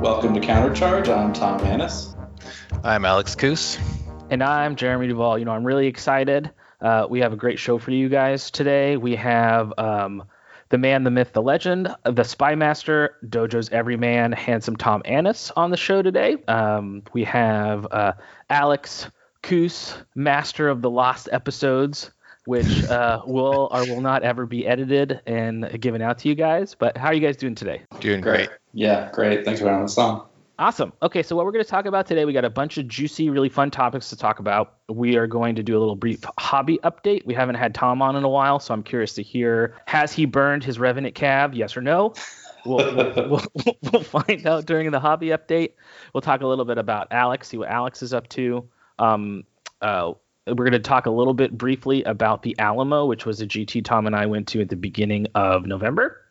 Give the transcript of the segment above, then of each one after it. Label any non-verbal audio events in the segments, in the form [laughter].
Welcome to Countercharge. I'm Tom Annis. I'm Alex Coos. And I'm Jeremy Duvall. You know, I'm really excited. Uh, we have a great show for you guys today. We have um, the man, the myth, the legend, the spy master, Dojo's everyman, handsome Tom Annis on the show today. Um, we have uh, Alex Coos, master of the lost episodes, which uh, will or will not ever be edited and given out to you guys. But how are you guys doing today? Doing great. Yeah, great. Thanks for having us on. Awesome. Okay, so what we're going to talk about today, we got a bunch of juicy, really fun topics to talk about. We are going to do a little brief hobby update. We haven't had Tom on in a while, so I'm curious to hear has he burned his Revenant Cav? Yes or no? We'll, we'll, [laughs] we'll, we'll, find out during the hobby update. We'll talk a little bit about Alex, see what Alex is up to. Um, uh, we're going to talk a little bit briefly about the Alamo, which was a GT Tom and I went to at the beginning of November.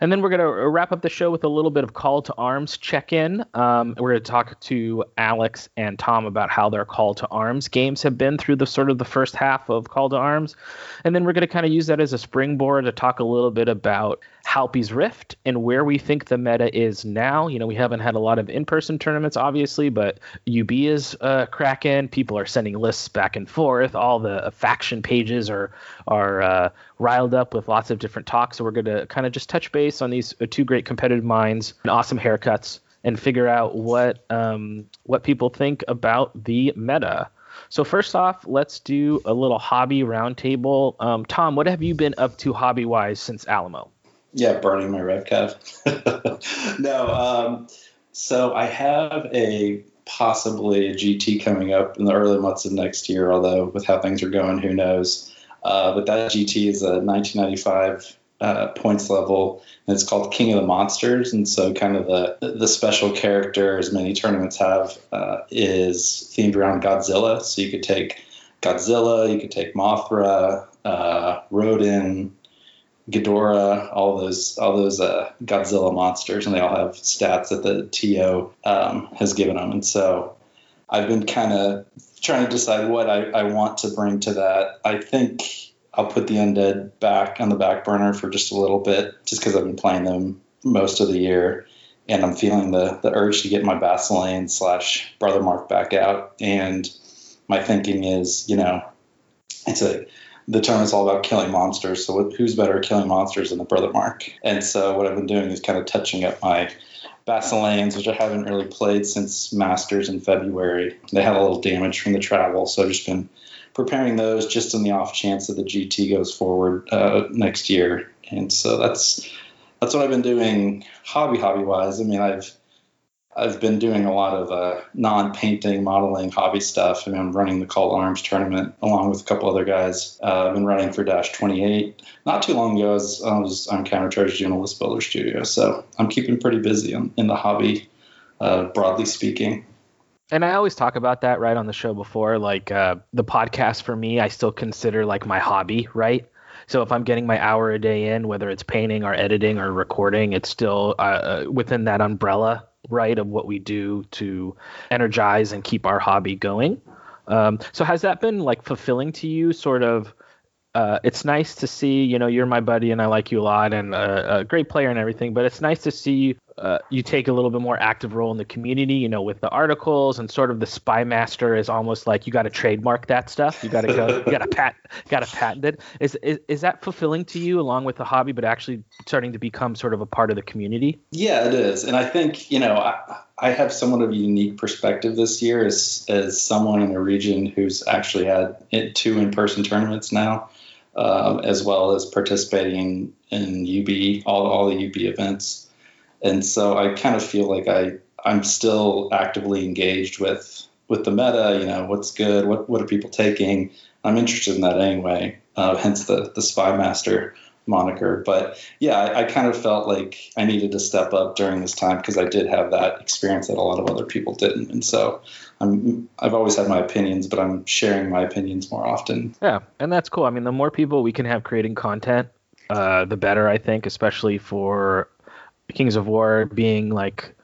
And then we're going to wrap up the show with a little bit of call to arms check in. Um, we're going to talk to Alex and Tom about how their call to arms games have been through the sort of the first half of call to arms. And then we're going to kind of use that as a springboard to talk a little bit about Halpi's Rift and where we think the meta is now. You know, we haven't had a lot of in person tournaments, obviously, but UB is uh, cracking. People are sending lists back and forth. All the faction pages are, are uh, riled up with lots of different talks. So we're going to kind of just touch base on these uh, two great competitive minds and awesome haircuts and figure out what um, what people think about the meta. So first off, let's do a little hobby roundtable. Um, Tom, what have you been up to hobby wise since Alamo? Yeah, burning my Rev Cav. [laughs] no, um, so I have a possibly a GT coming up in the early months of next year. Although with how things are going, who knows? Uh, but that GT is a 1995 uh, points level, and it's called King of the Monsters. And so, kind of the the special character, as many tournaments have, uh, is themed around Godzilla. So you could take Godzilla, you could take Mothra, uh, Rodan, Ghidorah, all those all those uh, Godzilla monsters, and they all have stats that the TO um, has given them. And so I've been kind of trying to decide what I, I want to bring to that. I think I'll put the undead back on the back burner for just a little bit, just because I've been playing them most of the year, and I'm feeling the the urge to get my Basilean slash Brotherhood back out. And my thinking is, you know, it's a the is all about killing monsters. So who's better at killing monsters than the Brotherhood? And so what I've been doing is kind of touching up my Basileans, which I haven't really played since Masters in February. They had a little damage from the travel, so I've just been preparing those just in the off chance that the GT goes forward uh, next year. And so that's that's what I've been doing hobby hobby wise. I mean, I've I've been doing a lot of uh, non-painting, modeling, hobby stuff. I mean, I'm running the Call Arms tournament along with a couple other guys. Uh, I've been running for Dash 28. Not too long ago, I was, I was on Countercharge doing a list builder studio. So I'm keeping pretty busy in, in the hobby, uh, broadly speaking. And I always talk about that right on the show before. Like uh, the podcast for me, I still consider like my hobby, right? So if I'm getting my hour a day in, whether it's painting or editing or recording, it's still uh, within that umbrella right of what we do to energize and keep our hobby going. Um, so has that been like fulfilling to you? Sort of. Uh, it's nice to see, you know, you're my buddy and I like you a lot and a, a great player and everything, but it's nice to see uh, you take a little bit more active role in the community, you know, with the articles and sort of the spy master is almost like you got to trademark that stuff. You got to go, you got to pat, got to patent it. Is, is is that fulfilling to you along with the hobby, but actually starting to become sort of a part of the community? Yeah, it is, and I think you know I, I have somewhat of a unique perspective this year as as someone in the region who's actually had two in person tournaments now. Um, as well as participating in UB, all, all the UB events and so I kind of feel like I I'm still actively engaged with with the meta. You know, what's good? What what are people taking? I'm interested in that anyway. Uh, hence the the spy master moniker. But yeah, I, I, kind of felt like I needed to step up during this time because I did have that experience that a lot of other people didn't. And so I'm, I've always had my opinions, but I'm sharing my opinions more often. Yeah, and that's cool. I mean, the more people we can have creating content, uh, the better, I think, especially for Kings of War being like.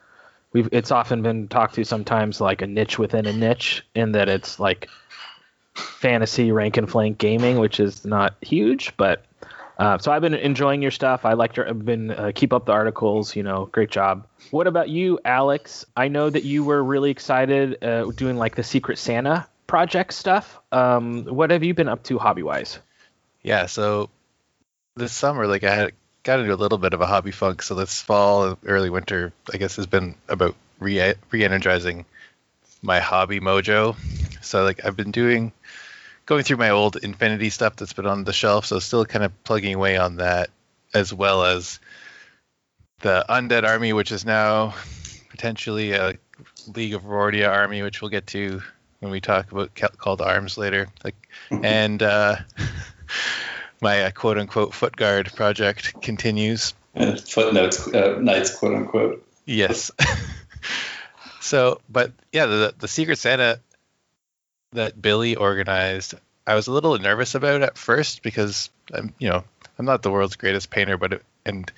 We've, it's often been talked to sometimes like a niche within a niche in that it's like fantasy rank and flank gaming, which is not huge, but uh, so I've been enjoying your stuff. I like your, I've been uh, keep up the articles. You know, great job. What about you, Alex? I know that you were really excited uh, doing like the Secret Santa project stuff. Um, what have you been up to hobby wise? Yeah, so this summer, like I had got into a little bit of a hobby funk. So this fall, early winter, I guess has been about re re-energizing my hobby mojo. So like I've been doing going through my old Infinity stuff that's been on the shelf, so still kind of plugging away on that, as well as the Undead Army, which is now potentially a League of Rhordia army, which we'll get to when we talk about called arms later. Like, and uh, [laughs] my uh, quote unquote foot guard project continues. Uh, footnotes, uh, knights, quote unquote. Yes. [laughs] so, but yeah, the the Secret Santa that Billy organized, I was a little nervous about at first because I'm, you know, I'm not the world's greatest painter, but it, and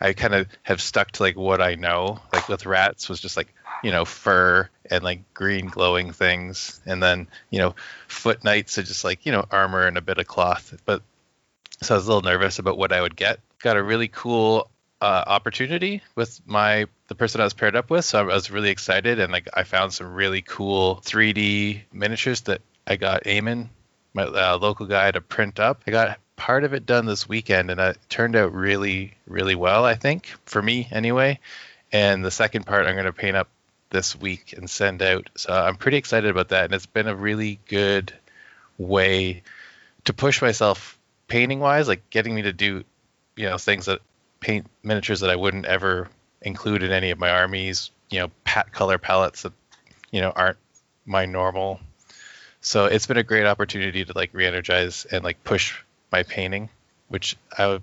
I kind of have stuck to like what I know. Like with rats was just like you know fur and like green glowing things, and then you know foot knights are just like you know armor and a bit of cloth. But so I was a little nervous about what I would get. Got a really cool uh, opportunity with my the person I was paired up with. So I was really excited, and like I found some really cool 3D miniatures that I got Eamon, my uh, local guy, to print up. I got part of it done this weekend, and it turned out really, really well. I think for me anyway. And the second part I'm going to paint up this week and send out. So I'm pretty excited about that, and it's been a really good way to push myself painting wise, like getting me to do you know things that paint miniatures that I wouldn't ever include in any of my armies. You know, pat color palettes that you know aren't my normal. So it's been a great opportunity to like re-energize and like push my painting, which I would,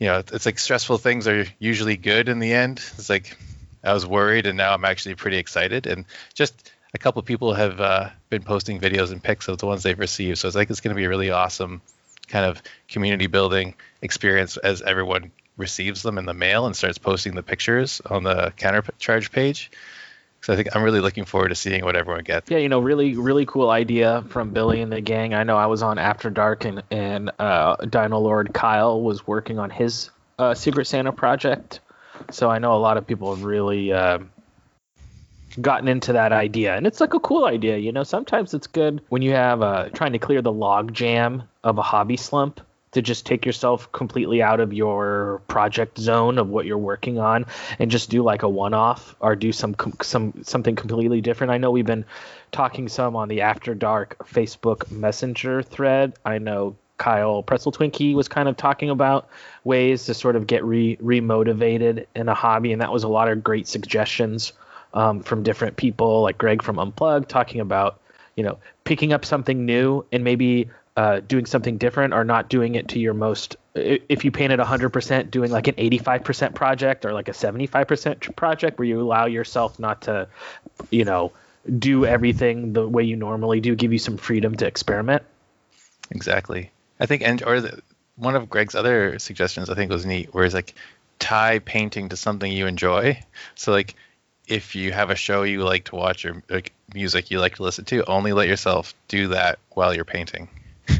you know, it's like stressful things are usually good in the end. It's like I was worried, and now I'm actually pretty excited. And just a couple people have uh, been posting videos and pics of the ones they've received, so it's like it's going to be really awesome kind of community building experience as everyone receives them in the mail and starts posting the pictures on the countercharge page. So I think I'm really looking forward to seeing what everyone gets. Yeah, you know, really, really cool idea from Billy and the gang. I know I was on After Dark and and uh, Dino Lord Kyle was working on his uh, Secret Santa project. So I know a lot of people have really uh, gotten into that idea, and it's like a cool idea. You know, sometimes it's good when you have a trying to clear the log jam of a hobby slump to just take yourself completely out of your project zone of what you're working on and just do like a one-off or do some some something completely different. I know we've been talking some on the After Dark Facebook Messenger thread. I know Kyle Pretzel Twinkie was kind of talking about ways to sort of get re remotivated in a hobby, and that was a lot of great suggestions um, from different people, like Greg from Unplugged, talking about you know picking up something new and maybe uh, doing something different or not doing it to your most if you painted 100% doing like an 85% project or like a 75% project where you allow yourself not to you know do everything the way you normally do give you some freedom to experiment. Exactly. I think and or the, one of greg's other suggestions i think was neat where it's like tie painting to something you enjoy. So like if you have a show you like to watch or like music you like to listen to only let yourself do that while you're painting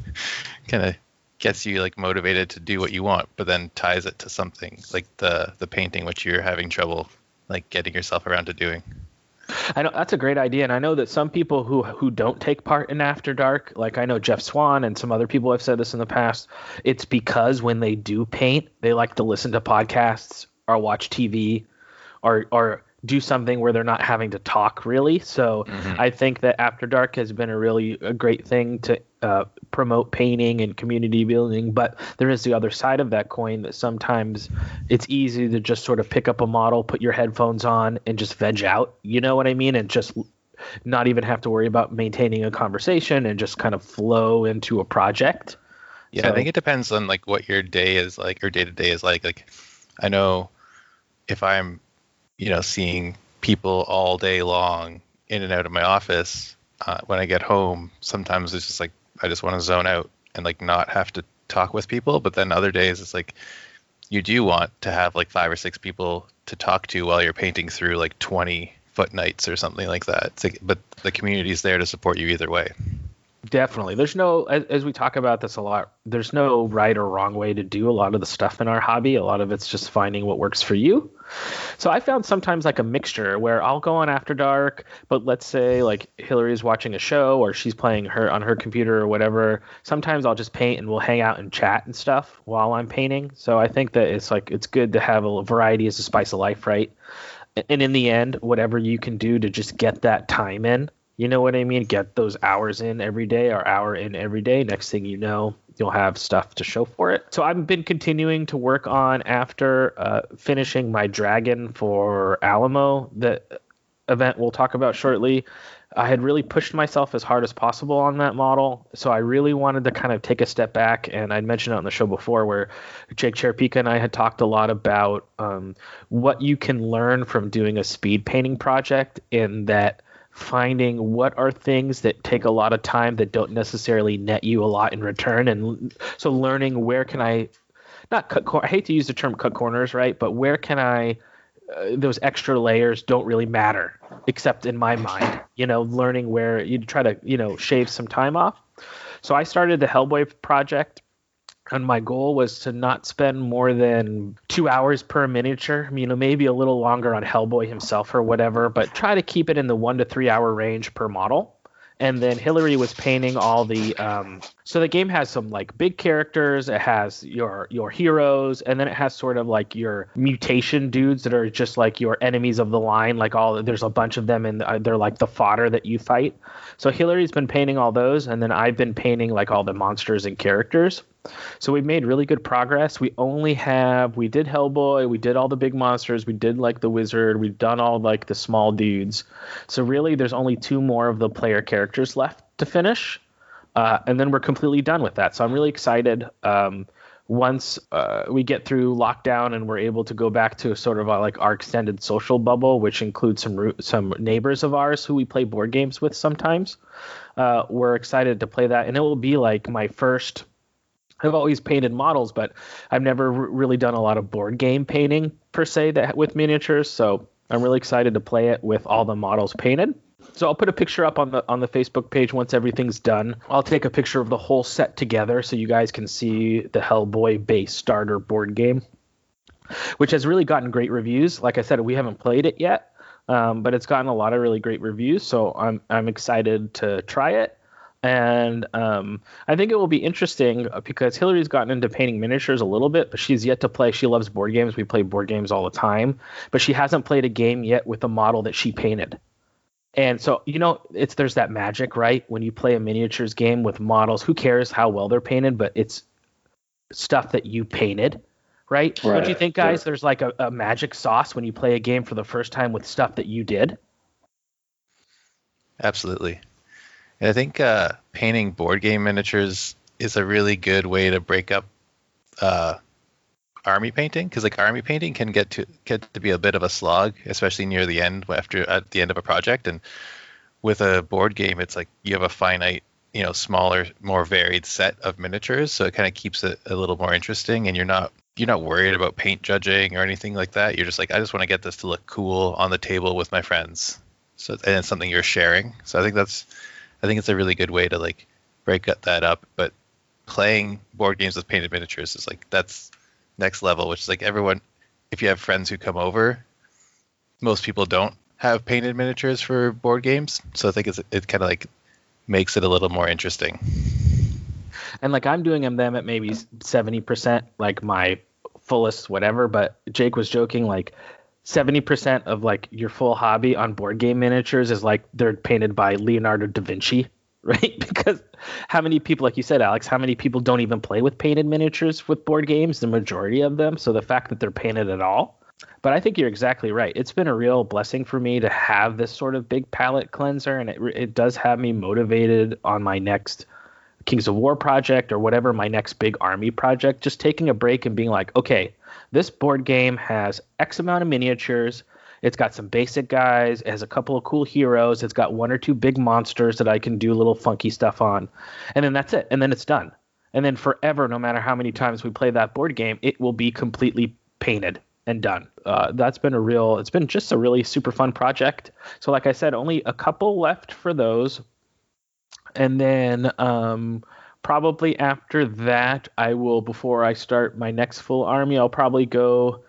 [laughs] kind of gets you like motivated to do what you want, but then ties it to something like the the painting which you're having trouble like getting yourself around to doing. I know that's a great idea, and I know that some people who who don't take part in After Dark, like I know Jeff Swan and some other people have said this in the past, it's because when they do paint, they like to listen to podcasts or watch TV, or or do something where they're not having to talk really. So mm-hmm. I think that After Dark has been a really a great thing to uh, promote painting and community building. But there is the other side of that coin that sometimes it's easy to just sort of pick up a model, put your headphones on, and just veg out. You know what I mean? And just not even have to worry about maintaining a conversation and just kind of flow into a project. Yeah, So- I think it depends on like what your day is like, or day to day is like. Like, I know if I'm, you know, seeing people all day long in and out of my office, uh, when I get home, sometimes it's just like I just want to zone out and like not have to talk with people. But then other days, it's like you do want to have like five or six people to talk to while you're painting through like 20 foot knights or something like that. Like, but the community's there to support you either way. Definitely. There's no, as, as we talk about this a lot, there's no right or wrong way to do a lot of the stuff in our hobby. A lot of it's just finding what works for you. So I found sometimes like a mixture where I'll go on after dark, but let's say like Hillary's watching a show or she's playing her on her computer or whatever. Sometimes I'll just paint and we'll hang out and chat and stuff while I'm painting. So I think that it's like it's good to have a variety as a spice of life, right? And in the end, whatever you can do to just get that time in you know what I mean? Get those hours in every day or hour in every day. Next thing you know, you'll have stuff to show for it. So I've been continuing to work on after uh, finishing my dragon for Alamo, the event we'll talk about shortly. I had really pushed myself as hard as possible on that model. So I really wanted to kind of take a step back. And I'd mentioned it on the show before where Jake Cherpika and I had talked a lot about um, what you can learn from doing a speed painting project in that finding what are things that take a lot of time that don't necessarily net you a lot in return. And so learning where can i not cut cor- i hate to use the term cut corners right? But where can i uh, those extra layers don't really matter except in my mind. You know learning where you try to you know shave some time off. So i started the hellboy project and my goal was to not spend more than two hours per miniature you know maybe a little longer on hellboy himself or whatever but try to keep it in the one to three hour range per model. And then hillary was painting all the um, so the game has some like big characters it has your your heroes and then it has sort of like your mutation dudes that are just like your enemies of the line like all there's a bunch of them and they're like the fodder that you fight. So hillary's been painting all those and then i've been painting like all the monsters and characters so we've made really good progress. We only have we did Hellboy, we did all the big monsters, we did like the wizard, we've done all like the small dudes. So really, there's only two more of the player characters left to finish, uh, and then we're completely done with that. So I'm really excited. Um, once uh, we get through lockdown and we're able to go back to sort of like our extended social bubble, which includes some some neighbors of ours who we play board games with sometimes, uh, we're excited to play that, and it will be like my first I've always painted models, but I've never r- really done a lot of board game painting per se that with miniatures. So I'm really excited to play it with all the models painted. So I'll put a picture up on the on the Facebook page once everything's done. I'll take a picture of the whole set together so you guys can see the Hellboy base starter board game, which has really gotten great reviews. Like I said, we haven't played it yet, um, but it's gotten a lot of really great reviews. So I'm I'm excited to try it and um, I think it will be interesting because Hillary's gotten into painting miniatures a little bit, but she's yet to play. She loves board games. We play board games all the time, but she hasn't played a game yet with a model that she painted. And so, you know, it's there's that magic, right? When you play a miniatures game with models, who cares how well they're painted, but it's stuff that you painted, right? Don't you think, guys, sure. there's like a, a magic sauce when you play a game for the first time with stuff that you did? Absolutely. And I think uh, painting board game miniatures is a really good way to break up uh, army painting because like army painting can get to get to be a bit of a slog, especially near the end after at the end of a project. And with a board game, it's like you have a finite, you know, smaller, more varied set of miniatures, so it kind of keeps it a little more interesting. And you're not you're not worried about paint judging or anything like that. You're just like, I just want to get this to look cool on the table with my friends. So and it's something you're sharing. So I think that's I think it's a really good way to like break that up. But playing board games with painted miniatures is like that's next level, which is like everyone. If you have friends who come over, most people don't have painted miniatures for board games, so I think it's, it kind of like makes it a little more interesting. and like I'm doing them at maybe seventy percent, like my fullest whatever. But Jake was joking, like seventy percent of like your full hobby on board game miniatures is like they're painted by Leonardo da Vinci, [laughs] right? because how many people, like you said, Alex, how many people don't even play with painted miniatures with board games? The majority of them. So the fact that they're painted at all. But I think you're exactly right. It's been a real blessing for me to have this sort of big palette cleanser, and it, it does have me motivated on my next Kings of War project or whatever my next big army project, just taking a break and being like, okay, this board game has X amount of miniatures. It's got some basic guys. It has a couple of cool heroes. It's got one or two big monsters that I can do little funky stuff on. And then that's it. And then it's done. And then forever, no matter how many times we play that board game, it will be completely painted and done. Uh, that's been a real, it's been just a really super fun project. So, like I said, only a couple left for those. And then um, probably after that, I will, before I start my next full army, I'll probably go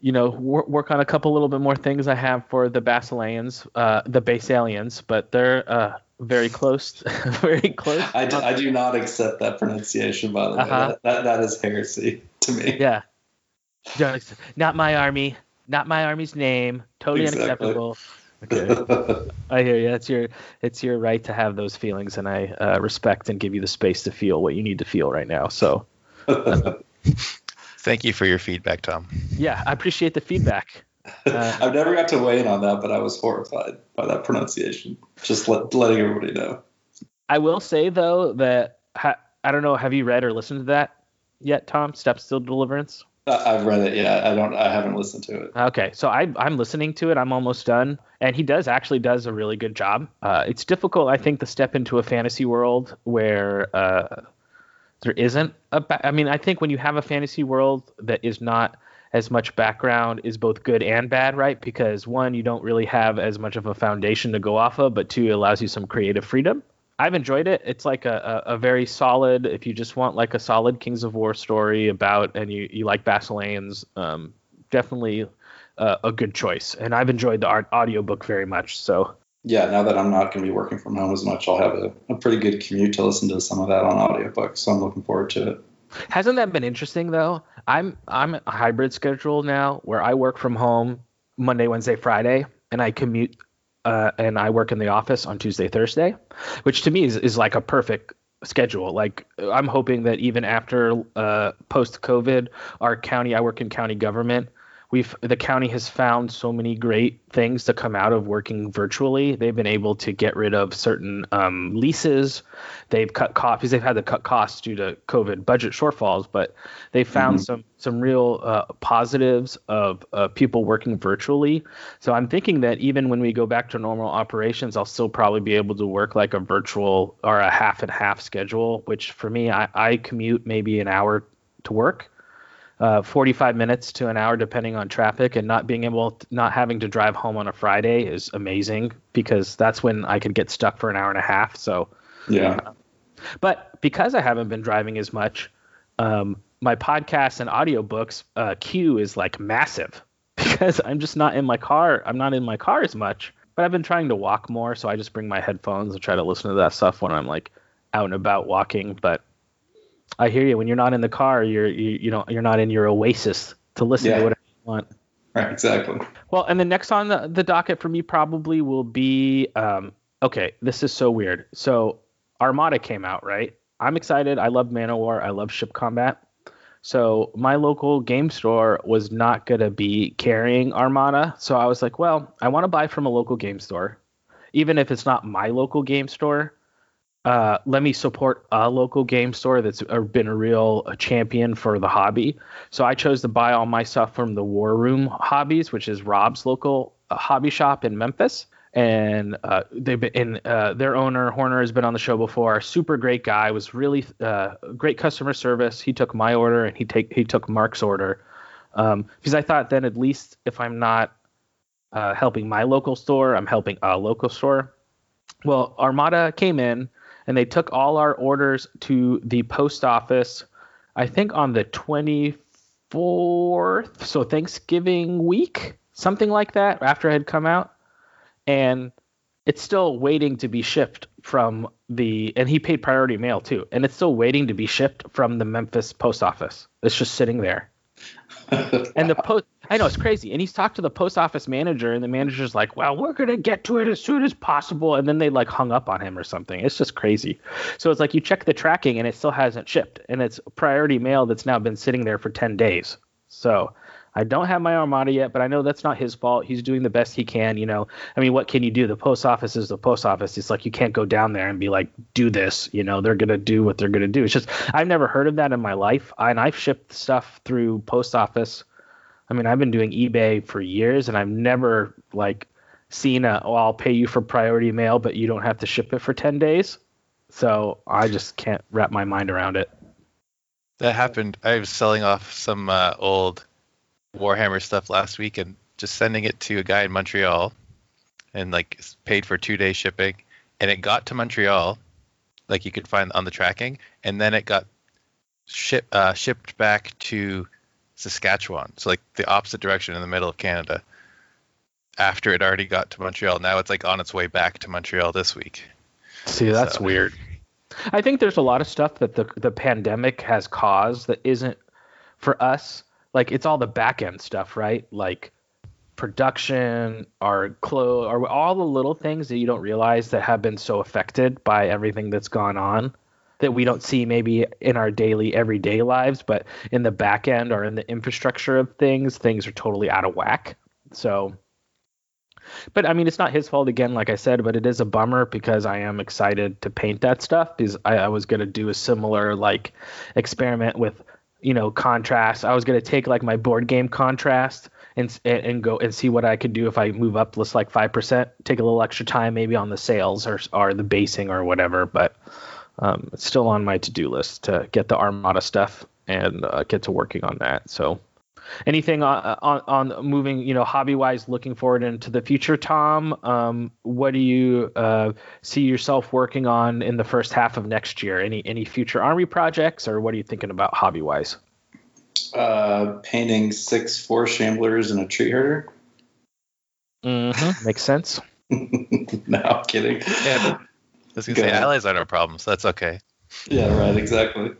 you know, work, work on a couple little bit more things I have for the Basileans, uh, the Basalians, but they're uh, very close, [laughs] very close. I do, I do not accept that pronunciation, by the uh-huh. way. That, that, that is heresy to me. Yeah. Not my army. Not my army's name. Totally exactly. unacceptable. Okay. I hear you. It's your it's your right to have those feelings, and I uh, respect and give you the space to feel what you need to feel right now. So. Thank you for your feedback, Tom. Yeah, I appreciate the feedback. [laughs] Uh, I've never got to weigh in on that, but I was horrified by that pronunciation. Just let, letting everybody know. I will say though that ha, I don't know. Have you read or listened to that yet, Tom? Steps to Deliverance. I've read it. Yeah, I don't. I haven't listened to it. Okay, so I, I'm listening to it. I'm almost done, and he does actually does a really good job. Uh, it's difficult, I think, to step into a fantasy world where uh, there isn't a. Ba- I mean, I think when you have a fantasy world that is not as much background is both good and bad, right? Because one, you don't really have as much of a foundation to go off of, but two, it allows you some creative freedom. I've enjoyed it. It's like a, a, a, very solid, if you just want like a solid Kings of War story about, and you, you like Basileans, um, definitely uh, a good choice. And I've enjoyed the art audiobook very much. So yeah, now that I'm not going to be working from home as much, I'll have a, a pretty good commute to listen to some of that on audiobook. So I'm looking forward to it. Hasn't that been interesting though? I'm I'm a hybrid schedule now where I work from home Monday, Wednesday, Friday, and I commute uh, and I work in the office on Tuesday, Thursday, which to me is, is like a perfect schedule. Like I'm hoping that even after uh, post COVID, our county, I work in county government, we've the county has found so many great things to come out of working virtually. They've been able to get rid of certain um, leases. They've cut costs. They've had to cut costs due to COVID budget shortfalls, but they found mm-hmm. some some real uh, positives of uh, people working virtually. So I'm thinking that even when we go back to normal operations, I'll still probably be able to work like a virtual or a half and half schedule. Which for me, I, I commute maybe an hour to work uh, 45 minutes to an hour depending on traffic and not being able to, not having to drive home on a friday is amazing because that's when i could get stuck for an hour and a half so. Yeah. Uh, but because i haven't been driving as much um, my podcasts and audiobooks uh, queue is like massive [laughs] because i'm just not in my car i'm not in my car as much but i've been trying to walk more so i just bring my headphones and try to listen to that stuff when i'm like out and about walking but I hear you. When you're not in the car, you're you, you know you're not in your oasis to listen yeah. to whatever you want. Right, exactly. Well, and the next on the, the docket for me probably will be um, okay. This is so weird. So Armada came out, right? I'm excited. I love Manowar. I love ship combat. So my local game store was not gonna be carrying Armada. So I was like, well, I want to buy from a local game store, even if it's not my local game store uh, let me support a local game store that's been a real a champion for the hobby. So I chose to buy all my stuff from the War Room Hobbies, which is Rob's local uh, hobby shop in Memphis. And uh, they've been uh, their owner Horner has been on the show before. Super great guy, was really uh, great customer service. He took my order and he take he took Mark's order um, because I thought then at least if I'm not helping my local store, I'm helping a local store. Well, Armada came in and they took all our orders to the post office. I think on the 24th, so Thanksgiving week, something like that, after it had come out, and it's still waiting to be shipped from the and he paid priority mail too and it's still waiting to be shipped from the memphis post office it's just sitting there [laughs] and the post I know it's crazy. And he's talked to the post office manager, and the manager's like, "Well, we're gonna get to it as soon as possible." And then they like hung up on him or something. It's just crazy. So it's like you check the tracking, and it still hasn't shipped, and it's priority mail that's now been sitting there for ten days. So I don't have my Armada yet, but I know that's not his fault. He's doing the best he can. You know, I mean, what can you do? The post office is the post office. It's like you can't go down there and be like, do this. You know, they're gonna do what they're gonna do. It's just I've never heard of that in my life, and I've shipped stuff through post office. I mean, I've been doing eBay for years, and I've never like seen a, oh, I'll pay you for priority mail, but you don't have to ship it for ten days. So I just can't wrap my mind around it. That happened. I was selling off some uh, old Warhammer stuff last week and just sending it to a guy in Montreal and like paid for two day shipping. And it got to Montreal, like you could find on the tracking, and then it got ship, uh, shipped back to Saskatchewan. So like the opposite direction in the middle of Canada. After it already got to Montreal, now it's like on its way back to Montreal this week. See, that's So- weird. I think there's a lot of stuff that the the pandemic has caused that isn't for us. Like it's all the back end stuff, right? Like production, our clothes, or all the little things that you don't realize that have been so affected by everything that's gone on that we don't see maybe in our daily everyday lives, but in the back end or in the infrastructure of things, things are totally out of whack. So but I mean, it's not his fault again, like I said, but it is a bummer because I am excited to paint that stuff because I, I was gonna do a similar like experiment with you know contrast. I was gonna take like my board game contrast and and, go and see what I could do if I move up just like five percent, take a little extra time maybe on the sails or or the basing or whatever. But um, it's still on my to do list to get the Armada stuff and uh, get to working on that. So anything on, on on moving you know hobby wise looking forward into the future tom um, what do you uh, see yourself working on in the first half of next year any any future army projects or what are you thinking about hobby wise Uh, painting six four shamblers and a tree herder. mm-hmm. [laughs] makes sense [laughs] no, I'm kidding. Yeah, but- I was gonna Go say ahead. allies aren't our problem, so that's okay. Yeah, right, exactly.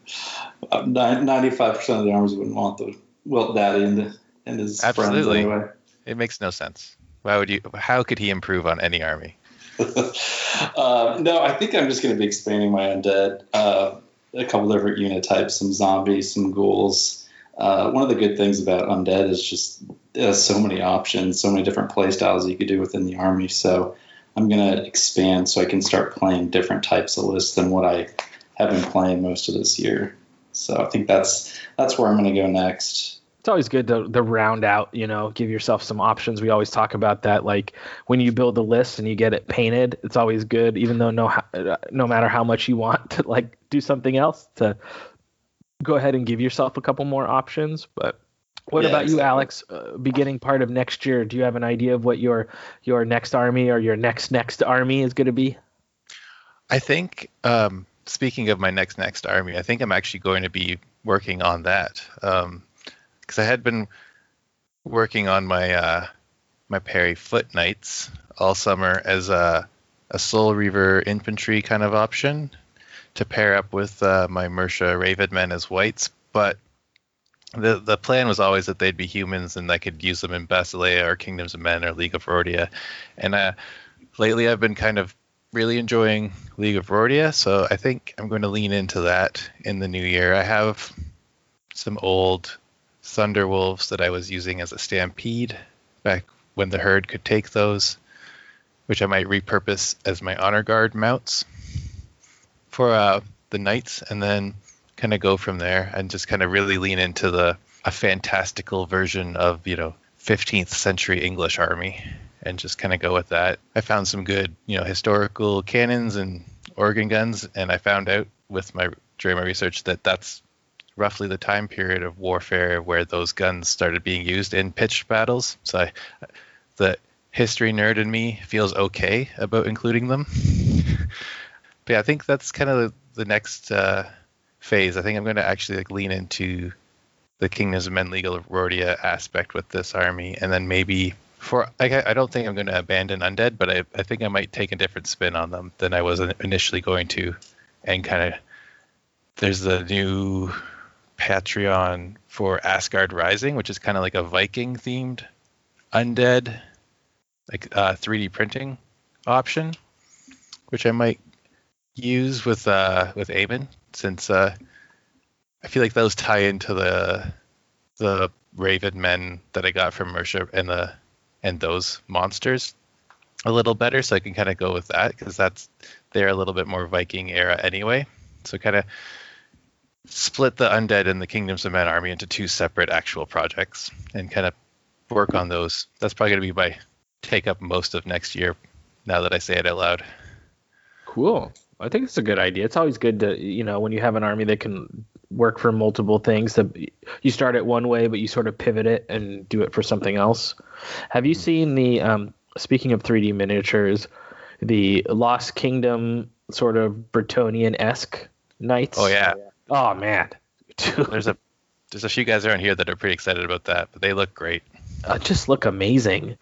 Uh, Ninety-five percent of the armies wouldn't want the Wilt Daddy and, the, and his Absolutely. friends anyway. It makes no sense. Why would you? How could he improve on any army? [laughs] uh, no, I think I'm just going to be expanding my undead. Uh, a couple different unit types, some zombies, some ghouls. Uh, one of the good things about undead is just it has so many options, so many different play styles you could do within the army. So I'm going to expand so I can start playing different types of lists than what I have been playing most of this year. So I think that's that's where I'm going to go next. it's always good to, to round out you know give yourself some options we always talk about that like when you build a list and you get it painted it's always good even though no no matter how much you want to like do something else to go ahead and give yourself a couple more options but what Yeah, about you alex uh, beginning part of next year do you have an idea of what your your next army or your next next army is going to be I think. Um, speaking of my next next army, I think I'm actually going to be working on that because I had been working on my uh, my Perry Foot Knights all summer as a a Soul Reaver infantry kind of option to pair up with uh, my Mercia Raven men as wights, but the the plan was always that they'd be humans and I could use them in Basileia or Kingdoms of Men or League of Rhordia, and uh, lately I've been kind of really enjoying League of Rhordia, so I think I'm going to lean into that in the new year. I have some old Thunderwolves that I was using as a stampede back when the herd could take those, which I might repurpose as my honor guard mounts for uh, the knights, and then kind of go from there and just kind of really lean into the a fantastical version of you know 15th century English army and just kind of go with that. I found some good, you know, historical cannons and organ guns, and I found out with my during my research that that's roughly the time period of warfare where those guns started being used in pitched battles. So I, the history nerd in me feels okay about including them. [laughs] but yeah, I think that's kind of the, the next uh, phase. I think I'm going to actually like lean into the Kingdoms of Men League of Rhordia aspect with this army, and then maybe for I, I don't think I'm going to abandon undead, but I, I think I might take a different spin on them than I was initially going to, and kind of there's the new Patreon for Asgard Rising, which is kind of like a Viking themed undead, like uh, 3D printing option, which I might use with uh, with Eamon since uh, I feel like those tie into the the Raven men that I got from Mercia and the and those monsters a little better, so I can kind of go with that because that's they're a little bit more Viking era anyway. So kind of split the undead and the Kingdoms of Men army into two separate actual projects and kind of work on those. That's probably going to be my take up most of next year. Now that I say it out loud. Cool. I think it's a good idea. It's always good to, you know, when you have an army that can work for multiple things, that you start it one way, but you sort of pivot it and do it for something else. Have you seen the, um, speaking of 3D miniatures, the Lost Kingdom sort of Bretonnian esque knights? Oh yeah. Oh man. [laughs] there's a there's a few guys around here that are pretty excited about that, but they look great. Uh, just look amazing.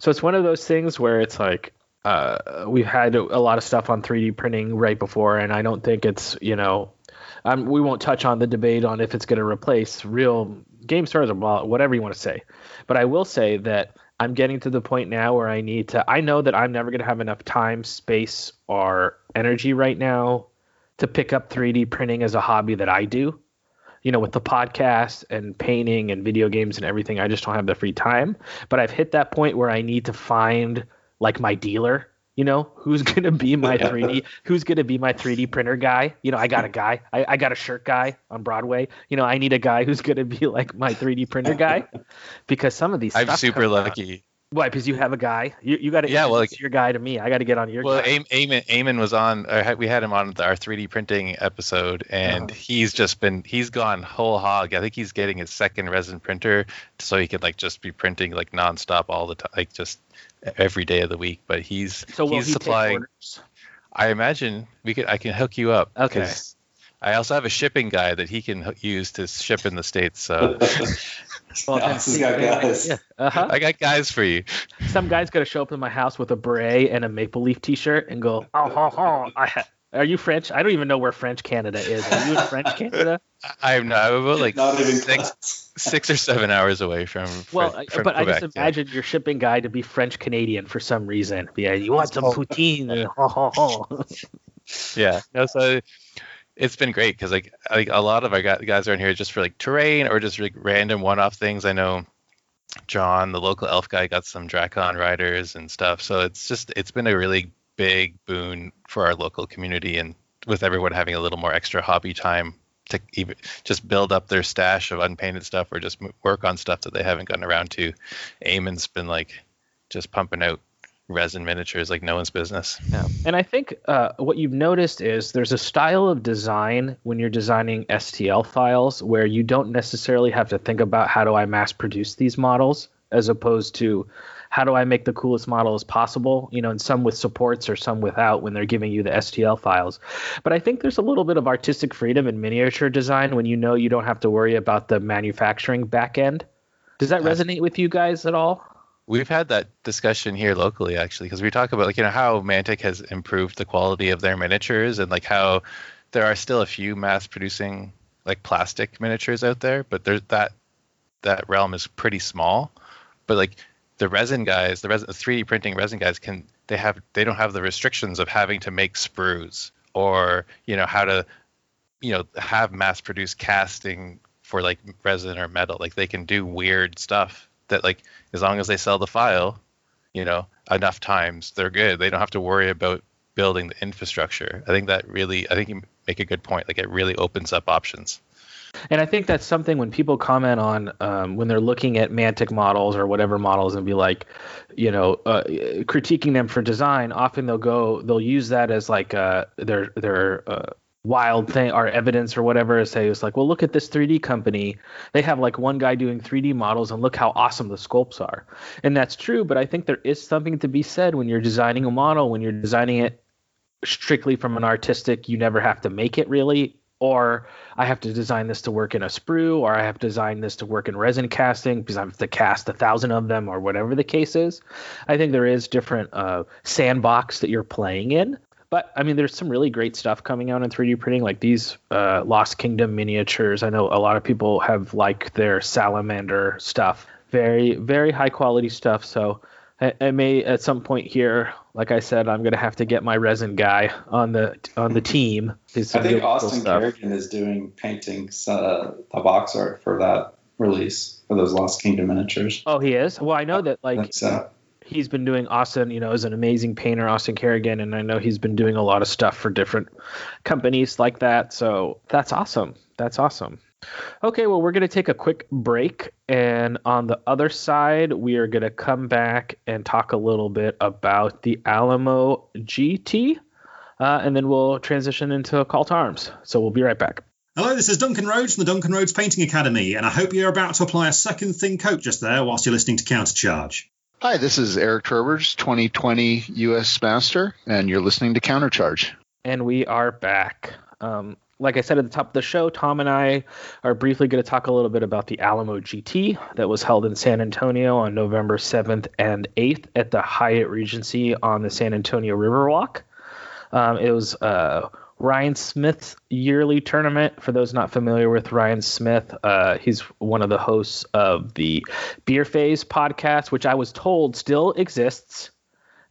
So it's one of those things where it's like uh, we've had a lot of stuff on 3D printing right before, and I don't think it's you know, um, we won't touch on the debate on if it's going to replace real game stars or whatever you want to say, but I will say that I'm getting to the point now where I need to. I know that I'm never going to have enough time, space, or energy right now to pick up 3D printing as a hobby that I do. You know, with the podcast and painting and video games and everything, I just don't have the free time. But I've hit that point where I need to find like my dealer you know [laughs] who's gonna be my 3d who's gonna be my 3d printer guy you know i got a [laughs] guy I, I, got a shirt guy on broadway you know i need a guy who's gonna be like my 3d printer guy [laughs] because some of these i'm super lucky why? Because you have a guy. You, you got to yeah. Well, like, your guy to me. I got to get on your. Well, guy. Eamon, Eamon was on. we had him on our 3D printing episode, and uh-huh. he's just been. He's gone whole hog. I think he's getting his second resin printer, so he can like just be printing like nonstop all the time, like just every day of the week. But he's so he's he supplying. I imagine we could. I can hook you up. Okay. I also have a shipping guy that he can use to ship in the states. So, [laughs] well, [laughs] got guys. Yeah. Uh-huh. I got guys for you. Some guy's gonna show up in my house with a beret and a maple leaf T-shirt and go, "Oh, I ha- are you French? I don't even know where French Canada is. Are you in French Canada? I'm not. I'm about like not even six, six or seven hours away from. Well, from but Quebec, I just imagine yeah. your shipping guy to be French Canadian for some reason. Yeah, you want some oh, poutine? [laughs] Oh, oh, yeah. No, so it's been great because like like a lot of our guys are in here just for like terrain or just like random one-off things. I know John, the local elf guy, got some Drakon riders and stuff. So it's just it's been a really big boon for our local community and with everyone having a little more extra hobby time to even just build up their stash of unpainted stuff or just work on stuff that they haven't gotten around to. Eamon's been like just pumping out resin miniatures like no one's business. Yeah. And I think uh, what you've noticed is there's a style of design when you're designing STL files where you don't necessarily have to think about how do I mass produce these models as opposed to how do I make the coolest models possible, you know, and some with supports or some without when they're giving you the STL files. But I think there's a little bit of artistic freedom in miniature design when you know you don't have to worry about the manufacturing back end. Does that resonate with you guys at all? We've had that discussion here locally actually because we talk about like you know how Mantic has improved the quality of their miniatures and like how there are still a few mass producing like plastic miniatures out there, but there's that that realm is pretty small. But like the resin guys, the resin, the 3D printing resin guys can they have they don't have the restrictions of having to make sprues or you know how to you know have mass produced casting for like resin or metal. Like they can do weird stuff that like as long as they sell the file, you know, enough times, they're good. They don't have to worry about building the infrastructure. I think that really, I think you make a good point. Like it really opens up options. And I think that's something when people comment on um, when they're looking at Mantic models or whatever models and be like, you know, uh, critiquing them for design. Often they'll go, they'll use that as like uh, their their uh, wild thing or evidence or whatever say it's like well look at this 3d company they have like one guy doing 3d models and look how awesome the sculpts are and that's true but i think there is something to be said when you're designing a model when you're designing it strictly from an artistic you never have to make it really or I have to design this to work in a sprue, or I have to design this to work in resin casting because I have to cast a thousand of them, or whatever the case is. I think there is different uh, sandbox that you're playing in. But I mean, there's some really great stuff coming out in 3D printing, like these uh, Lost Kingdom miniatures. I know a lot of people have liked their salamander stuff. Very, very high quality stuff. So I, I may at some point here, like I said, I'm gonna have to get my resin guy on the on the team. I think Austin Kerrigan is doing paintings, uh, the box art for that release for those Lost Kingdom miniatures. Oh, he is. Well, I know that like so. he's been doing Austin. You know, is an amazing painter, Austin Kerrigan, and I know he's been doing a lot of stuff for different companies like that. So that's awesome. That's awesome. Okay, well, we're going to take a quick break. And on the other side, we are going to come back and talk a little bit about the Alamo GT. Uh, and then we'll transition into a call to arms. So we'll be right back. Hello, this is Duncan Rhodes from the Duncan Rhodes Painting Academy, and I hope you're about to apply a second thin coat just there whilst you're listening to Countercharge. Hi, this is Eric Trowbridge, 2020 U.S. Master, and you're listening to Countercharge. And we are back. Um, like I said at the top of the show, Tom and I are briefly going to talk a little bit about the Alamo GT that was held in San Antonio on November 7th and 8th at the Hyatt Regency on the San Antonio Riverwalk. Um, it was uh, Ryan Smith's yearly tournament. For those not familiar with Ryan Smith, uh, he's one of the hosts of the Beer Phase podcast, which I was told still exists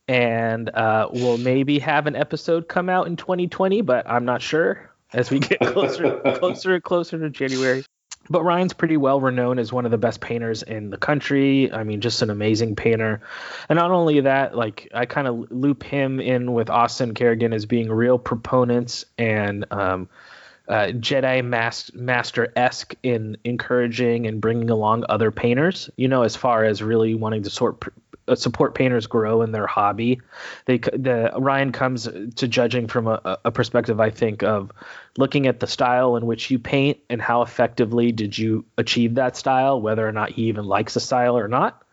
and uh, will maybe have an episode come out in 2020, but I'm not sure as we get [laughs] closer, closer and closer to January. But Ryan's pretty well renowned as one of the best painters in the country. I mean, just an amazing painter. And not only that, like I kind of loop him in with Austin Kerrigan as being real proponents and um, uh, Jedi master esque in encouraging and bringing along other painters. You know, as far as really wanting to sort uh, support painters grow in their hobby. They the Ryan comes to judging from a, a, perspective I think of looking at the style in which you paint and how effectively did you achieve that style, whether or not he even likes the style or not.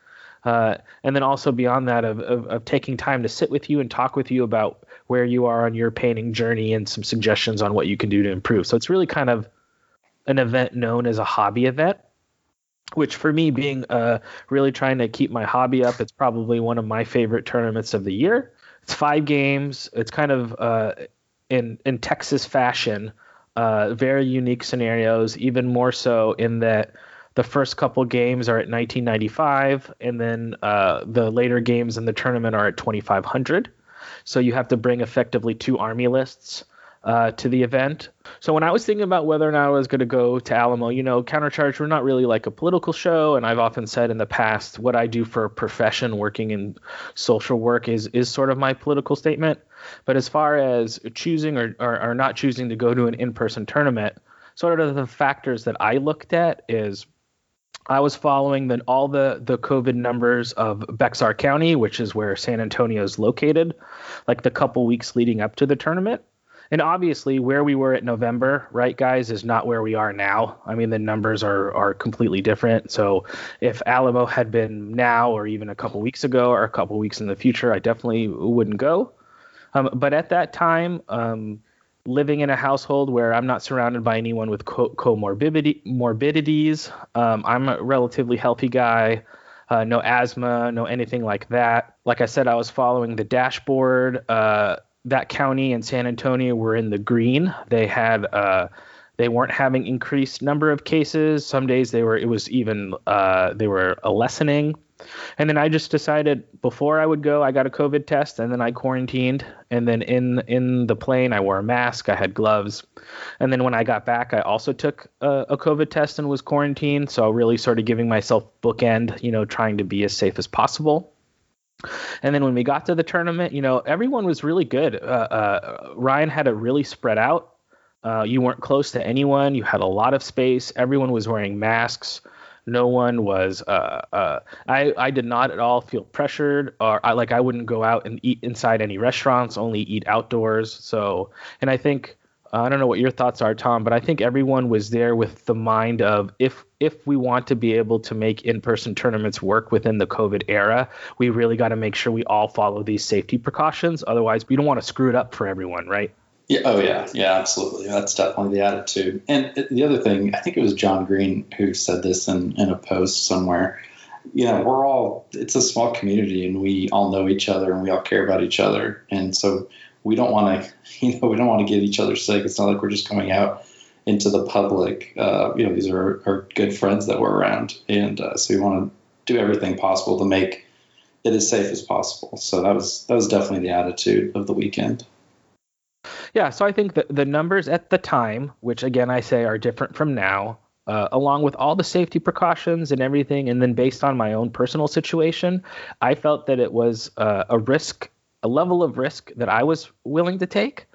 Uh, and then also beyond that of, of, of taking time to sit with you and talk with you about where you are on your painting journey and some suggestions on what you can do to improve. So it's really kind of an event known as a hobby event which for me being uh, really trying to keep my hobby up it's probably one of my favorite tournaments of the year. It's five games. It's kind of uh, in in texas fashion uh, very unique scenarios even more so in that the first couple games are at 1995 and then uh, the later games in the tournament are at 2500 so you have to bring effectively two army lists uh, to the event. So when I was thinking about whether or not I was going to go to Alamo, you know, Countercharge, we're not really like a political show, and I've often said in the past, what I do for a profession, working in social work, is is sort of my political statement. But as far as choosing or, or, or not choosing to go to an in-person tournament, sort of the factors that I looked at is I was following then all the, the COVID numbers of Bexar County, which is where San Antonio is located, like the couple weeks leading up to the tournament. And obviously, where we were at November, right, guys, is not where we are now. I mean, the numbers are are completely different. So, if Alamo had been now, or even a couple weeks ago, or a couple weeks in the future, I definitely wouldn't go. Um, but at that time, um, living in a household where I'm not surrounded by anyone with co- comorbidity morbidities, um, I'm a relatively healthy guy. Uh, no asthma, no anything like that. Like I said, I was following the dashboard. Uh, that county and San Antonio were in the green. They had uh, they weren't having increased number of cases. Some days they were it was even uh, they were a lessening. And then I just decided before I would go, I got a COVID test, and then I quarantined. And then in in the plane, I wore a mask, I had gloves, and then when I got back, I also took a, a COVID test and was quarantined. So really sort of giving myself bookend, you know, trying to be as safe as possible. And then when we got to the tournament, you know, everyone was really good. Uh, uh, Ryan had it really spread out. Uh, you weren't close to anyone. You had a lot of space. Everyone was wearing masks. No one was. Uh, uh, I I did not at all feel pressured, or I like I wouldn't go out and eat inside any restaurants. Only eat outdoors. So, and I think Uh, I don't know what your thoughts are, Tom, but I think everyone was there with the mind of if if we want to be able to make in-person tournaments work within the COVID era, we really got to make sure we all follow these safety precautions. Otherwise, we don't want to screw it up for everyone, right? Yeah. Oh, yeah. Yeah. Absolutely. That's definitely the attitude. And the other thing, I think it was John Green who said this in, in a post somewhere. You know, we're all, it's a small community and we all know each other and we all care about each other. And so we don't want to, [laughs] you know, we don't want to get each other sick. It's not like we're just coming out into the public. Uh, you know, these are, are good friends that we're around, and uh, so we want to do everything possible to make it as safe as possible. So that was that was definitely the attitude of the weekend. Yeah, so I think that the numbers at the time, which again I say are different from now, uh, along with all the safety precautions and everything, and then based on my own personal situation, I felt that it was uh, a risk, a level of risk that I was willing to take.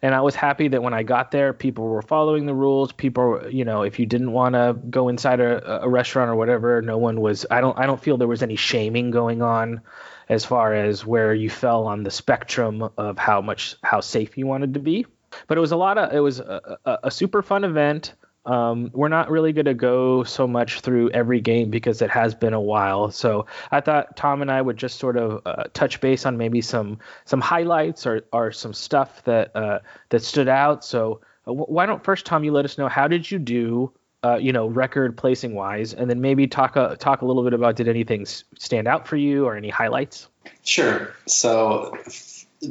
And I was happy that when I got there, people were following the rules. People, you know, if you didn't want to go inside a, a restaurant or whatever, no one was. I don't. I don't feel there was any shaming going on, as far as where you fell on the spectrum of how much how safe you wanted to be. But it was a lot of. It was a, a, a super fun event. Um, we're not really going to go so much through every game because it has been a while. So I thought Tom and I would just sort of uh, touch base on maybe some some highlights or, or some stuff that uh, that stood out. So uh, why don't first Tom you let us know how did you do? Uh, you know, record placing wise, and then maybe talk a, talk a little bit about did anything stand out for you or any highlights? Sure. So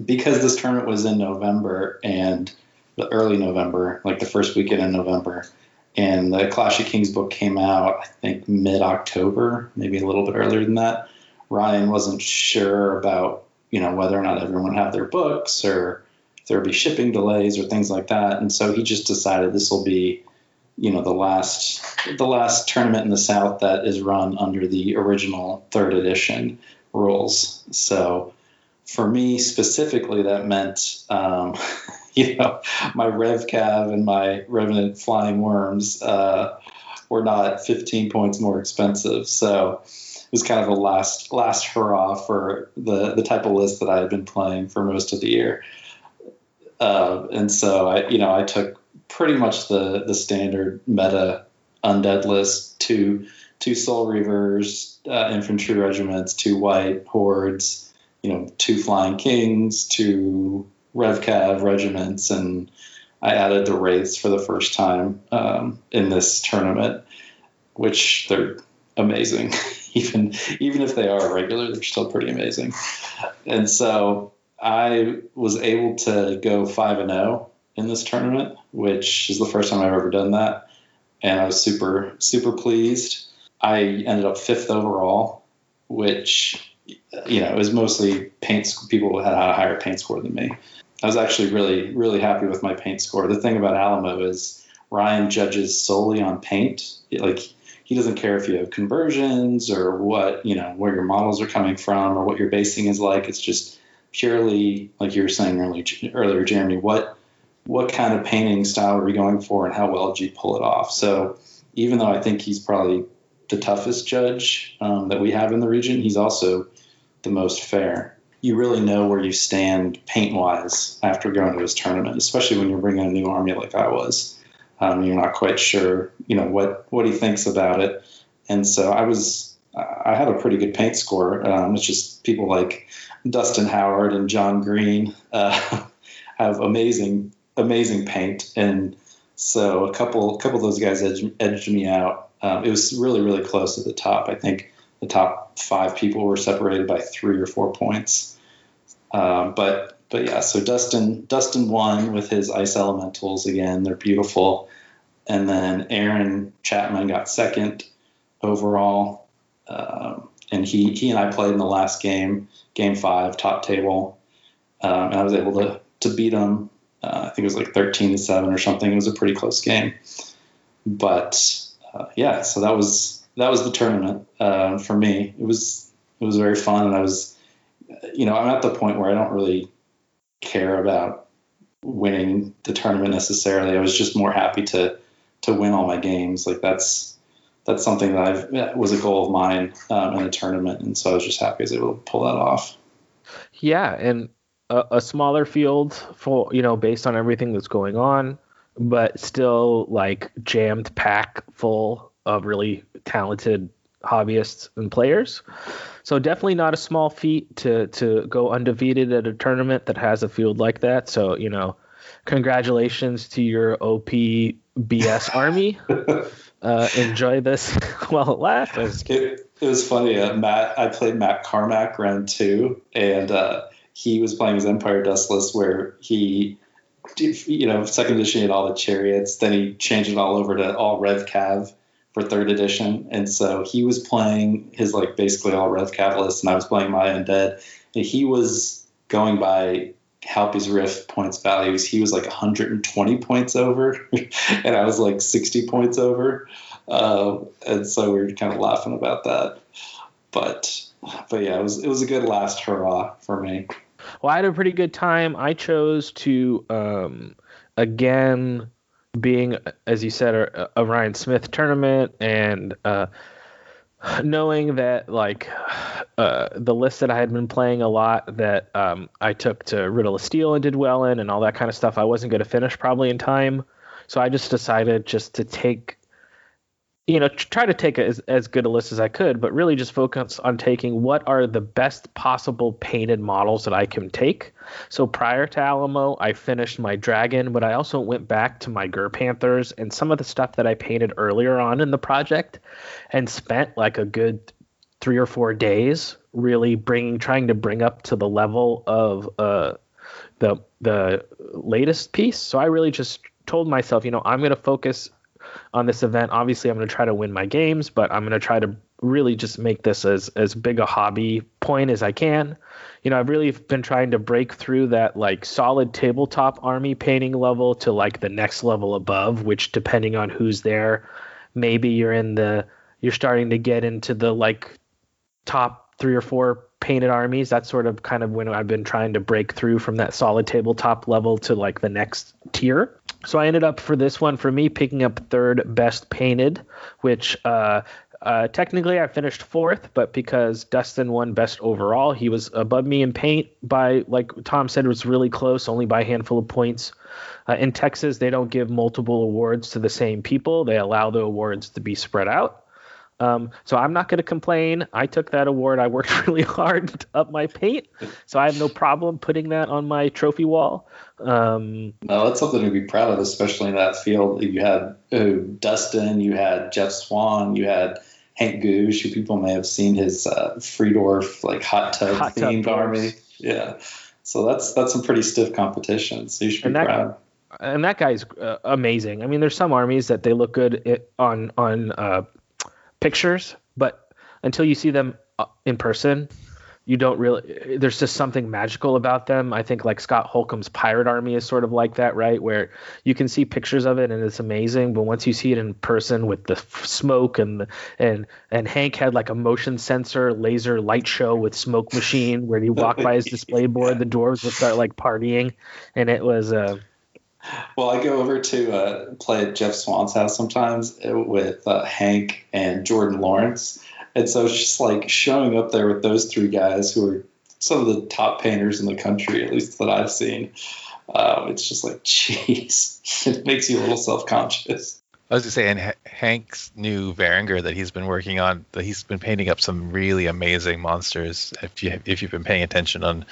because this tournament was in November and the early November, like the first weekend in November, and the Clash of Kings book came out, I think, mid October, maybe a little bit earlier than that. Ryan wasn't sure about, you know, whether or not everyone have their books or if there would be shipping delays or things like that. And so he just decided this will be, you know, the last the last tournament in the South that is run under the original third edition rules. So for me specifically, that meant um, [laughs] [laughs] you know, my RevCav and my Revenant Flying Worms uh, were not 15 points more expensive. So it was kind of a last last hurrah for the the type of list that I had been playing for most of the year. Uh, and so I, you know, I took pretty much the the standard meta undead list: two two Soul Reavers, uh, infantry regiments, two wight hordes, you know, two flying kings, two RevCav regiments, and I added the wraiths for the first time um, in this tournament, which they're amazing. [laughs] even even if they are regular, they're still pretty amazing. And so I was able to go five and zero oh in this tournament, which is the first time I've ever done that, and I was super super pleased. I ended up fifth overall, which you know it was mostly paint people had a higher paint score than me. I was actually really, really happy with my paint score. The thing about Alamo is Ryan judges solely on paint. Like he doesn't care if you have conversions or what, you know, where your models are coming from or what your basing is like. It's just purely, like you were saying earlier, earlier Jeremy, what what kind of painting style are we going for and how well did you pull it off? So even though I think he's probably the toughest judge um, that we have in the region, he's also the most fair you really know where you stand paint wise after going to this tournament, especially when you're bringing a new army like I was. Um, you're not quite sure, you know, what what he thinks about it, and so I was, I had a pretty good paint score. Um, it's just people like Dustin Howard and John Green uh, [laughs] have amazing, amazing paint, and so a couple, a couple of those guys edged, edged me out. Um, it was really, really close at the top. I think the top five people were separated by three or four points. Uh, but but yeah, so Dustin Dustin won with his ice elementals again. They're beautiful, and then Aaron Chapman got second overall, uh, and he he and I played in the last game, game five, top table, um, and I was able to to beat him. Uh, I think it was like thirteen to seven or something. It was a pretty close game, but uh, yeah, so that was that was the tournament uh, for me. It was it was very fun, and I was you know, I'm at the point where I don't really care about winning the tournament necessarily. I was just more happy to to win all my games. Like that's that's something that I've was a goal of mine um, in a tournament, and so I was just happy I was able to pull that off. Yeah, and a, a smaller field for you know based on everything that's going on, but still like jammed pack full of really talented hobbyists and players. So definitely not a small feat to to go undefeated at a tournament that has a field like that. So you know, congratulations to your OP BS [laughs] army. Uh, enjoy this [laughs] while it lasts. It, it was funny. Uh, Matt, I played Matt Carmack round two, and uh, he was playing his Empire Dust list where he, you know, second edition had all the chariots. Then he changed it all over to all Rev Cav for third edition, and so he was playing his like basically all Rev Cav list, and I was playing my Undead, and he was going by Halpi's Rift points values, he was like 120 points over, [laughs] and I was like 60 points over. Uh, and so we were kind of laughing about that. But but yeah, it was it was a good last hurrah for me. Well, I had a pretty good time. I chose to um, again being as you said a, a Ryan Smith tournament and uh, knowing that like uh, the list that I had been playing a lot that um, I took to Riddle of Steel and did well in and all that kind of stuff, I wasn't going to finish probably in time. So I just decided just to take you know, try to take as, as good a list as I could, but really just focus on taking what are the best possible painted models that I can take. So prior to Alamo, I finished my Dragon, but I also went back to my Gur Panthers and some of the stuff that I painted earlier on in the project and spent like a good three or four days really bringing, trying to bring up to the level of uh, the, the latest piece. So I really just told myself, you know, I'm going to focus on this event. Obviously, I'm going to try to win my games, but I'm going to try to really just make this as as big a hobby point as I can. You know, I've really been trying to break through that like solid tabletop army painting level to like the next level above, which depending on who's there, maybe you're in the you're starting to get into the like top 3 or 4 painted armies. That's sort of kind of when I've been trying to break through from that solid tabletop level to like the next tier. So I ended up for this one for me picking up third best painted, which uh, uh, technically I finished fourth, but because Dustin won best overall, he was above me in paint by like Tom said, was really close, only by a handful of points. Uh, in Texas, they don't give multiple awards to the same people; they allow the awards to be spread out. Um, so I'm not going to complain. I took that award. I worked [laughs] really hard to up my paint, so I have no problem putting that on my trophy wall. Um, no, that's something to be proud of, especially in that field. You had uh, Dustin, you had Jeff Swan, you had Hank Googe, who people may have seen his uh, Free Dwarf like hot tub hot themed tub army. Yeah, so that's that's some pretty stiff competition. So you should be that, proud. And that guy's uh, amazing. I mean, there's some armies that they look good on on uh, pictures, but until you see them uh, in person, you don't really there's just something magical about them i think like scott holcomb's pirate army is sort of like that right where you can see pictures of it and it's amazing but once you see it in person with the smoke and and and hank had like a motion sensor laser light show with smoke machine where he walked by his [laughs] display board yeah. the dwarves would start like partying and it was uh well, I go over to uh, play at Jeff Swan's house sometimes uh, with uh, Hank and Jordan Lawrence. And so it's just like showing up there with those three guys who are some of the top painters in the country, at least that I've seen. Um, it's just like, [laughs] jeez, it makes you a little self conscious. I was gonna say, and H- Hank's new Varangur that he's been working on, that he's been painting up some really amazing monsters. If you if you've been paying attention on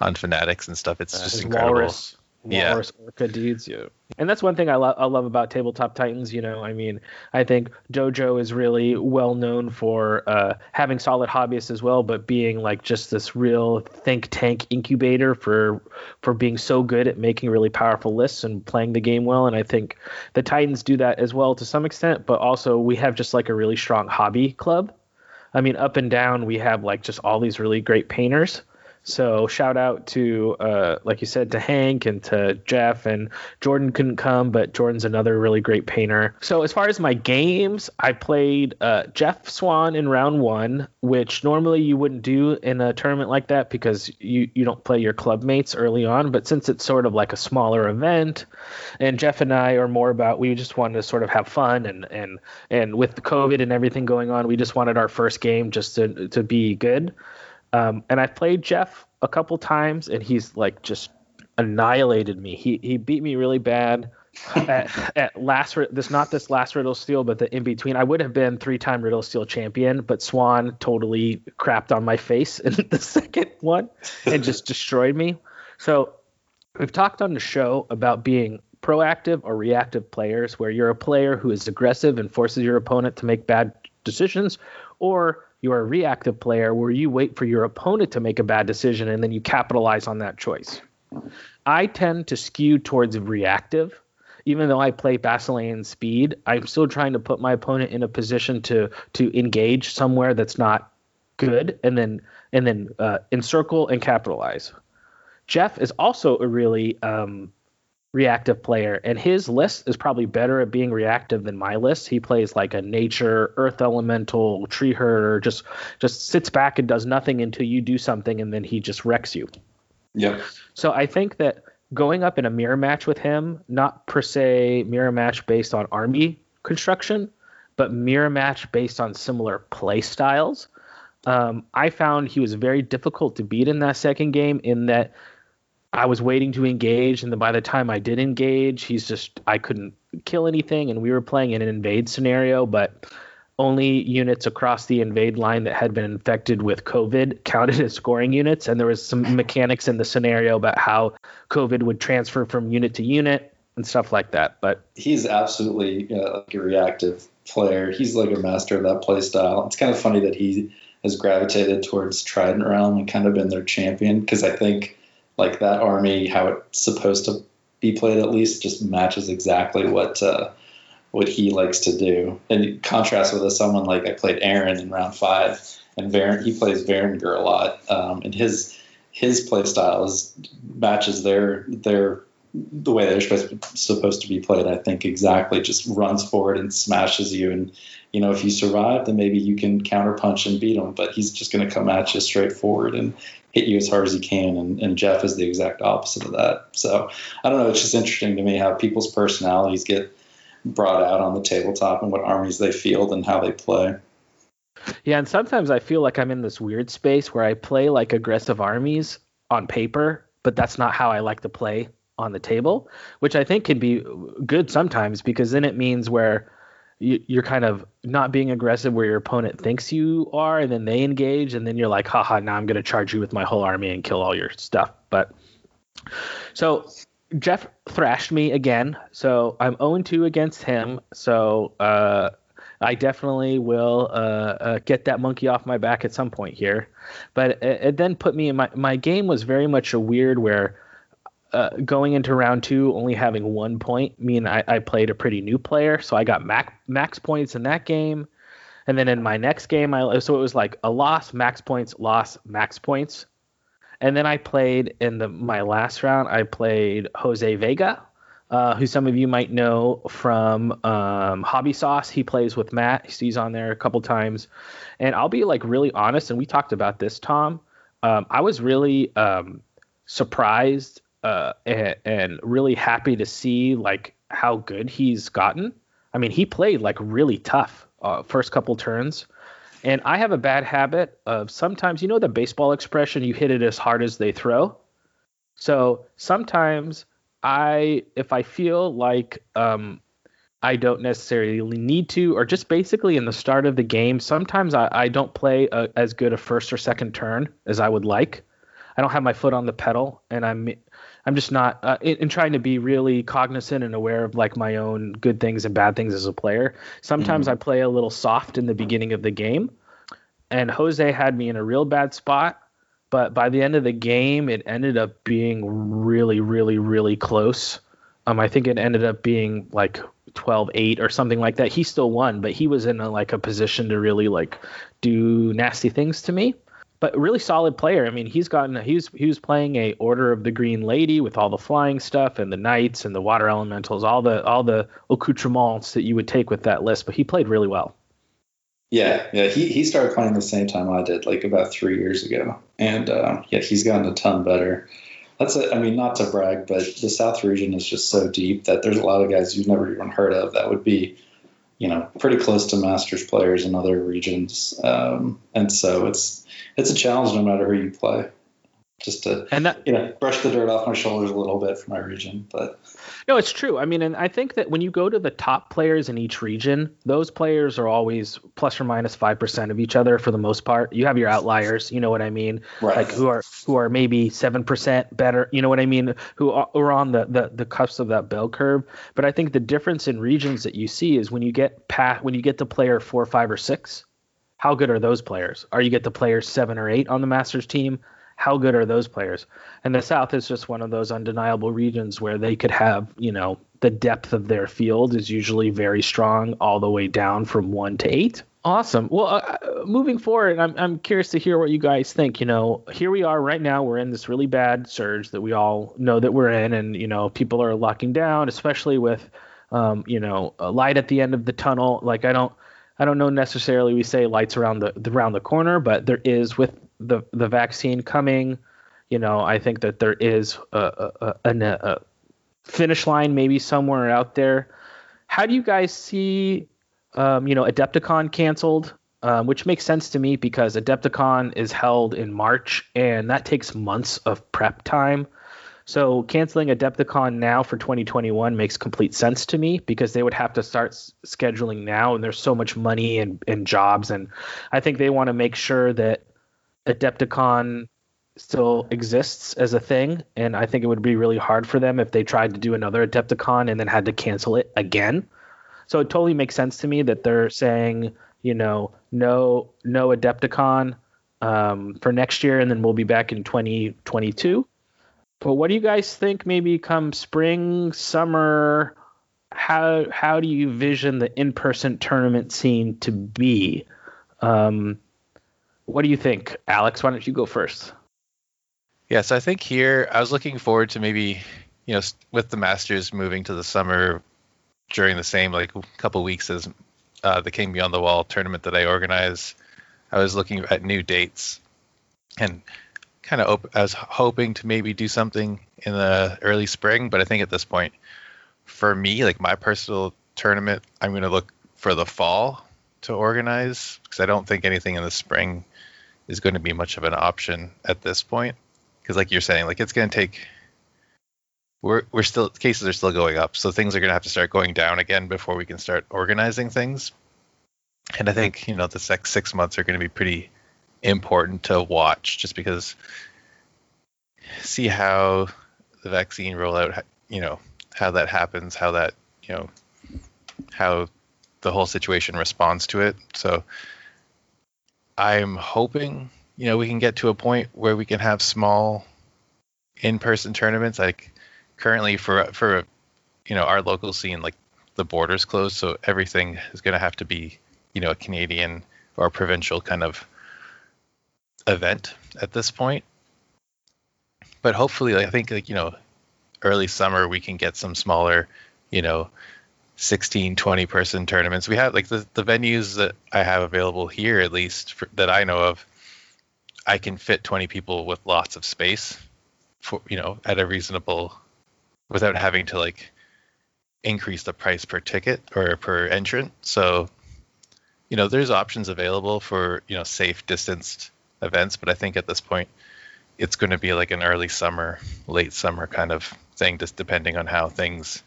on Fanatics and stuff, it's uh, just incredible. Walrus walrus yeah. orca dudes. Yeah. And that's one thing I, lo- I love about Tabletop Titans. You know, I mean, I think Dojo is really well known for uh, having solid hobbyists as well, but being like just this real think tank incubator for for being so good at making really powerful lists and playing the game well. And I think the Titans do that as well to some extent, but also we have just like a really strong hobby club. I mean, up and down, we have like just all these really great painters so shout out to, uh, like you said, to Hank and to Jeff and Jordan couldn't come, but Jordan's another really great painter. So as far as my games, I played uh, Jeff Swan in round one, which normally you wouldn't do in a tournament like that because you you don't play your club mates early on. But since it's sort of like a smaller event, and Jeff and I are more about we just wanted to sort of have fun and and and with the COVID and everything going on, we just wanted our first game just to to be good. Um, and I played Jeff a couple times, and he's like just annihilated me. He he beat me really bad [laughs] at, at last. This not this last Riddle Steel, but the in between. I would have been three time Riddle Steel champion, but Swan totally crapped on my face in [laughs] the second one and [laughs] just destroyed me. So we've talked on the show about being proactive or reactive players, where you're a player who is aggressive and forces your opponent to make bad decisions, or you're a reactive player where you wait for your opponent to make a bad decision and then you capitalize on that choice. I tend to skew towards reactive. Even though I play Basilean speed, I'm still trying to put my opponent in a position to to engage somewhere that's not good, and then and then uh, encircle and capitalize. Jeff is also a really um, reactive player, and his list is probably better at being reactive than my list. He plays like a nature, earth elemental, tree herder, just just sits back and does nothing until you do something, and then he just wrecks you. Yep. So I think that going up in a mirror match with him, not per se mirror match based on army construction, but mirror match based on similar play styles. Um, I found he was very difficult to beat in that second game in that I was waiting to engage, and then by the time I did engage, he's just I couldn't kill anything, and we were playing in an invade scenario, but only units across the invade line that had been infected with COVID [laughs] counted as scoring units, and there was some [laughs] mechanics in the scenario about how COVID would transfer from unit to unit and stuff like that. But he's absolutely uh, like a reactive player. He's like a master of that play style. It's kind of funny that he has gravitated towards Trident Realm and kind of been their champion because I think like that army, how it's supposed to be played at least, just matches exactly what uh, what he likes to do. And contrast with someone like I played Aaron in round five, and Varen, he plays Varangur a lot, um, and his his play style is matches their their the way they're supposed to, supposed to be played. I think exactly just runs forward and smashes you, and you know if you survive, then maybe you can counterpunch and beat him. But he's just going to come at you straight forward, and hit you as hard as he can. And, and Jeff is the exact opposite of that. So I don't know. It's just interesting to me how people's personalities get brought out on the tabletop and what armies they field and how they play. Yeah, and sometimes I feel like I'm in this weird space where I play like aggressive armies on paper, but that's not how I like to play on the table, which I think can be good sometimes because then it means where you're kind of not being aggressive where your opponent thinks you are, and then they engage, and then you're like, haha, now I'm going to charge you with my whole army and kill all your stuff. But so Jeff thrashed me again, so I'm 0 2 against him. So uh, I definitely will uh, uh, get that monkey off my back at some point here. But it, it then put me in my my game was very much a weird where uh, going into round two, only having one point, mean I, I played a pretty new player, so I got max max points in that game, and then in my next game, I so it was like a loss, max points, loss, max points, and then I played in the my last round. I played Jose Vega, uh, who some of you might know from um, Hobby Sauce. He plays with Matt. He's on there a couple times, and I'll be like really honest. And we talked about this, Tom. Um, I was really um, surprised uh, and, and really happy to see like how good he's gotten. I mean, he played like really tough uh, first couple turns. And I have a bad habit of sometimes, you know, the baseball expression, you hit it as hard as they throw. So sometimes I, if I feel like um, I don't necessarily need to, or just basically in the start of the game, sometimes I, I don't play a, as good a first or second turn as I would like. I don't have my foot on the pedal, and I'm I'm just not uh, in, in, trying to be really cognizant and aware of like my own good things and bad things as a player. Sometimes mm-hmm. I play a little soft in the beginning of the game, and Jose had me in a real bad spot. But by the end of the game, it ended up being really, really, really close. Um, I think it ended up being like 12-8 or something like that. He still won, but he was in a, like a position to really like do nasty things to me but really solid player. I mean, he's gotten he's he was playing a Order of the Green Lady with all the flying stuff and the knights and the water elementals, all the all the accoutrements that you would take with that list. But he played really well. Yeah, yeah. He he started playing the same time I did, like about three years ago, and uh, yeah, he's gotten a ton better. That's a, I mean, not to brag, but the South region is just so deep that there's a lot of guys you've never even heard of that would be you know pretty close to masters players in other regions um, and so it's it's a challenge no matter who you play. Just to and that, you know brush the dirt off my shoulders a little bit for my region, but no, it's true. I mean, and I think that when you go to the top players in each region, those players are always plus or minus five percent of each other for the most part. You have your outliers, you know what I mean, right. like who are who are maybe seven percent better, you know what I mean, who are, are on the, the the cusp of that bell curve. But I think the difference in regions that you see is when you get past when you get to player four, five, or six how good are those players? Are you get the players seven or eight on the Masters team? How good are those players? And the South is just one of those undeniable regions where they could have, you know, the depth of their field is usually very strong all the way down from one to eight. Awesome. Well, uh, uh, moving forward, I'm I'm curious to hear what you guys think. You know, here we are right now. We're in this really bad surge that we all know that we're in, and you know, people are locking down, especially with, um, you know, a light at the end of the tunnel. Like I don't, I don't know necessarily we say lights around the, the around the corner, but there is with the the vaccine coming. You know, I think that there is a, a, a, a finish line maybe somewhere out there. How do you guys see um, you know, Adepticon canceled, um, which makes sense to me because Adepticon is held in March and that takes months of prep time. So canceling Adepticon now for 2021 makes complete sense to me because they would have to start s- scheduling now, and there's so much money and, and jobs, and I think they want to make sure that Adepticon still exists as a thing, and I think it would be really hard for them if they tried to do another Adepticon and then had to cancel it again. So it totally makes sense to me that they're saying, you know, no, no Adepticon um, for next year, and then we'll be back in 2022. But what do you guys think? Maybe come spring, summer, how how do you vision the in-person tournament scene to be? Um, what do you think, Alex? Why don't you go first? Yes, I think here I was looking forward to maybe, you know, with the Masters moving to the summer during the same like couple weeks as uh, the King Beyond the Wall tournament that I organize. I was looking at new dates and kind of op- I was hoping to maybe do something in the early spring, but I think at this point, for me, like my personal tournament, I'm going to look for the fall to organize because I don't think anything in the spring is going to be much of an option at this point. Because, like you're saying, like it's going to take we're we're still cases are still going up, so things are going to have to start going down again before we can start organizing things. And I think you know the next six months are going to be pretty important to watch, just because see how the vaccine rollout, you know, how that happens, how that you know, how the whole situation responds to it. So I'm hoping you know we can get to a point where we can have small in-person tournaments like currently for for you know our local scene like the borders closed so everything is going to have to be you know a canadian or provincial kind of event at this point. But hopefully i think like you know early summer we can get some smaller you know 16 20 person tournaments we have like the, the venues that i have available here at least for, that i know of i can fit 20 people with lots of space for you know at a reasonable without having to like increase the price per ticket or per entrant. So, you know, there's options available for, you know, safe distanced events, but I think at this point it's going to be like an early summer, late summer kind of thing, just depending on how things,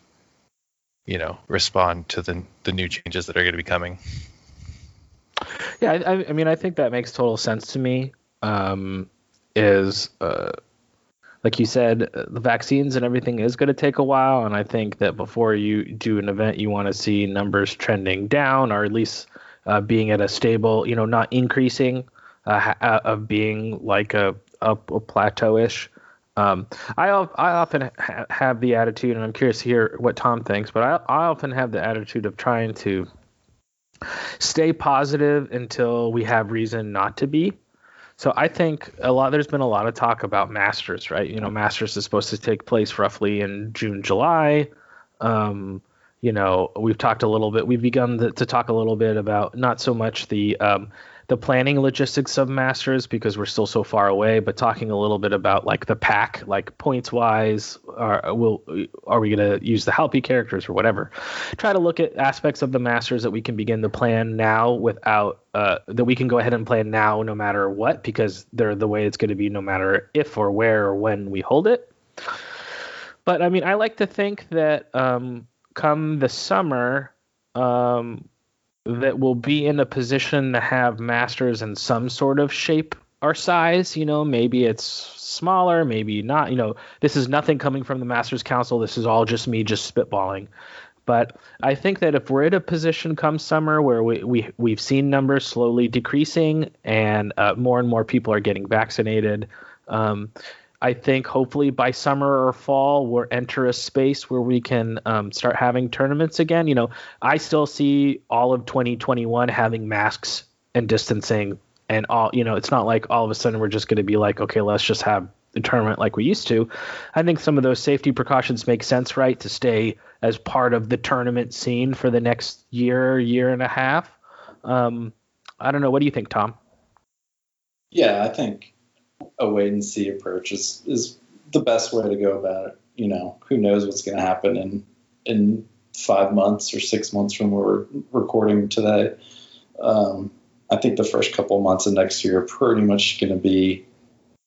you know, respond to the the new changes that are going to be coming. Yeah, I, I mean, I think that makes total sense to me. Um, is uh, like you said, the vaccines and everything is going to take a while. And I think that before you do an event, you want to see numbers trending down or at least uh, being at a stable, you know, not increasing, uh, uh of being like a, a, a plateau-ish. Um, I, I often ha- have the attitude, and I'm curious to hear what Tom thinks, but I, I often have the attitude of trying to stay positive until we have reason not to be. So I think a lot. There's been a lot of talk about Masters, right? You know, Masters is supposed to take place roughly in June, July. Um, you know, we've talked a little bit. We've begun to, to talk a little bit about not so much the um, the planning logistics of Masters because we're still so far away, but talking a little bit about like the pack, like points wise, are will are we going to use the Halpi characters or whatever? Try to look at aspects of the Masters that we can begin to plan now without uh, that we can go ahead and plan now no matter what because they're the way it's going to be no matter if or where or when we hold it. But I mean, I like to think that um, come the summer. Um, that will be in a position to have masters in some sort of shape or size. You know, maybe it's smaller, maybe not. You know, this is nothing coming from the Masters Council. This is all just me just spitballing. But I think that if we're in a position come summer where we, we, we've seen numbers slowly decreasing and uh, more and more people are getting vaccinated, um, I think hopefully by summer or fall we'll enter a space where we can um, start having tournaments again. You know, I still see all of 2021 having masks and distancing and all. You know, it's not like all of a sudden we're just going to be like, okay, let's just have the tournament like we used to. I think some of those safety precautions make sense, right, to stay as part of the tournament scene for the next year, year and a half. Um, I don't know. What do you think, Tom? Yeah, I think a wait and see approach is, is the best way to go about it. You know, who knows what's going to happen in in five months or six months from where we're recording today. Um, I think the first couple of months of next year are pretty much going to be,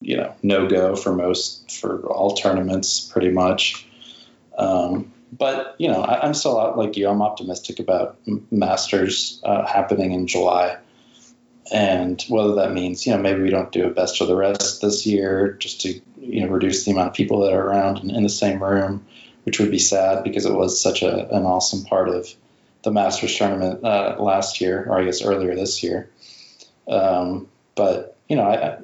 you know, no go for most for all tournaments, pretty much. Um, but you know, I, am still out like you. I'm optimistic about Masters uh, happening in July and whether that means you know maybe we don't do a best of the rest this year just to you know reduce the amount of people that are around in, in the same room which would be sad because it was such a, an awesome part of the masters tournament uh, last year or i guess earlier this year. Um, but you know I,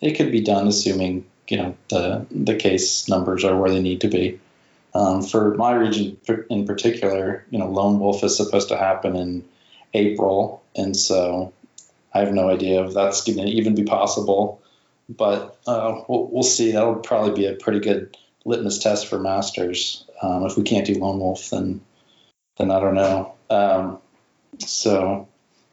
it could be done assuming you know the the case numbers are where they need to be. Um, for my region in particular you know lone wolf is supposed to happen in april. And so I have no idea if that's going to even be possible, but uh, we'll, we'll, see. That'll probably be a pretty good litmus test for Masters. Um, if we can't do Lone Wolf, then then I don't know. Um, so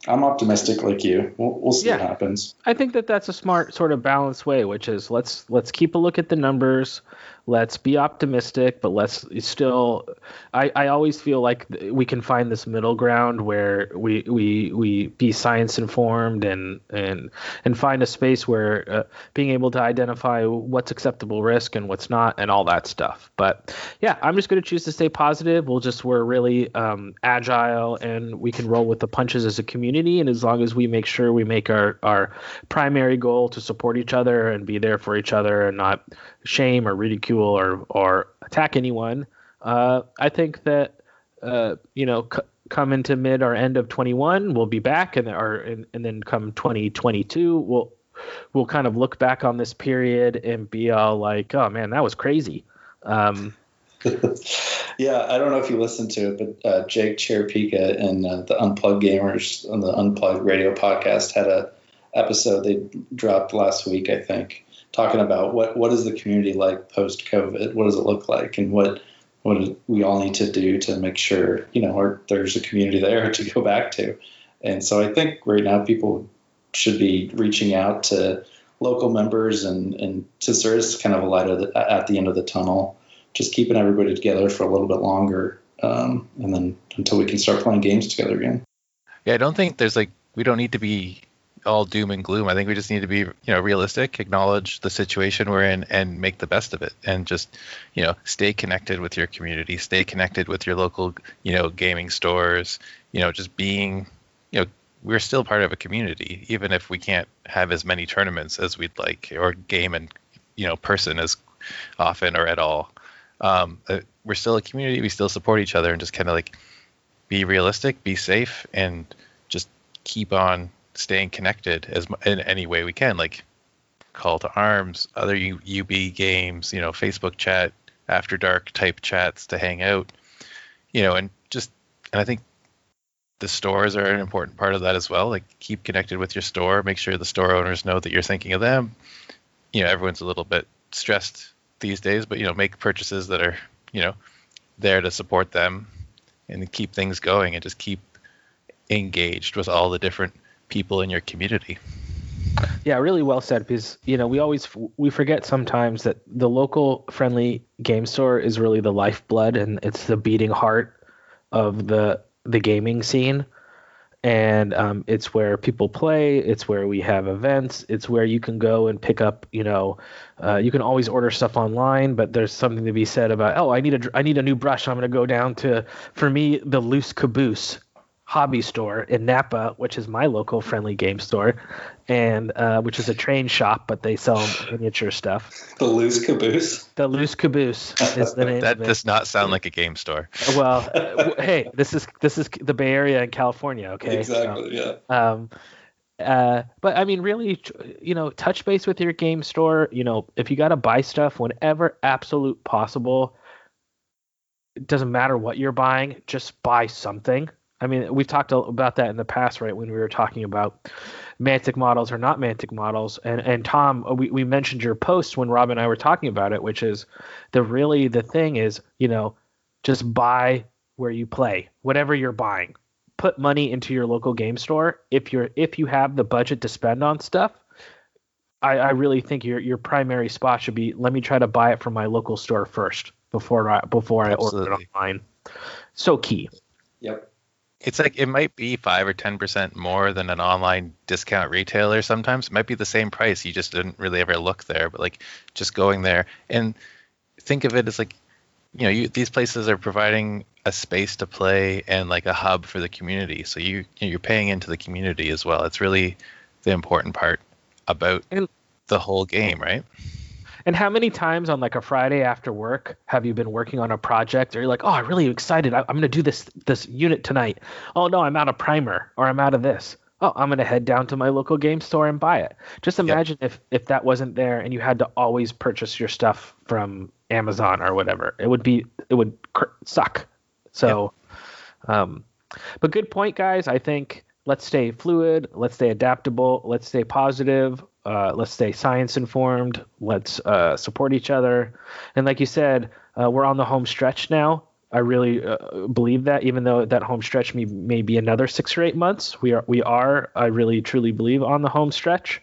I'm optimistic like you. We'll, we'll see yeah. what happens. I think that that's a smart sort of balanced way, which is let's let's keep a look at the numbers let's be optimistic, but let's still. I, I always feel like we can find this middle ground where we we we be science informed and and and find a space where uh, being able to identify what's acceptable risk and what's not and all that stuff. But yeah, I'm just going to choose to stay positive. We'll just we're really um, agile and we can roll with the punches as a community. And as long as we make sure we make our our primary goal to support each other and be there for each other and not shame or ridicule or or attack anyone. Uh, I think that uh, you know c- come into mid or end of 21, we'll be back, and or and, and then come 2022, we'll we'll kind of look back on this period and be all like, oh man, that was crazy. Um, [laughs] yeah, I don't know if you listened to it, but uh, Jake Cherapika and uh, the Unplugged Gamers on the Unplugged Radio podcast had a episode they dropped last week, I think, talking about what what is the community like post COVID? What does it look like, and what what we all need to do to make sure you know our, there's a community there [laughs] to go back to. And so I think right now people should be reaching out to local members and and since there is kind of a light the, at the end of the tunnel, just keeping everybody together for a little bit longer, um, and then until we can start playing games together again. Yeah, I don't think there's like we don't need to be all doom and gloom. I think we just need to be, you know, realistic, acknowledge the situation we're in, and make the best of it, and just, you know, stay connected with your community, stay connected with your local, you know, gaming stores. You know, just being, you know, we're still part of a community, even if we can't have as many tournaments as we'd like, or game and, you know, person as often or at all. Um, uh, we're still a community. We still support each other, and just kind of like be realistic, be safe, and just keep on staying connected as in any way we can, like Call to Arms, other UB games, you know, Facebook chat, After Dark type chats to hang out, you know, and just and I think the stores are an important part of that as well. Like keep connected with your store, make sure the store owners know that you're thinking of them. You know, everyone's a little bit stressed these days, but you know, make purchases that are, you know, there to support them and keep things going and just keep engaged with all the different people in your community. Yeah, really well said. Because you know we always we forget sometimes that the local friendly game store is really the lifeblood and it's the beating heart of the the gaming scene, and um, it's where people play. It's where we have events. It's where you can go and pick up. You know, uh, you can always order stuff online, but there's something to be said about oh I need a I need a new brush. I'm going to go down to for me the loose caboose hobby store in Napa, which is my local friendly game store, and uh, which is a train shop, but they sell miniature stuff. The Loose Caboose. The Loose Caboose is the [laughs] name. that does not sound like a game store. Well, [laughs] uh, hey, this is this is the Bay Area in California. Okay. Exactly. So, yeah. Um, Uh, but I mean, really, you know, touch base with your game store. You know, if you got to buy stuff whenever absolute possible, it doesn't matter what you're buying, just buy something. I mean, we've talked about that in the past, right? When we were talking about Mantic models or not Mantic models. And and Tom, uh, we, we mentioned your post when Rob and I were talking about it, which is the really the thing is, you know, just buy where you play, whatever you're buying. Put money into your local game store. If you're if you have the budget to spend on stuff, I, I really think your your primary spot should be let me try to buy it from my local store first before I before I order it online. So key. Yep it's like it might be five or ten percent more than an online discount retailer sometimes. It might be the same price. You just didn't really ever look there but like just going there. And think of it as like you know you, these places are providing a space to play and like a hub for the community. So you you're paying into the community as well. It's really the important part about the whole game right and how many times on like a Friday after work have you been working on a project or you're like, oh, I'm really excited. I, am going to do this this unit tonight. Oh no, I'm out of primer or I'm out of this. Oh, I'm going to head down to my local game store and buy it. Just imagine yep. if if that wasn't there and you had to always purchase your stuff from Amazon or whatever. It would be it would cr- suck. So, yep. um, but good point, guys. I think let's stay fluid, let's stay adaptable, let's stay positive. Uh, let's stay science informed. Let's uh, support each other. And like you said, uh, we're on the home stretch now. I really uh, believe that, even though that home stretch may, may be another six or eight months, we are we are. I really truly believe on the home stretch.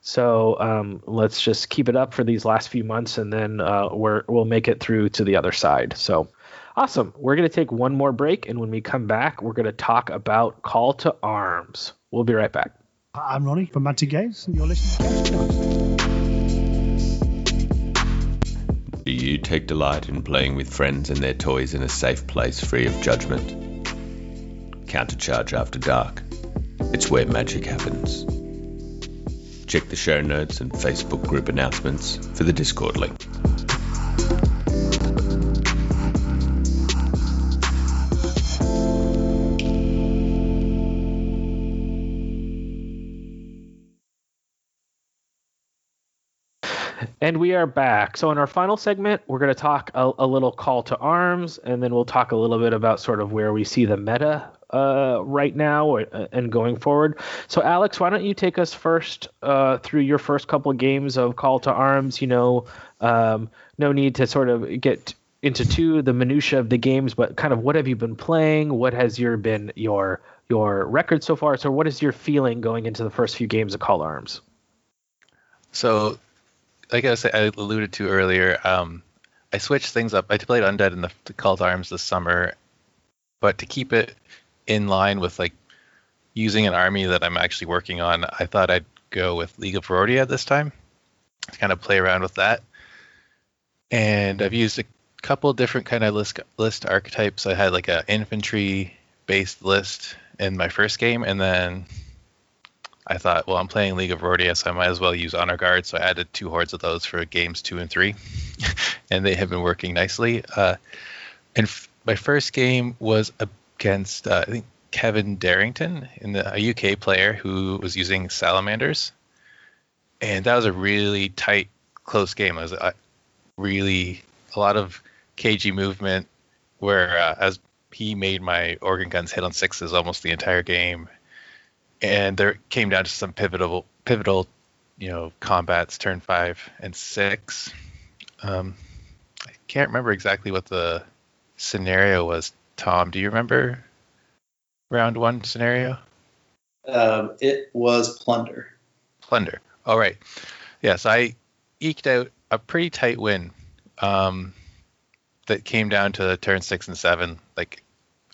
So um, let's just keep it up for these last few months, and then uh, we're we'll make it through to the other side. So awesome. We're gonna take one more break, and when we come back, we're gonna talk about call to arms. We'll be right back. I'm Ronnie from Mantic Games, and you're listening to Games Do you take delight in playing with friends and their toys in a safe place free of judgment? Countercharge After Dark. It's where magic happens. Check the show notes and Facebook group announcements for the Discord link. And we are back. So, in our final segment, we're going to talk a, a, little call to arms, and then we'll talk a little bit about sort of where we see the meta uh, right now uh, and going forward. So, Alex, why don't you take us first uh, through your first couple games of call to arms? You know, um, no need to sort of get into two the minutia of the games, but kind of what have you been playing? What has your been your your record so far? So, what is your feeling going into the first few games of Call to Arms? So like I said, I alluded to earlier, um, I switched things up. I played Undead in the, the Call to Arms this summer, but to keep it in line with like using an army that I'm actually working on, I thought I'd go with League of Rhordia this time to kind of play around with that. And I've used a couple different kind of list list archetypes. I had like an infantry based list in my first game, and then I thought, well, I'm playing League of Rhordia, so I might as well use Honor Guard. So I added two hordes of those for games two and three, [laughs] and they have been working nicely. Uh, and f- my first game was against uh, I think Kevin Darrington, in the, a UK player who was using Salamanders, and that was a really tight, close game. It was uh, really a lot of cagey movement, where uh, as he made my organ guns hit on sixes almost the entire game and there came down to some pivotal pivotal you know combats turn five and six. Um, i can't remember exactly what the scenario was. Tom do you remember round one scenario? Um, it was plunder. Plunder. All right. Yes i eked out a pretty tight win um, that came down to turn six and seven like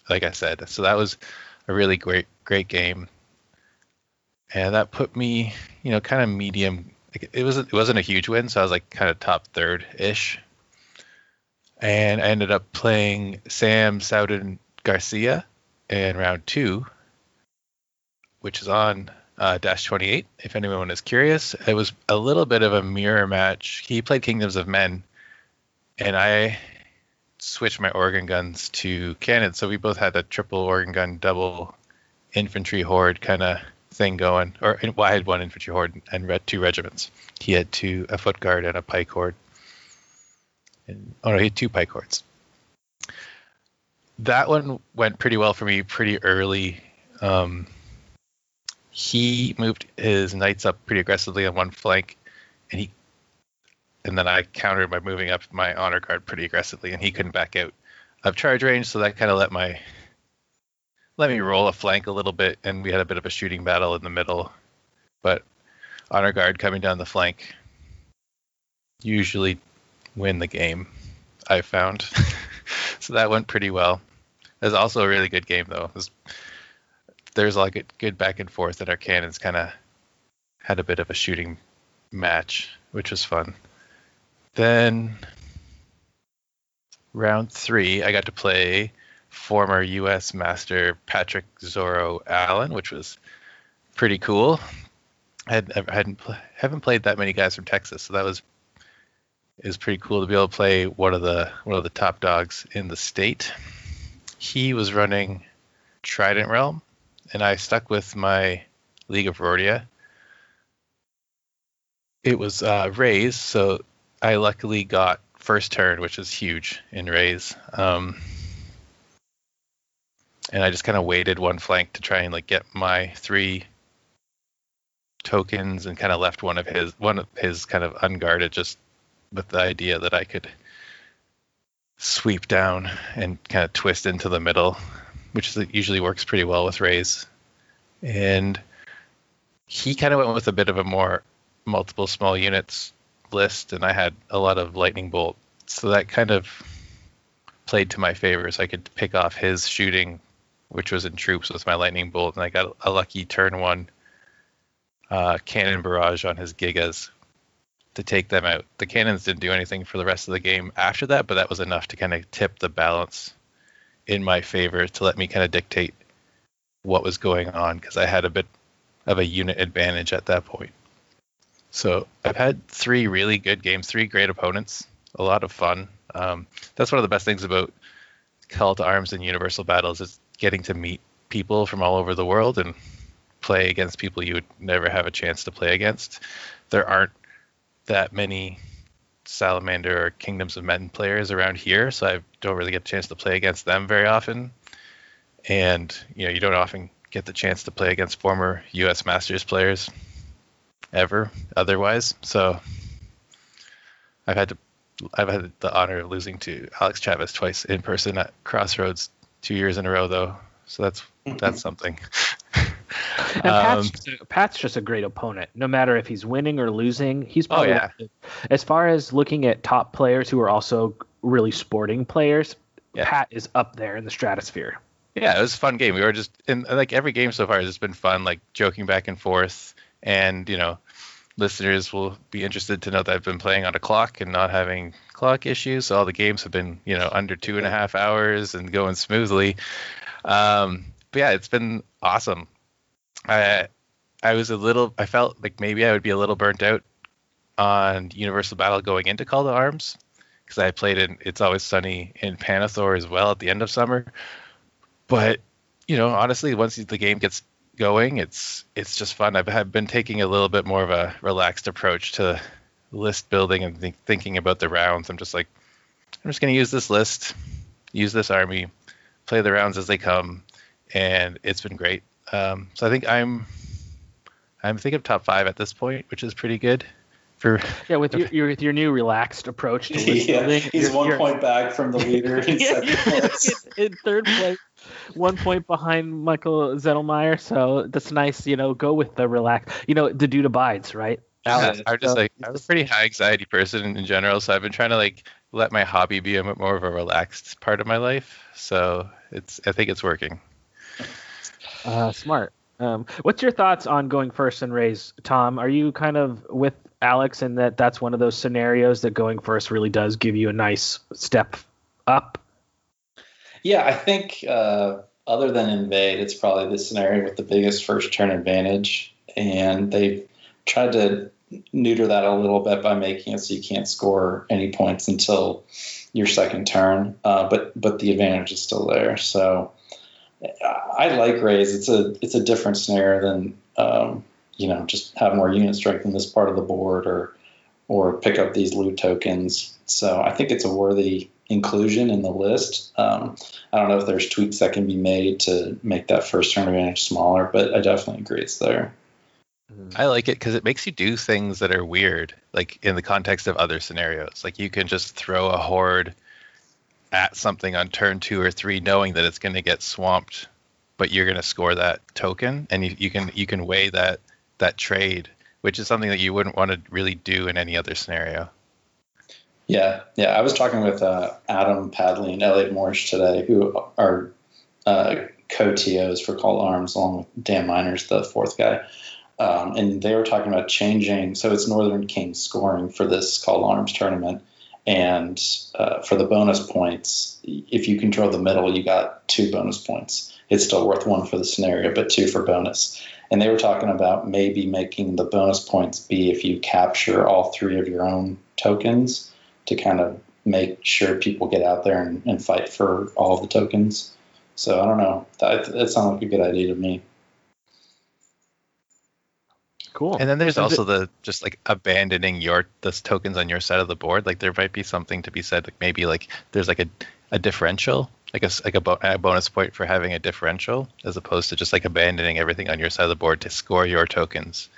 like i said. So that was a really great great game and that put me, you know, kind of medium. It wasn't it wasn't a huge win, so I was like kind of top third ish. And I ended up playing Sam Sowden Garcia in round two, which is on uh, Dash 28. If anyone is curious, it was a little bit of a mirror match. He played Kingdoms of Men, and I switched my organ guns to cannon. So we both had a triple organ gun, double infantry horde kind of thing going. Or well, I had one infantry horde and two regiments. He had two a foot guard and a pike horde. And, oh no, he had two pike hordes. That one went pretty well for me pretty early. Um, he moved his knights up pretty aggressively on one flank, and he and then I countered by moving up my honor guard pretty aggressively, and he couldn't back out of charge range, so that kind of let my let me roll a flank a little bit, and we had a bit of a shooting battle in the middle. But honor guard coming down the flank usually win the game. I found, [laughs] so that went pretty well. It was also a really good game though. Was, there's like a good back and forth, and our cannons kind of had a bit of a shooting match, which was fun. Then round three, I got to play former U.S. Master Patrick Zorro Allen, which was pretty cool. I had I hadn't haven't played that many guys from Texas, so that was is pretty cool to be able to play one of the one of the top dogs in the state. He was running Trident Realm, and I stuck with my League of Rhordia. It was uh, Raze, so I luckily got first turn, which is huge in Raze. Um, and I just kind of waited one flank to try and like get my three tokens and kind of left one of his one of his kind of unguarded just with the idea that I could sweep down and kind of twist into the middle, which usually works pretty well with Raze. And he kind of went with a bit of a more multiple small units list, and I had a lot of lightning bolt, so that kind of played to my favor. So I could pick off his shooting which was in troops with my lightning bolt, and I got a lucky turn one uh, cannon barrage on his gigas to take them out. The cannons didn't do anything for the rest of the game after that, but that was enough to kind of tip the balance in my favor to let me kind of dictate what was going on because I had a bit of a unit advantage at that point. So I've had three really good games, three great opponents, a lot of fun. Um, that's one of the best things about Call to Arms and Universal Battles is getting to meet people from all over the world and play against people you would never have a chance to play against. There aren't that many Salamander or Kingdoms of Men players around here, so I don't really get a chance to play against them very often. And you know, you don't often get the chance to play against former U.S. Masters players ever otherwise. So I've had to I've had the honor of losing to Alex Chavez twice in person at Crossroads two years in a row though, so that's mm-hmm. that's something. and Pat's, um, just a, Pat's just a great opponent. No matter if he's winning or losing, he's oh, probably oh, yeah. as far as looking at top players who are also really sporting players. Yeah. Pat is up there in the stratosphere. Yeah, it was a fun game. We were just in like every game so far has been fun, like joking back and forth, and you know, listeners will be interested to know that I've been playing on a clock and not having clock issues. So all the games have been, you know, under two and a half hours and going smoothly. Um, but yeah, it's been awesome. I I was a little, I felt like maybe I would be a little burnt out on Universal Battle going into Call to Arms because I played in It's Always Sunny in Pannithor as well at the end of summer. But you know, honestly, once the game gets going, it's it's just fun. I've, I've been taking a little bit more of a relaxed approach to list building and th- thinking about the rounds. I'm just like, I'm just going to use this list, use this army, play the rounds as they come, and it's been great. Um, so I think I'm I'm thinking of top five at this point, which is pretty good. For [laughs] yeah, with your, your with your new relaxed approach to [laughs] list yeah, building, he's one you're, point back from the leader [laughs] in second place. in third place one point behind Michael Zettelmeyer, so that's nice. You know, go with the relax. You know, the dude abides, right? Yeah, I'm just like I'm a pretty high anxiety person in general, so I've been trying to like let my hobby be a bit more of a relaxed part of my life. So it's I think it's working. Uh, smart. Um, what's your thoughts on going first and Raze, Tom? Are you kind of with Alex in that that's one of those scenarios that going first really does give you a nice step up yeah, I think uh, other than invade, it's probably the scenario with the biggest first turn advantage, and they've tried to neuter that a little bit by making it so you can't score any points until your second turn. Uh, but but the advantage is still there. So I like Raze. It's a it's a different snare than um, you know just have more unit strength in this part of the board or or pick up these loot tokens. So I think it's a worthy inclusion in the list. Um, I don't know if there's tweaks that can be made to make that first turn advantage smaller, but I definitely agree it's there. I like it because it makes you do things that are weird, like in the context of other scenarios. Like you can just throw a horde at something on turn two or three, knowing that it's going to get swamped, but you're going to score that token, and you, you can you can weigh that that trade, which is something that you wouldn't want to really do in any other scenario. Yeah, yeah. I was talking with uh, Adam Padley and Elliot Morris today, who are uh, co-TOs for Call Arms, along with Dan Miners, the fourth guy. Um, and they were talking about changing. So it's Northern King scoring for this Call Arms tournament. And uh, for the bonus points, if you control the middle, you got two bonus points. It's still worth one for the scenario, but two for bonus. And they were talking about maybe making the bonus points be if you capture all three of your own tokens to kind of make sure people get out there and, and fight for all the tokens. So I don't know. That, that sounds like a good idea to me. Cool. And then there's also the just like abandoning your the tokens on your side of the board. Like there might be something to be said. Like maybe like there's like a, a differential, like a like a, bo- a bonus point for having a differential, as opposed to just like abandoning everything on your side of the board to score your tokens,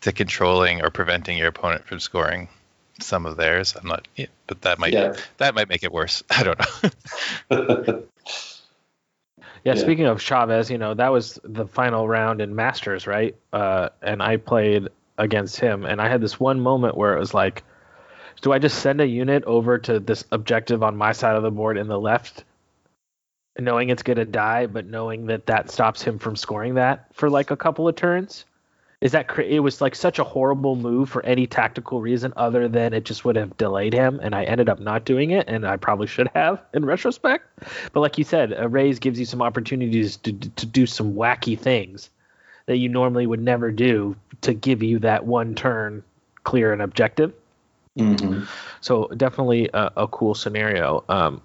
to controlling or preventing your opponent from scoring some of theirs. I'm not, yeah, but that might Yeah. that might make it worse. [laughs] I don't know. [laughs] Yeah, Yeah. speaking of Chavez, you know, that was the final round in Masters, right? Uh, and I played against him, and I had this one moment where it was like, do I just send a unit over to this objective on my side of the board in the left, knowing it's going to die, but knowing that that stops him from scoring that for like a couple of turns? Is that it was like such a horrible move for any tactical reason other than it just would have delayed him, and I ended up not doing it, and I probably should have in retrospect. But like you said, a raise gives you some opportunities to to do some wacky things that you normally would never do to give you that one turn clear and objective. hmm So definitely a, a cool scenario. Um,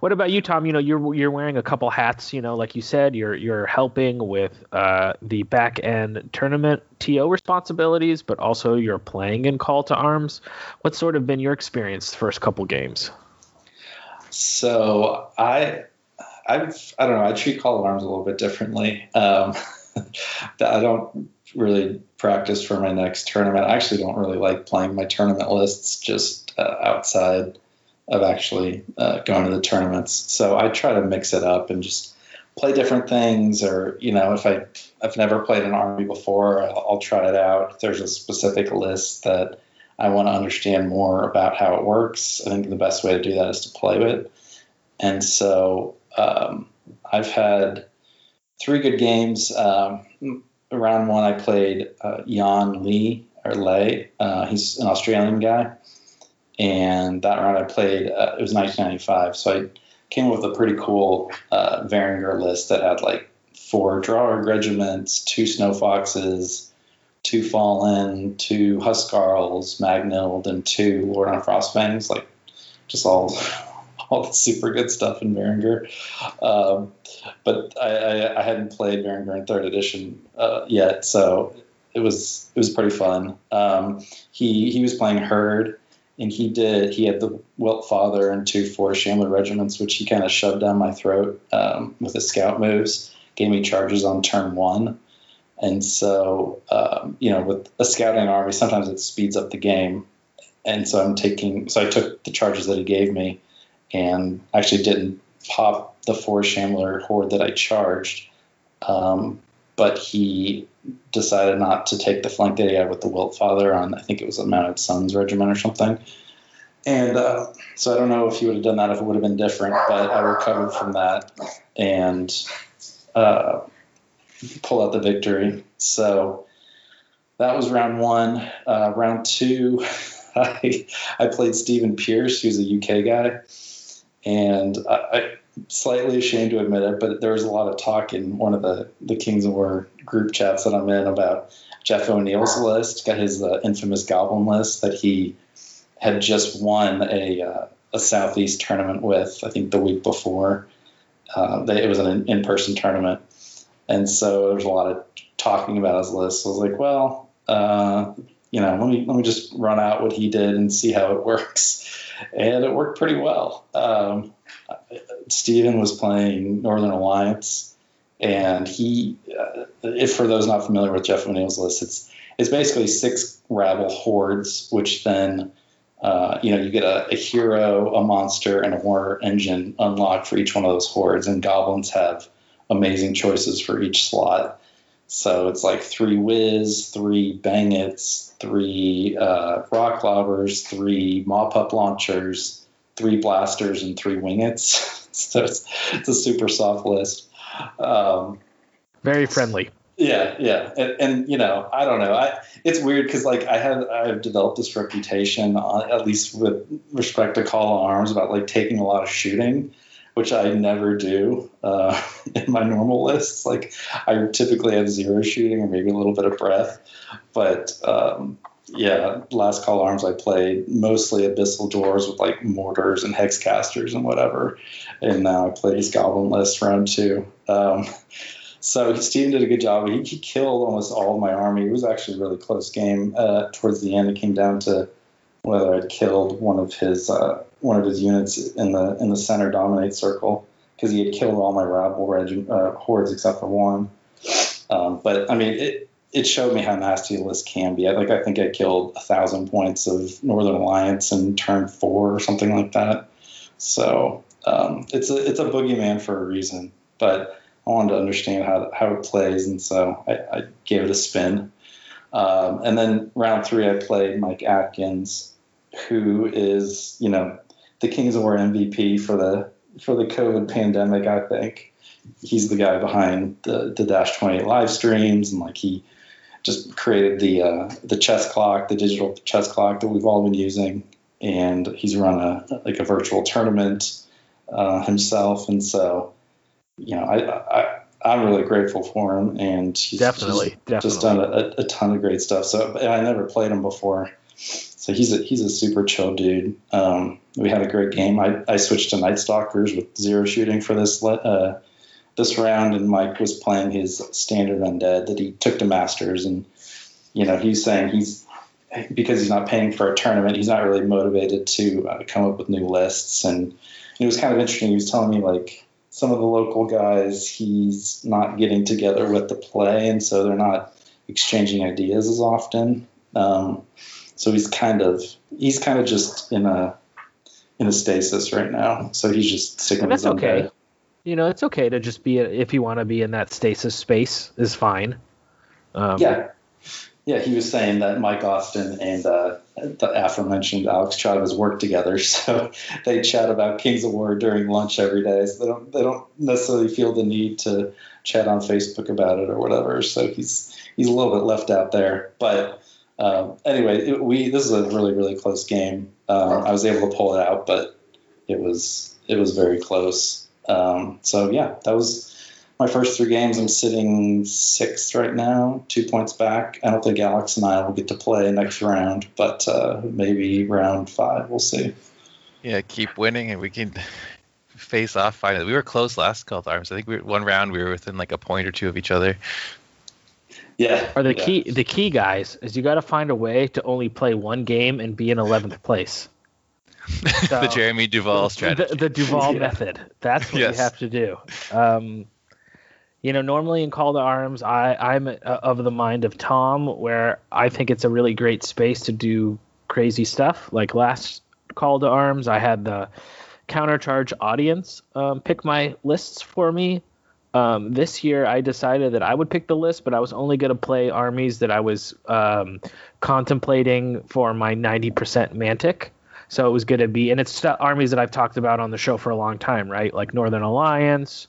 what about you, Tom? You know, you're you're wearing a couple hats. You know, like you said, you're you're helping with uh, the back end tournament TO responsibilities, but also you're playing in Call to Arms. What's sort of been your experience the first couple games? So I, I've, I don't know. I treat call to Arms a little bit differently. Um, [laughs] I don't really practice for my next tournament. I actually don't really like playing my tournament lists just uh, outside of actually uh, going to the tournaments. So I try to mix it up and just play different things. Or you know, if I I've never played an army before, I'll, I'll try it out. If there's a specific list that I want to understand more about how it works. I think the best way to do that is to play it. And so um, I've had three good games. Um, round one, I played uh, Jan Lee or Lay. Uh, he's an Australian guy. And that round I played, uh, it was 1995. So I came up with a pretty cool uh, Varangur list that had like four Draugr regiments, two Snow Foxes, two Fallen, two Huscarls, Magnilde, and two Lord on Frostfangs. Like just all [laughs] all the super good stuff in Varangur. Um, but I, I, I hadn't played Varangur in third edition uh, yet, so it was it was pretty fun. Um, he he was playing Herd, and he did he had the Wilt Father and two four Shambler regiments, which he kind of shoved down my throat um, with his scout moves. Gave me charges on turn one. And so, um, you know, with a scouting army, sometimes it speeds up the game. And so I'm taking, so I took the charges that he gave me and actually didn't pop the four Shambler horde that I charged. Um, but he decided not to take the flank that he had with the Wilt Father on, I think it was a Mounted Sons regiment or something. And uh, so I don't know if he would have done that if it would have been different, but I recovered from that and uh, pull out the victory. So that was round one. Uh, round two, [laughs] I, I played Stephen Pierce, who's a UK guy, and I, I slightly ashamed to admit it, but there was a lot of talk in one of the the Kings of War group chats that I'm in about Jeff O'Neill's list, got his uh, infamous Goblin list that he had just won a uh, a Southeast tournament with, I think the week before, uh, they, it was an in-person tournament, and so there was a lot of talking about his list. So I was like, well, uh, you know, let me let me just run out what he did and see how it [laughs] works, and it worked pretty well. Um, Steven was playing Northern Alliance, and he, uh, if for those not familiar with Jeff O'Neill's list, it's it's basically six rabble hordes, which then uh, you know, you get a, a, hero, a monster, and a war engine unlocked for each one of those hordes, and goblins have amazing choices for each slot. So it's like three whiz, three bangits, three uh, rock lobbers, three Mawpup launchers, three blasters, and three winggits. [laughs] so it's, it's a super soft list. Um, Very friendly. Yeah, yeah, and, and, you know, I don't know. I it's weird because like I have I've developed this reputation, on, at least with respect to Call of Arms, about like taking a lot of shooting, which I never do uh, [laughs] in my normal lists. Like I typically have zero shooting or maybe a little bit of breath, but um, yeah, last Call Arms I played mostly Abyssal Dwarves with like mortars and hex casters and whatever, and now I play Goblin list round two. Um, [laughs] so Steven did a good job. He, he, killed almost all of my army. It was actually a really close game. Uh, towards the end, it came down to whether I'd killed one of his uh, one of his units in the in the center dominate circle because he had killed all my rabble reg- uh, hordes except for one. Um, but I mean, it it showed me how nasty a list can be. I, like I think I killed a thousand points of Northern Alliance in turn four or something like that. So um, it's a it's a boogeyman for a reason, but I wanted to understand how how it plays, and so I, I gave it a spin. Um, and then round three, I played Mike Atkins, who is you know the Kings of War MVP for the for the COVID pandemic. I think he's the guy behind the the Dash 28 live streams, and like he just created the uh, the chess clock, the digital chess clock that we've all been using, and he's run a like a virtual tournament uh, himself, and so you know, I, I I'm really grateful for him, and he's definitely, just, definitely. just done a, a, ton of great stuff. So I never played him before, so he's a he's a super chill dude. Um, we had a great game. I, I switched to Night Stalkers with zero shooting for this uh, this round, and Mike was playing his standard undead that he took to Masters, and you know he's saying he's because he's not paying for a tournament, he's not really motivated to uh, come up with new lists, and it was kind of interesting. He was telling me like some of the local guys he's not getting together with the play, and so they're not exchanging ideas as often. Um, so he's kind of he's kind of just in a in a stasis right now. So he's just sticking that's okay. You know, it's okay to just be if you want to be in that stasis space is fine. Um, yeah, yeah. He was saying that Mike Austin and uh, the aforementioned Alex Chavez work together, [laughs] so they chat about Kings of War during lunch every day. So they don't they don't necessarily feel the need to chat on Facebook about it or whatever. So he's he's a little bit left out there. But um, anyway, it, we this is a really really close game. Um, I was able to pull it out, but it was it was very close. Um, so yeah, that was my first three games, I'm sitting sixth right now, two points back. I don't think Alex and I will get to play next round, but uh, maybe round five. We'll see. Yeah, keep winning, and we can [laughs] face off finally. We were close last call arms. I think we were, one round we were within like a point or two of each other. Yeah. Are the yeah. key the key guys is you got to find a way to only play one game and be in 11th place. [laughs] So, the Jeremy Duval strategy. The, the Duval [laughs] yeah. method. That's what yes. you have to do. Um, you know, normally in Call to Arms, I, I'm of the mind of Tom, where I think it's a really great space to do crazy stuff. Like last Call to Arms, I had the countercharge audience um, pick my lists for me. Um, this year, I decided that I would pick the list, but I was only going to play armies that I was um, contemplating for my 90% Mantic. So it was going to be, and it's armies that I've talked about on the show for a long time, right? Like Northern Alliance,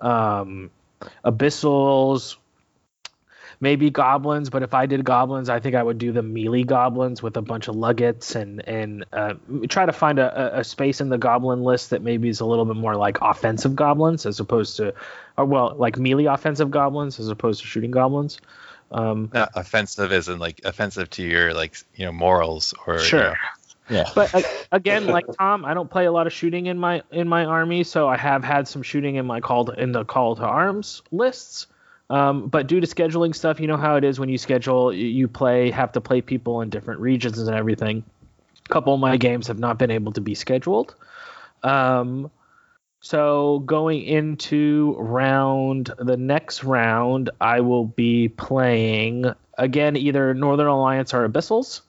um, abyssals, maybe goblins. But if I did goblins, I think I would do the melee goblins with a bunch of luggets and and uh, try to find a, a space in the goblin list that maybe is a little bit more like offensive goblins as opposed to, or well, like melee offensive goblins as opposed to shooting goblins. Um, Not offensive isn't like offensive to your like you know morals or sure. You know, Yeah. But again, like Tom, I don't play a lot of shooting in my in my army, so I have had some shooting in my call to, in the call to arms lists. Um, but due to scheduling stuff, you know how it is when you schedule, you- you play have to play people in different regions and everything. A couple of my games have not been able to be scheduled. Um, so going into round the next round, I will be playing again either Northern Alliance or Abyssals.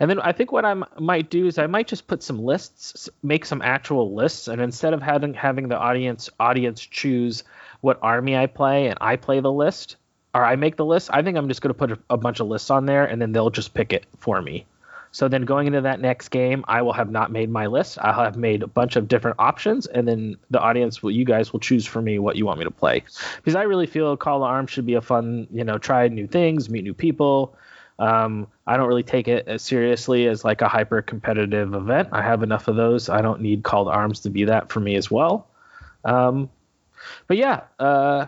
And then I think what I might do is I might just put some lists, make some actual lists, and instead of having having the audience audience choose what army I play and I play the list or I make the list, I think I'm just going to put a, a bunch of lists on there and then they'll just pick it for me. So then going into that next game, I will have not made my list. I'll have made a bunch of different options, and then the audience will, you guys will choose for me what you want me to play. Because I really feel Call to Arms should be a fun, you know, try new things, meet new people. Um, I don't really take it as seriously as like a hyper competitive event. I have enough of those. I don't need Call to Arms to be that for me as well. Um, but yeah, uh,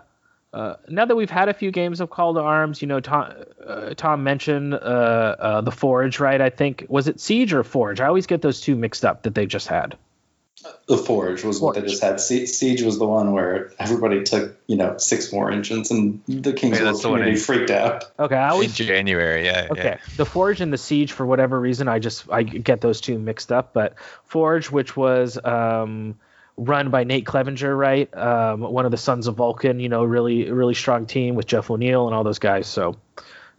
uh, now that we've had a few games of Call to Arms, you know, Tom, uh, Tom mentioned uh, uh, the Forge, right? I think was it Siege or Forge? I always get those two mixed up that they just had. The Forge was what they just had. Siege was the one where everybody took, you know, six more engines, and the King's Yeah, War that's the one community I- freaked out. Okay, I In January, yeah. Okay, the Forge and the Siege for whatever reason, I just I get those two mixed up. But Forge, which was um, run by Nate Clevenger, right? Um, one of the Sons of Vulcan, you know, really really strong team with Jeff O'Neill and all those guys. So,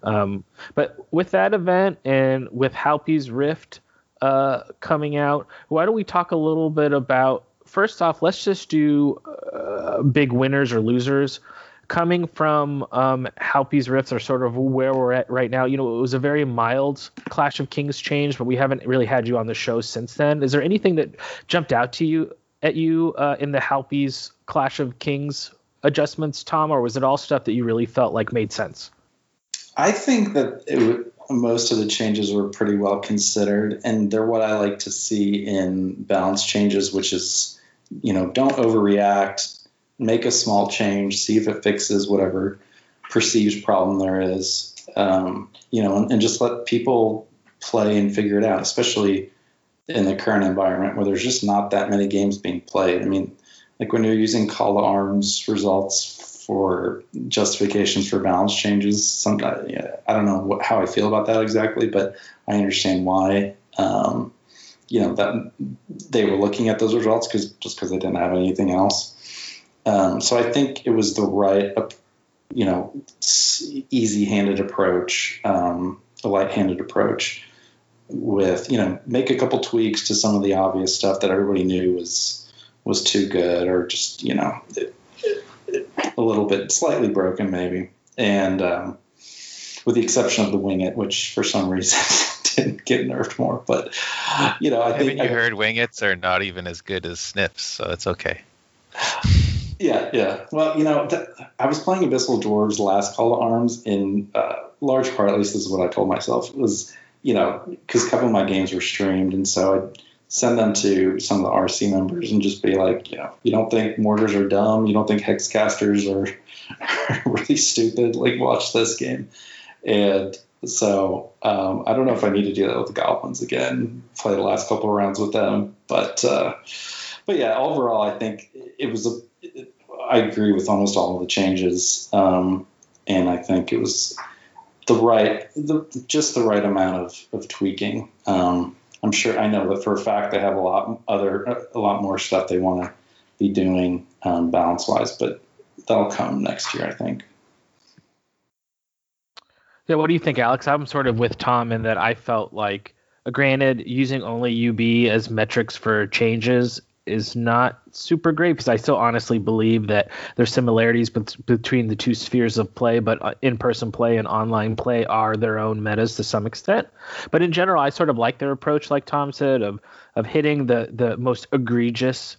um, but with that event and with Halpi's Rift uh, coming out, why don't we talk a little bit about? First off, let's just do uh, big winners or losers coming from um, Halpi's Rifts are sort of where we're at right now. You know, it was a very mild Clash of Kings change, but we haven't really had you on the show since then. Is there anything that jumped out to you at you uh, in the Halpi's Clash of Kings adjustments, Tom, or was it all stuff that you really felt like made sense? I think that it would, most of the changes were pretty well considered, and they're what I like to see in balance changes, which is, you know, don't overreact, make a small change, see if it fixes whatever perceived problem there is, um, you know, and, and just let people play and figure it out, especially in the current environment where there's just not that many games being played. I mean, like when you're using call to arms results for justifications for balance changes. Some, I don't know what, how I feel about that exactly, but I understand why. Um, you know that they were looking at those results because just because they didn't have anything else. Um, so I think it was the right, you know, easy-handed approach, um, a light-handed approach. With you know, make a couple tweaks to some of the obvious stuff that everybody knew was was too good, or just you know, it, a little bit slightly broken maybe. And um, with the exception of the wing it which for some reason [laughs] didn't get nerfed more. But you know i Haven't think you I- heard winggits are not even as good as snips, so it's okay. yeah yeah. Well you know th- i was playing abyssal dwarves last call to arms in uh, large part at least this is what i told myself was you know because a couple of my games were streamed and so i'd send them to some of the rc members and just be like you know you don't think mortars are dumb? You don't think hexcasters are [laughs] really stupid? Like watch this game. And so um, i don't know if i need to do that with the goblins again play the last couple of rounds with them but uh, but yeah overall i think it was a i agree with almost all of the changes um, and i think it was the right the, just the right amount of, of tweaking. Um, i'm sure i know that for a fact they have a lot other a lot more stuff they want to be doing um, balance wise but that'll come next year i think Yeah, what do you think, Alex? I'm sort of with Tom in that I felt like, granted, using only UB as metrics for changes is not super great because I still honestly believe that there's similarities bet- between the two spheres of play, but uh, in-person play and online play are their own metas to some extent. But in general, I sort of like their approach, like Tom said, of of hitting the the most egregious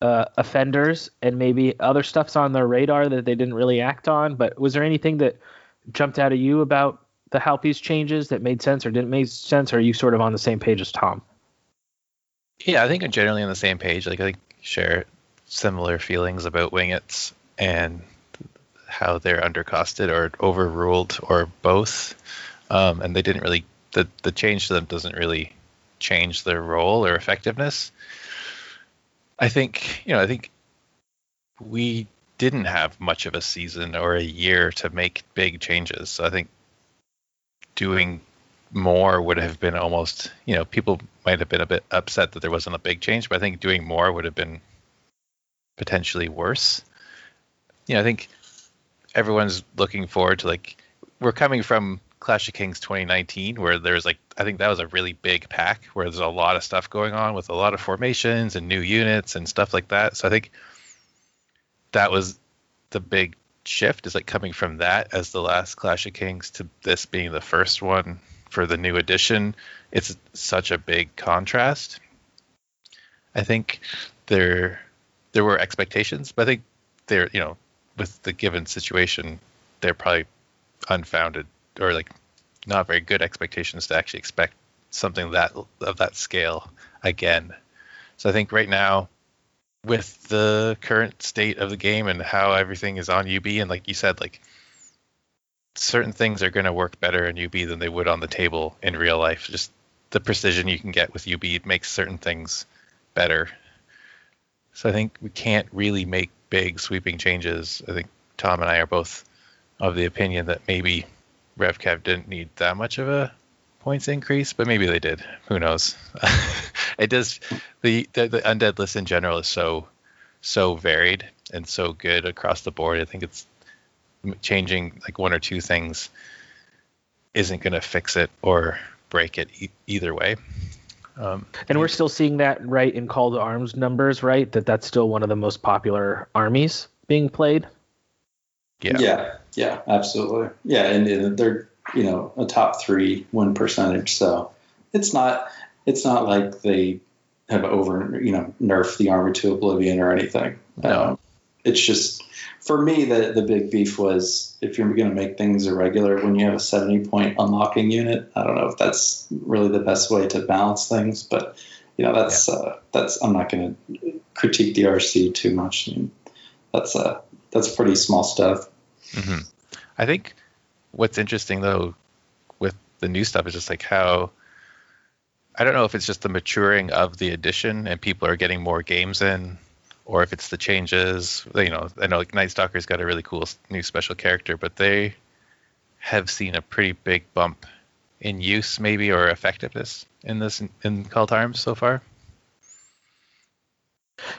uh, offenders and maybe other stuff's on their radar that they didn't really act on. But was there anything that jumped out at you about the Halpi's changes that made sense or didn't make sense? Or are you sort of on the same page as Tom? Yeah, I think I'm generally on the same page. Like I share similar feelings about winggits and how they're undercosted or overruled or both. Um, and they didn't really the the change to them doesn't really change their role or effectiveness. I think, you know, I think we didn't have much of a season or a year to make big changes. So I think doing more would have been almost, you know, people might have been a bit upset that there wasn't a big change, but I think doing more would have been potentially worse. You know, I think everyone's looking forward to like we're coming from Clash of Kings 2019 where there's like I think that was a really big pack where there's a lot of stuff going on with a lot of formations and new units and stuff like that. So I think that was the big shift is like coming from that as the last Clash of Kings to this being the first one for the new edition. It's such a big contrast. I think there there were expectations, but I think they're you know with the given situation, they're probably unfounded or like not very good expectations to actually expect something that of that scale again. So I think right now with the current state of the game and how everything is on UB and like you said like certain things are going to work better in UB than they would on the table in real life. Just the precision you can get with UB makes certain things better. So I think we can't really make big sweeping changes. I think Tom and I are both of the opinion that maybe Rev Cav didn't need that much of a points increase, but maybe they did. Who knows? [laughs] it does. The, the the undead list in general is so so varied and so good across the board. I think it's changing like one or two things isn't going to fix it or break it e- either way. Um, and we're still seeing that right in call to arms numbers, right? That that's still one of the most popular armies being played. Yeah. Yeah. Yeah. Absolutely. Yeah, and, and they're you know a top three win percentage, so it's not it's not like they have over you know nerfed the army to oblivion or anything. No. Um, it's just for me the the big beef was if you're going to make things irregular when you have a 70 point unlocking unit. I don't know if that's really the best way to balance things, but you know that's yeah. uh, that's I'm not going to critique the RC too much. I mean, that's uh that's pretty small stuff. Mm-hmm. I think what's interesting though with the new stuff is just like how I don't know if it's just the maturing of the edition and people are getting more games in, or if it's the changes. You know, I know like Night Stalker's got a really cool new special character, but they have seen a pretty big bump in use, maybe, or effectiveness in this in Call to Arms so far.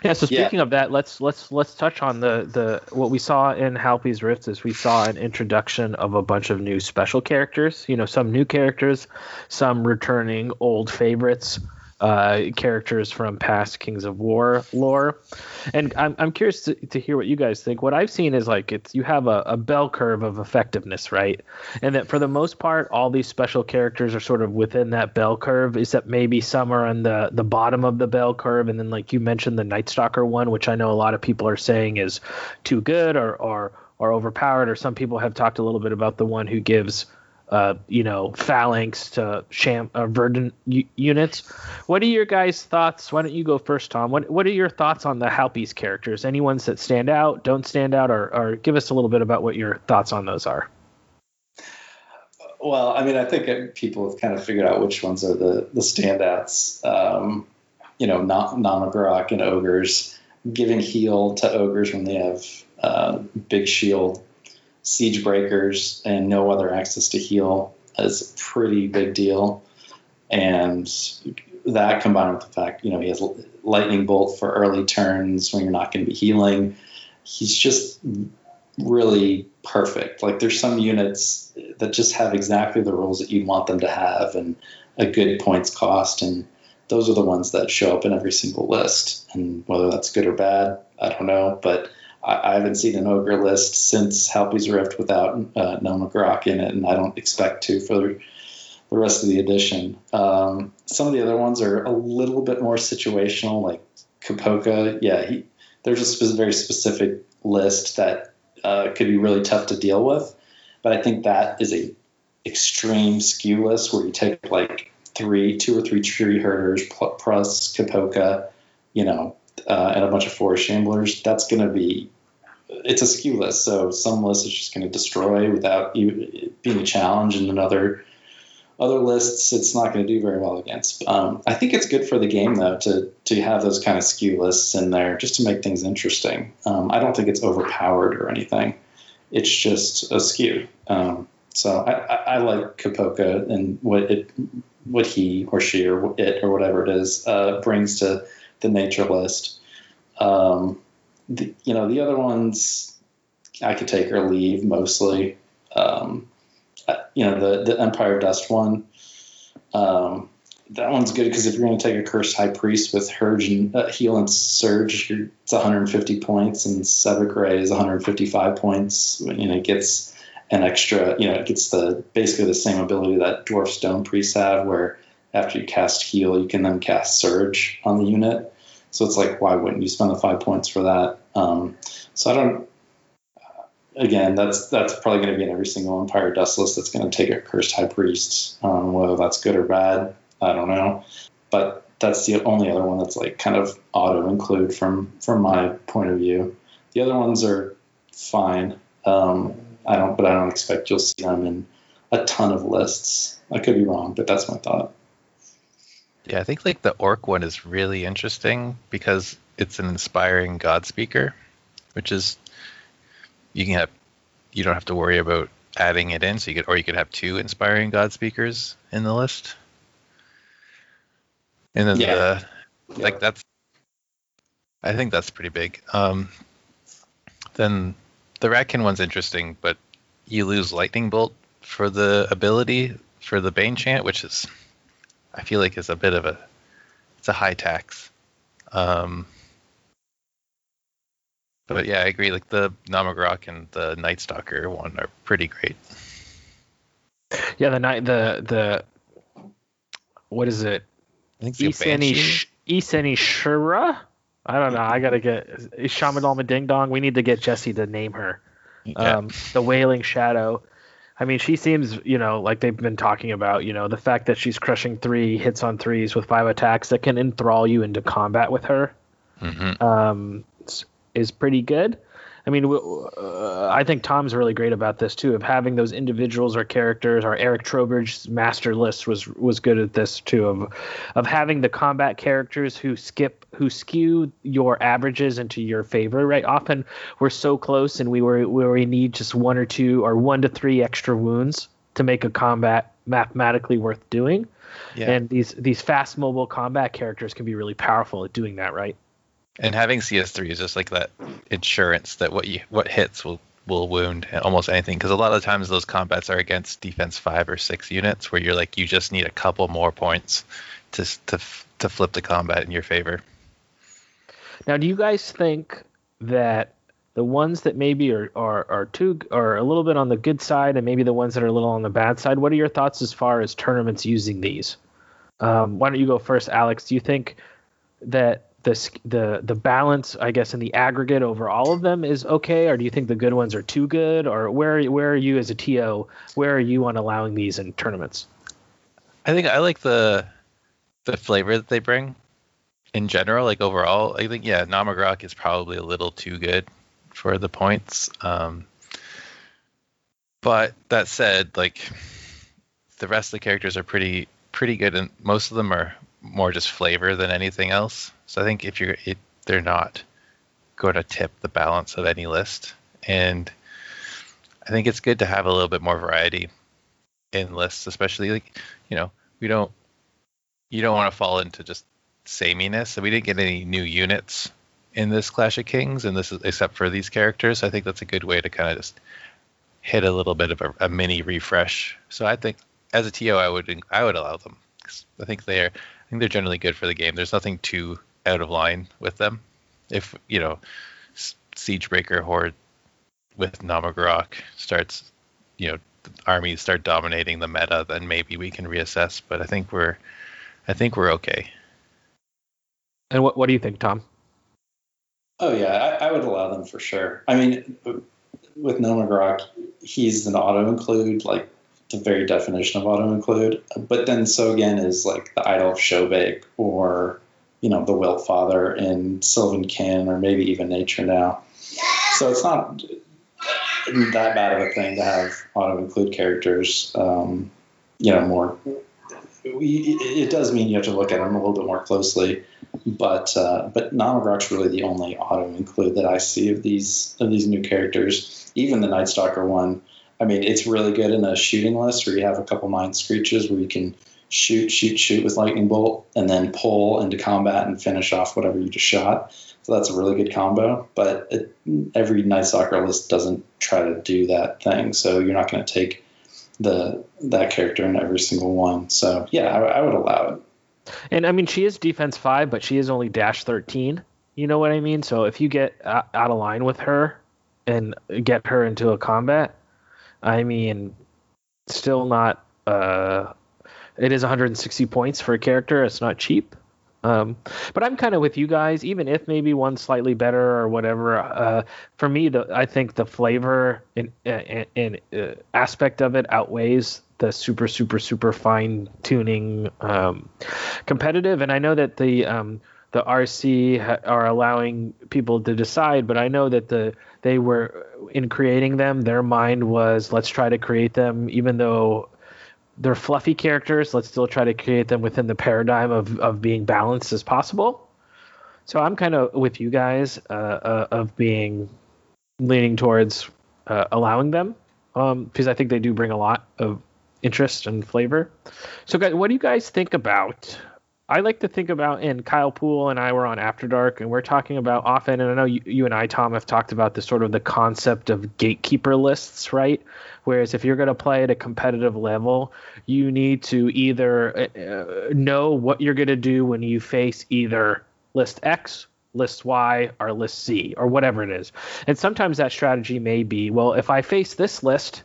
Yeah. So speaking yeah. of that, let's let's let's touch on the the what we saw in Halpi's Rift is we saw an introduction of a bunch of new special characters. You know, some new characters, some returning old favorites uh, characters from past Kings of War lore. And I'm, I'm curious to, to hear what you guys think. What I've seen is like it's you have a, a bell curve of effectiveness, right? And that for the most part, all these special characters are sort of within that bell curve, except maybe some are on the, the bottom of the bell curve. And then, like you mentioned, the Night Stalker one, which I know a lot of people are saying is too good or, or, or overpowered, or some people have talked a little bit about the one who gives uh, you know, phalanx to sham uh, verdant u- units. What are your guys' thoughts? Why don't you go first, Tom? What What are your thoughts on the Halpi's characters? Any ones that stand out, don't stand out, or, or give us a little bit about what your thoughts on those are? Well, I mean, I think people have kind of figured out which ones are the the standouts. Um, you know, Namagarok and ogres giving heal to ogres when they have uh, big shield siege breakers and no other access to heal is a pretty big deal. And that combined with the fact, you know, he has lightning bolt for early turns when you're not going to be healing. He's just really perfect. Like there's some units that just have exactly the rules that you want them to have and a good points cost and those are the ones that show up in every single list. And whether that's good or bad, I don't know, but I, I haven't seen an ogre list since Halpi's Rift without uh, Grok in it, and I don't expect to for the rest of the edition. Um, some of the other ones are a little bit more situational, like Kapoka. Yeah, he, there's a spe- very specific list that uh, could be really tough to deal with, but I think that is a extreme skew list where you take like three, two or three tree herders plus Kapoka, you know, uh, and a bunch of forest shamblers. That's going to be it's a skew list, so some lists is just going to destroy without you being a challenge, and another other lists, it's not going to do very well against. Um, I think it's good for the game though to to have those kind of skew lists in there just to make things interesting. Um, I don't think it's overpowered or anything. It's just a skew. Um, so I, I, I, like Kapoka and what it what he or she or it or whatever it is uh, brings to the nature list. Um, the, you know the other ones I could take or leave mostly. Um, you know the the Empire Dust one. Um, that one's good because if you're going to take a cursed high priest with Herge and uh, heal and surge, it's 150 points, and Sevic Ray is 155 points. You know, it gets an extra. You know, it gets the basically the same ability that Dwarf Stone priests have, where after you cast heal, you can then cast surge on the unit. So it's like, why wouldn't you spend the five points for that? Um, so I don't again, that's that's probably going to be in every single Empire Dust list that's going to take a Cursed High Priest. Um, whether that's good or bad, I don't know. But that's the only other one that's like kind of auto include from from my point of view. The other ones are fine. Um, I don't, but I don't expect you'll see them in a ton of lists. I could be wrong, but that's my thought. Yeah, I think like the orc one is really interesting because it's an inspiring God speaker, which is you can have you don't have to worry about adding it in. So you could or you could have two inspiring God speakers in the list. And then yeah. the like that's I think that's pretty big. Um, then the Ratkin one's interesting, but you lose Lightning Bolt for the ability for the Bane chant, which is I feel like is a bit of a it's a high tax. Um, but yeah, I agree. Like the Namagrok and the Night Stalker one are pretty great. Yeah, the night the the what is it? I think Iseni Iseni Shura. I don't know. I gotta get Shamadalma Ding Dong. We need to get Jesse to name her. Yeah. Um, the Wailing Shadow. I mean, she seems, you know, like they've been talking about, you know, the fact that she's crushing three hits on threes with five attacks that can enthrall you into combat with her. Mm-hmm. Um, is pretty good. I mean, uh, I think Tom's really great about this too, of having those individuals or characters. Our Eric Trowbridge's master list was was good at this too, of of having the combat characters who skip, who skew your averages into your favor. Right? Often we're so close, and we were where we need just one or two or one to three extra wounds to make a combat mathematically worth doing. Yeah. And these these fast mobile combat characters can be really powerful at doing that. Right? And having CS3 is just like that insurance that what you what hits will will wound almost anything because a lot of times those combats are against defense five or six units where you're like you just need a couple more points to to to flip the combat in your favor. Now, do you guys think that the ones that maybe are are are too are a little bit on the good side and maybe the ones that are a little on the bad side? What are your thoughts as far as tournaments using these? Um, why don't you go first, Alex? Do you think that the the the balance, I guess, in the aggregate over all of them is okay, or do you think the good ones are too good, or where where are you as a TO? Where are you on allowing these in tournaments? I think I like the the flavor that they bring in general. Like overall, I think yeah, Namagrok is probably a little too good for the points. Um, but that said, like the rest of the characters are pretty pretty good, and most of them are more just flavor than anything else. So I think if you're, it, they're not going to tip the balance of any list, and I think it's good to have a little bit more variety in lists, especially like you know we don't you don't want to fall into just sameness. So we didn't get any new units in this Clash of Kings, and this is except for these characters. I think that's a good way to kind of just hit a little bit of a, a mini refresh. So I think as a TO, I would I would allow them. I think they're I think they're generally good for the game. There's nothing too out of line with them. If you know, Siegebreaker Horde with Namagrok starts, you know, armies start dominating the meta, then maybe we can reassess. But I think we're, I think we're okay. And what what do you think, Tom? Oh yeah, I, I would allow them for sure. I mean, with Namagrok, he's an auto include like the very definition of auto include. But then so again is like the Idol of Shobek or you know the Wilt Father in Sylvan Kin or maybe even Nature now. So it's not that bad of a thing to have auto include characters. Um, you know more. It does mean you have to look at them a little bit more closely, but uh, but Rock's really the only auto include that I see of these of these new characters. Even the Night Stalker one, I mean, it's really good in a shooting list where you have a couple mind screeches where you can shoot, shoot, shoot with lightning bolt, and then pull into combat and finish off whatever you just shot. So that's a really good combo. But it, every Night Stalker list doesn't try to do that thing. So you're not going to take the that character in every single one. So yeah, I, I would allow it. And I mean, she is defense five, but she is only dash thirteen. You know what I mean? So if you get out of line with her and get her into a combat, I mean, still not. Uh, it is 160 points for a character. It's not cheap. Um, but I'm kind of with you guys, even if maybe one's slightly better or whatever. Uh, for me, the, I think the flavor and, and, uh, aspect of it outweighs the super, super, super fine tuning um, competitive. And I know that the um, the RC ha- are allowing people to decide, but I know that the they were in creating them, their mind was let's try to create them, even though they're fluffy characters. Let's still try to create them within the paradigm of, of being balanced as possible. So I'm kind of with you guys uh, uh, of being leaning towards uh, allowing them because um, I think they do bring a lot of interest and flavor. So, guys, what do you guys think about? I like to think about, and Kyle Poole and I were on After Dark, and we're talking about often, and I know you, you and I, Tom, have talked about the sort of the concept of gatekeeper lists, right? Whereas if you're going to play at a competitive level, you need to either uh, uh know what you're going to do when you face either list X, list Y, or list Z, or whatever it is. And sometimes that strategy may be, well, if I face this list,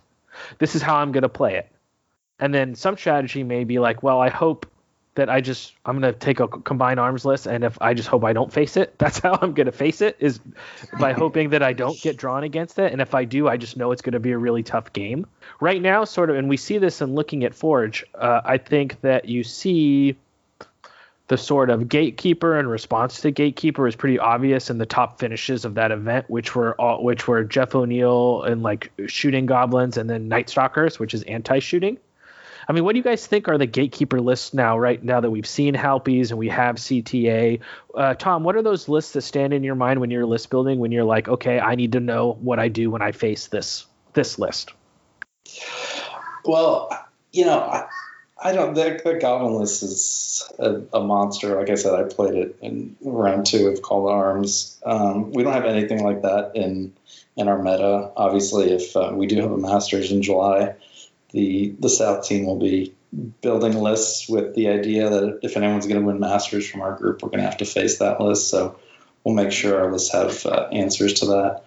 this is how I'm going to play it. And then some strategy may be like, well, I hope that I just I'm gonna take a combined arms list, and if I just hope I don't face it, [laughs] that's how I'm gonna face it is by [laughs] hoping that I don't get drawn against it, and if I do, I just know it's gonna be a really tough game. Right now, sort of, and we see this in looking at Forge. Uh, I think that you see the sort of gatekeeper and response to gatekeeper is pretty obvious in the top finishes of that event, which were all which were Jeff O'Neill and like shooting goblins, and then Night Stalkers, which is anti-shooting. I mean, what do you guys think are the gatekeeper lists now? Right now that we've seen Halpi's and we have CTA, uh, Tom, what are those lists that stand in your mind when you're list building? When you're like, okay, I need to know what I do when I face this this list. Well, you know, I, I don't. The, the Goblin list is a, a, monster. Like I said, I played it in round two of Call to Arms. Um, we don't have anything like that in in our meta. Obviously, if uh, we do have a Masters in July, the the South team will be building lists with the idea that if anyone's going to win Masters from our group, we're going to have to face that list. So we'll make sure our lists have uh, answers to that.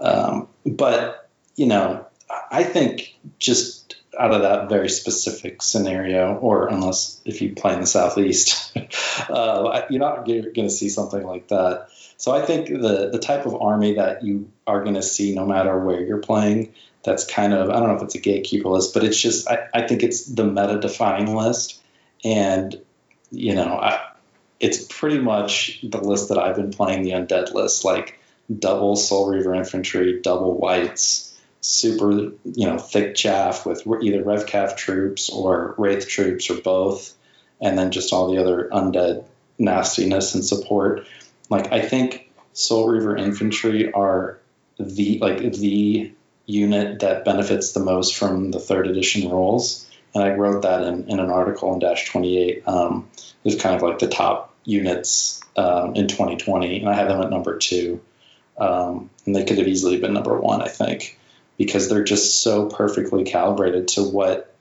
Um, but you know, I think just out of that very specific scenario, or unless if you play in the southeast, [laughs] uh, you're not going to see something like that. So I think the the type of army that you are going to see, no matter where you're playing, that's kind of I don't know if it's a gatekeeper list, but it's just I, I think it's the meta defining list, and you know I, it's pretty much the list that I've been playing the undead list like double Soul Reaver infantry, double wights, super you know thick chaff with either Rev Cav troops or Wraith troops or both, and then just all the other undead nastiness and support. Like I think Soul Reaver infantry are the like the unit that benefits the most from the third edition rules. And I wrote that in, in an article in Dash 28. Um, it kind of like the top units um, in 2020, and I had them at number two. Um, and they could have easily been number one, I think, because they're just so perfectly calibrated to what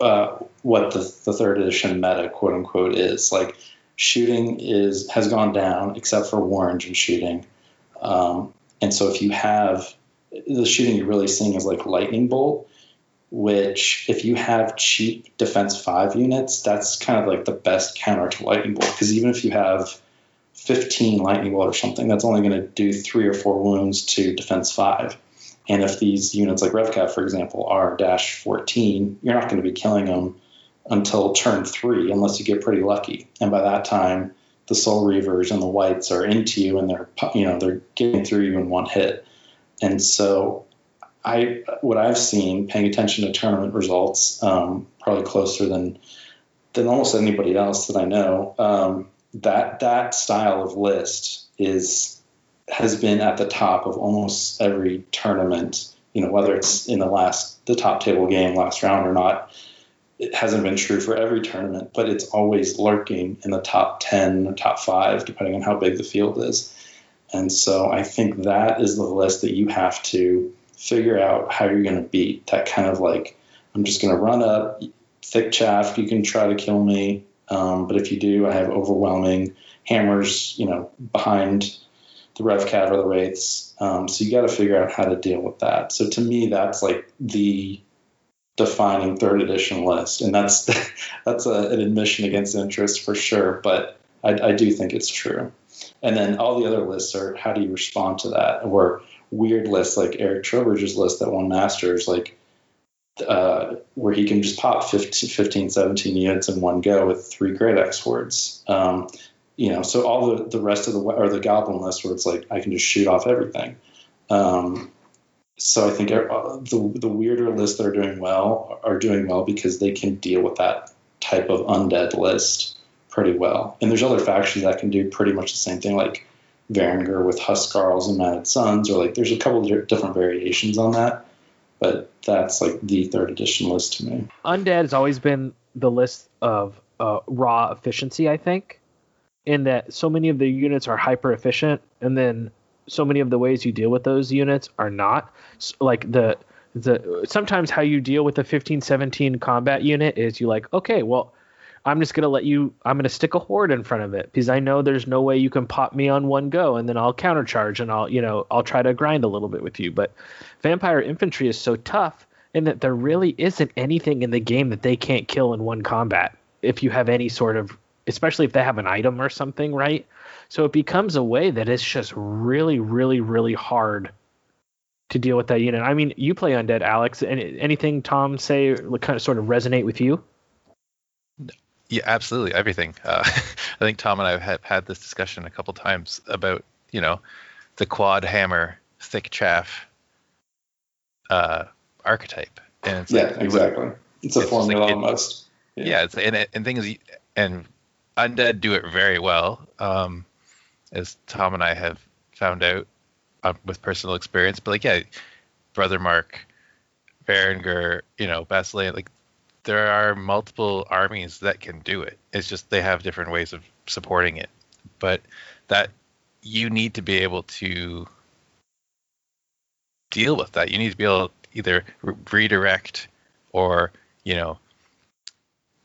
uh, what the, the third edition meta, quote unquote, is. Like shooting is has gone down, except for war engine shooting. Um, and so if you have the shooting you're really seeing is like lightning bolt which if you have cheap defense 5 units that's kind of like the best counter to lightning bolt. Because even if you have 15 lightning bolt or something that's only going to do 3 or 4 wounds to defense 5 and if these units like Rev Cav, for example are dash 14 you're not going to be killing them until turn 3 unless you get pretty lucky. And by that time the soul reavers and the wights are into you and they're you know they're getting through you in one hit and so I what I've seen, paying attention to tournament results, um, probably closer than than almost anybody else that I know. Um, that that style of list is has been at the top of almost every tournament. You know, whether it's in the last the top table game last round or not. It hasn't been true for every tournament, but it's always lurking in the top 10 or top five, depending on how big the field is. And so I think that is the list that you have to figure out how you're going to beat. That kind of like, I'm just going to run up, thick chaff, you can try to kill me. Um, but if you do, I have overwhelming hammers, you know, behind the Rev Cav or the Wraiths. Um, so you got to figure out how to deal with that. So to me, that's like the defining third edition list, and that's [laughs] that's a, an admission against interest for sure. But I, I, do think it's true. And then all the other lists are how do you respond to that? Or weird lists like Eric Trowbridge's list that won Masters, like uh, where he can just pop 15, 15, 17 units in one go with three Great X Wards. Um, you know, so all the, the rest of the or the Goblin list where it's like I can just shoot off everything. Um, so I think uh, the the weirder lists that are doing well are doing well because they can deal with that type of undead list pretty well. And there's other factions that can do pretty much the same thing, like Varangur with Huscarls and Matted Sons, or like there's a couple different variations on that. But that's like the third edition list to me. Undead has always been the list of uh, raw efficiency, I think, in that so many of the units are hyper efficient, and then so many of the ways you deal with those units are not. So, like the the sometimes how you deal with a 15 17 combat unit is you like okay well i'm just to let you i'm to stick a horde in front of it because i know there's no way you can pop me on one go and then i'll countercharge and i'll you know i'll try to grind a little bit with you but vampire infantry is so tough in that there really isn't anything in the game that they can't kill in one combat if you have any sort of especially if they have an item or something right so it becomes a way that it's just really, really, really hard to deal with that unit. I mean, you play undead, Alex. Any, anything Tom say kind of sort of resonate with you? Yeah, absolutely. Everything. Uh, [laughs] I think Tom and I have had this discussion a couple times about you know the quad hammer, thick chaff uh, archetype, and it's yeah, like, exactly. It's a it's formula like, almost. Yeah, yeah it's, and and things and undead do it very well. Um, as Tom and I have found out um, with personal experience. But like, yeah, Brother Mark, Varangur, you know, Basilean, like there are multiple armies that can do it. It's just they have different ways of supporting it. But that you need to be able to deal with that. You need to be able to either re- redirect or, you know,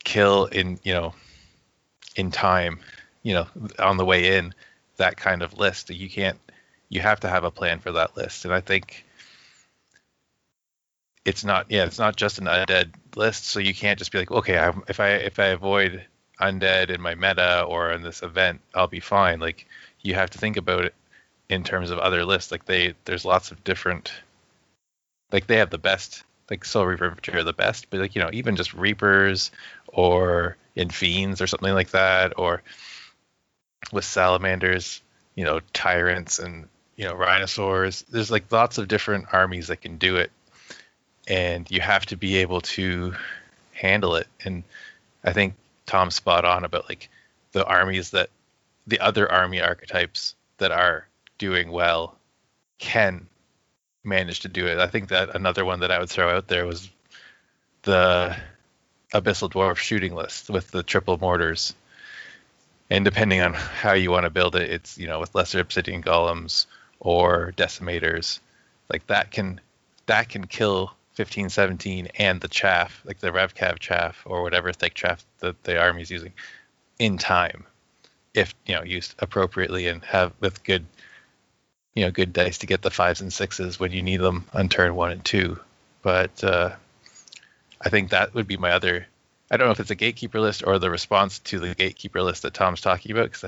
kill in, you know, in time, you know, on the way in that kind of list. You can't. You have to have a plan for that list, and I think it's not. Yeah, it's not just an undead list. So you can't just be like, okay, I, if I if I avoid undead in my meta or in this event, I'll be fine. Like you have to think about it in terms of other lists. Like they, there's lots of different. Like they have the best. Like Soul Reaver are the best, but like you know, even just Reapers or in Fiends or something like that, or with salamanders, you know, tyrants and you know rhinosaurs. There's like lots of different armies that can do it, and you have to be able to handle it. And I think Tom's spot on about like the armies that the other army archetypes that are doing well can manage to do it. I think that another one that I would throw out there was the Abyssal Dwarf shooting list with the triple mortars and depending on how you want to build it, it's you know with lesser obsidian golems or decimators, like that can that can kill 15, 17 and the chaff, like the RevCav chaff or whatever thick chaff that the army's using, in time, if you know used appropriately and have with good, you know, good dice to get the fives and sixes when you need them on turn one and two. But uh, I think that would be my other I don't know if it's a gatekeeper list or the response to the gatekeeper list that Tom's talking about,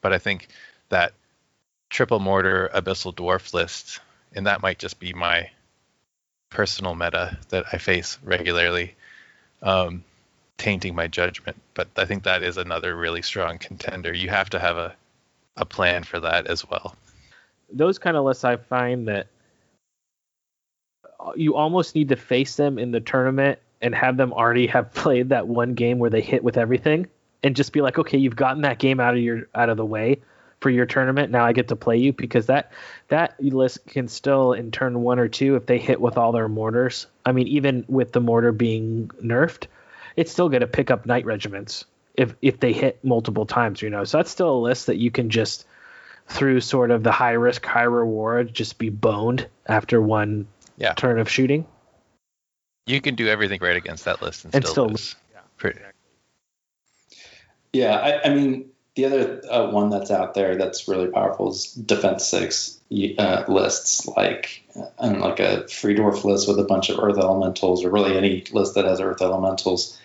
but I think that triple mortar abyssal dwarf list, and that might just be my personal meta that I face regularly, um, tainting my judgment. But I think that is another really strong contender. You have to have a a plan for that as well. Those kind of lists, I find that you almost need to face them in the tournament and have them already have [laughs] played that one game where they hit with everything and just be like, okay, you've gotten that game out of your out of the way for your tournament. Now I get to play you because that that list can still in turn one or two if they hit with all their mortars. I mean, even with the mortar being nerfed, it's still going to pick up night regiments if if they hit multiple times. You know, so that's still a list that you can just through sort of the high risk high reward just be boned after one Yeah. turn of shooting. You can do everything right against that list and, And still, still lose. Yeah. Pretty- Yeah, I, I mean, the other uh, one that's out there that's really powerful is Defense Six uh, lists, like and like a free dwarf list with a bunch of Earth Elementals, or really any list that has Earth Elementals.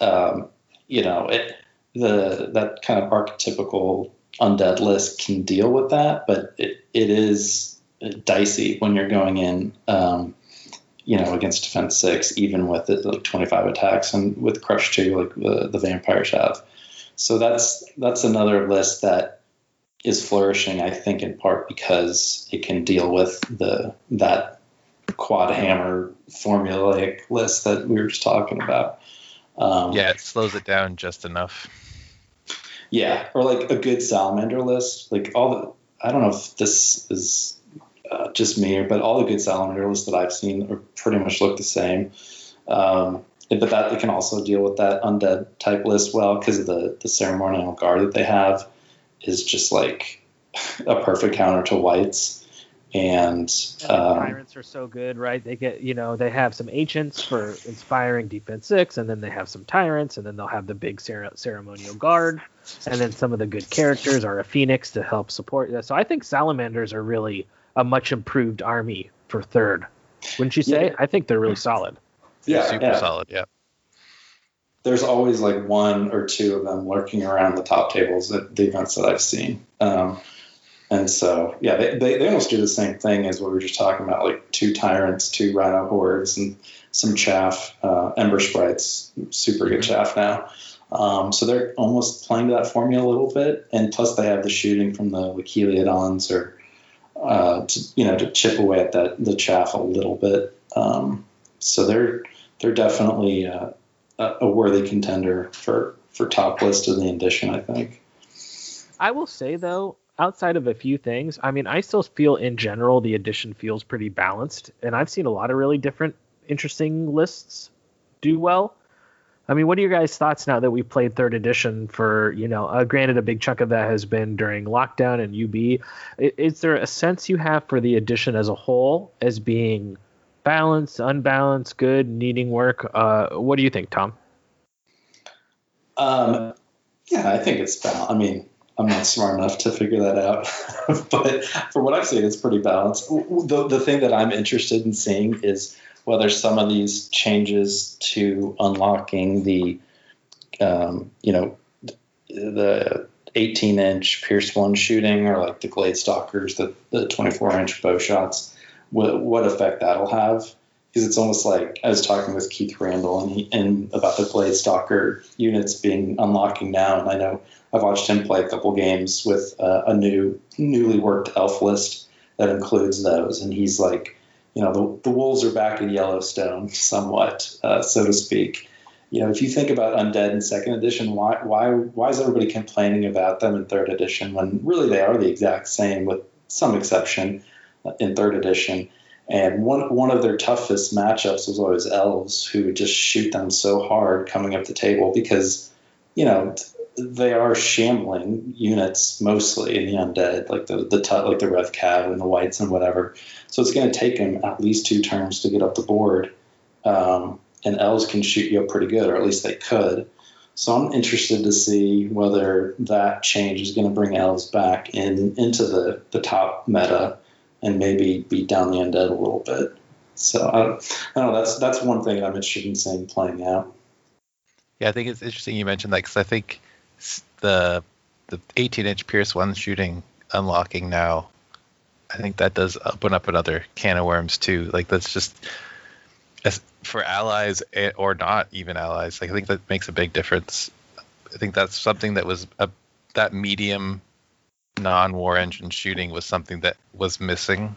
Um, you know, it the that kind of archetypical undead list can deal with that, but it, it is dicey when you're going in. Um, you know, against defense six, even with it, like 25 attacks, and with crush two, like the, the vampires have. So that's that's another list that is flourishing, I think, in part because it can deal with the that quad hammer formulaic list that we were just talking about. Um, yeah, it slows it down just enough. yeah, or like a good salamander list. Like all the, I don't know if this is uh, just me, but all the good salamander lists that I've seen are pretty much look the same. Um, but that they can also deal with that undead type list well because of the the ceremonial guard that they have is just like [laughs] a perfect counter to wights. And And um, tyrants are so good, right? They get, you know, they have some ancients for inspiring defense six, and then they have some tyrants, and then they'll have the big cere- ceremonial guard, and then some of the good characters are a phoenix to help support. that. So I think salamanders are really a much improved army for third. Wouldn't you say? Yeah. I think they're really solid. Yeah, Super yeah. solid. Yeah. there's always like one or two of them lurking around the top tables at the events that I've seen. Um, and so, yeah, they, they, they almost do the same thing as what we were just talking about, like two tyrants, two rhino hordes, and some chaff, uh, ember sprites, super good chaff now. Um, so they're almost playing to that formula a little bit, and plus they have the shooting from the like or uh, to, you know to chip away at that the chaff a little bit. Um, so they're they're definitely uh, a, a worthy contender for for top list of the edition. I think. I will say though, outside of a few things, I mean, I still feel in general the edition feels pretty balanced, and I've seen a lot of really different, interesting lists do well. I mean, what are your guys' thoughts now that we played third edition for, you know, uh, granted a big chunk of that has been during lockdown and UB. I- Is there a sense you have for the edition as a whole as being balanced, unbalanced, good, needing work? Uh, what do you think, Tom? Um, yeah, I think it's balanced. I mean, I'm not smart enough to figure that out, [laughs] but from what I've seen, it's pretty balanced. The, the thing that I'm interested in seeing is whether some of these changes to unlocking the, um, you know, the 18 inch Pierce one shooting or like the Glade Stalkers, the, the 24 inch bow shots, what, what effect that'll have. Because it's almost like I was talking with Keith Randall and, he, and about the Glade Stalker units being unlocking now, and I know I've watched him play a couple games with uh, a new, newly worked elf list that includes those, and he's like, you know, the, the wolves are back in Yellowstone, [laughs] somewhat, uh, so to speak. You know, if you think about undead in second edition, why why why is everybody complaining about them in third edition when really they are the exact same with some exception in third edition? And one one of their toughest matchups was always elves, who would just shoot them so hard coming up the table because, you know, they are shambling units mostly in the undead, like the the tu- like the Rev Cav and the Wights and whatever. So it's going to take them at least two turns to get up the board. Um, and elves can shoot you up pretty good, or at least they could. So I'm interested to see whether that change is going to bring elves back in into the, the top meta and maybe beat down the undead a little bit. So I don't, I don't know. That's that's one thing I'm interested in seeing playing out. Yeah, I think it's interesting you mentioned that because I think the the 18 inch Pierce one shooting unlocking now, I think that does open up another can of worms too. Like that's just for allies eh, or not even allies. Like I think that makes a big difference. I think that's something that was a that medium non-war engine shooting was something that was missing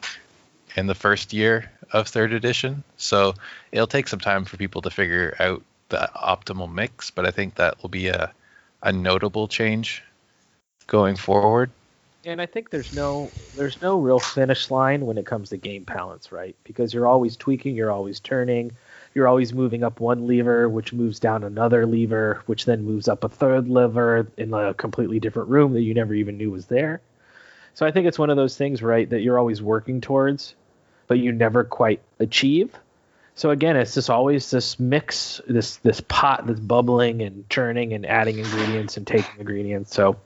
in the first year of third edition. So it'll take some time for people to figure out the optimal mix, but I think that will be a, a notable change going forward. And I think there's no there's no real finish line when it comes to game balance, right? Because you're always tweaking, you're always turning, you're always moving up one lever, which moves down another lever, which then moves up a third lever in a completely different room that you never even knew was there. So I think it's one of those things, right, that you're always working towards, but you never quite achieve. So again, it's just always this mix, this this pot that's bubbling and churning and adding ingredients and taking ingredients. So,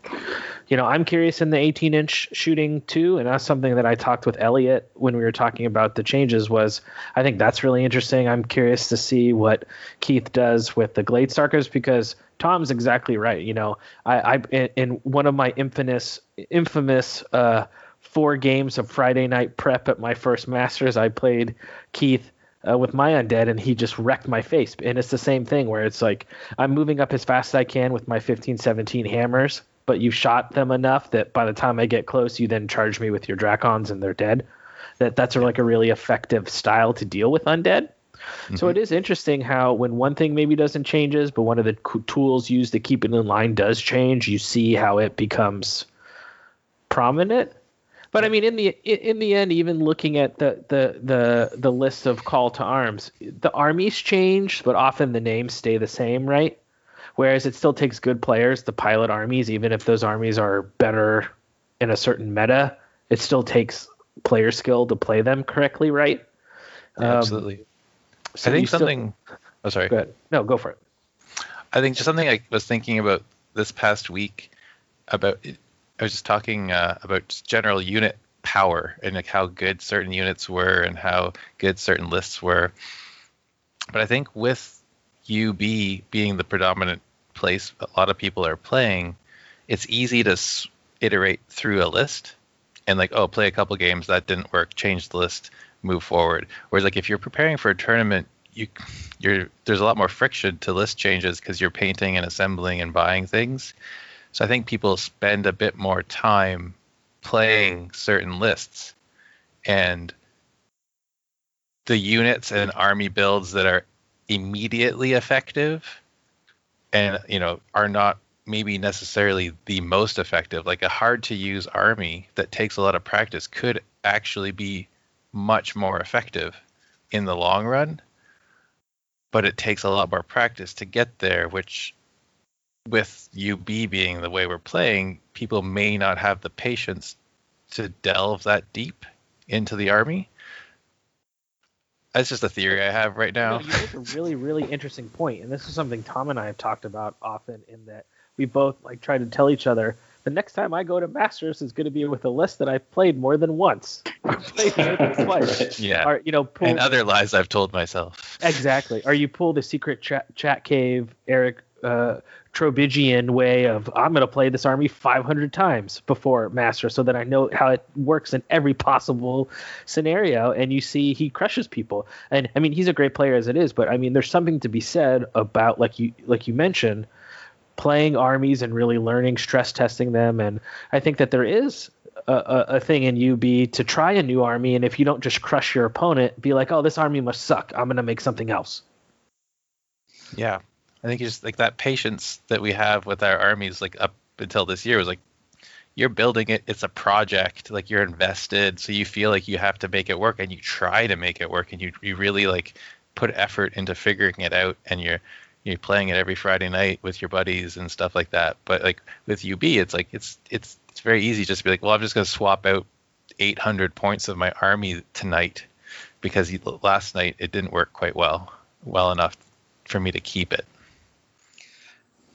you know, I'm curious in the 18 inch shooting too, and that's something that I talked with Elliot when we were talking about the changes. Was I think that's really interesting. I'm curious to see what Keith does with the Glade Stalkers because Tom's exactly right. You know, I, I in one of my infamous infamous uh, four games of Friday night prep at my first Masters, I played Keith uh, with my undead and he just wrecked my face and it's the same thing where it's like i'm moving up as fast as i can with my 15 17 hammers but you shot them enough that by the time i get close you then charge me with your dracons and they're dead. That that's like a really effective style to deal with undead. Mm-hmm. so it is interesting how when one thing maybe doesn't changes but one of the tools used to keep it in line does change you see how it becomes prominent. But I mean, in the in the end, even looking at the the the the list of call to arms, the armies change, but often the names stay the same, right? Whereas it still takes good players to pilot armies, even if those armies are better in a certain meta. It still takes player skill to play them correctly, right? Yeah, um, absolutely. So I think something. Still, oh, sorry. Go ahead. No, go for it. I think just something I was thinking about this past week about I was just talking uh, about general unit power and like how good certain units were and how good certain lists were. But I think with UB being the predominant place a lot of people are playing, it's easy to iterate through a list and like, oh, play a couple games that didn't work, change the list, move forward. Whereas like if you're preparing for a tournament, you you're there's a lot more friction to list changes because you're painting and assembling and buying things. So I think people spend a bit more time playing mm. certain lists and the units and army builds that are immediately effective and you know are not maybe necessarily the most effective like a hard to use army that takes a lot of practice could actually be much more effective in the long run but it takes a lot more practice to get there which with UB being the way we're playing, people may not have the patience to delve that deep into the army. That's just a theory I have right now. You, know, you make a really, really interesting point, and this is something Tom and I have talked about often. In that we both like try to tell each other the next time I go to Masters is going to be with a list that I've played more than once. [laughs] played more than [laughs] twice. Yeah. Or, you know, pull, and other lies I've told myself. Exactly. Or you pull the secret chat, chat cave, Eric uh, Trobigian way of I'm going to play this army 500 times before master so that I know how it works in every possible scenario. And you see he crushes people. And I mean he's a great player as it is, but I mean there's something to be said about like you like you mentioned playing armies and really learning stress testing them. And I think that there is a, a, thing in UB to try a new army, and if you don't just crush your opponent, be like, "Oh, this army must suck. I'm gonna make something else." Yeah, I think just like that patience that we have with our armies, like up until this year, was like you're building it. It's a project. Like you're invested, so you feel like you have to make it work, and you try to make it work, and you you really like put effort into figuring it out, and you're you're playing it every Friday night with your buddies and stuff like that. But like with UB, it's like it's it's it's very easy just to be like, well, I'm just gonna swap out 800 points of my army tonight because last night it didn't work quite well well enough for me to keep it.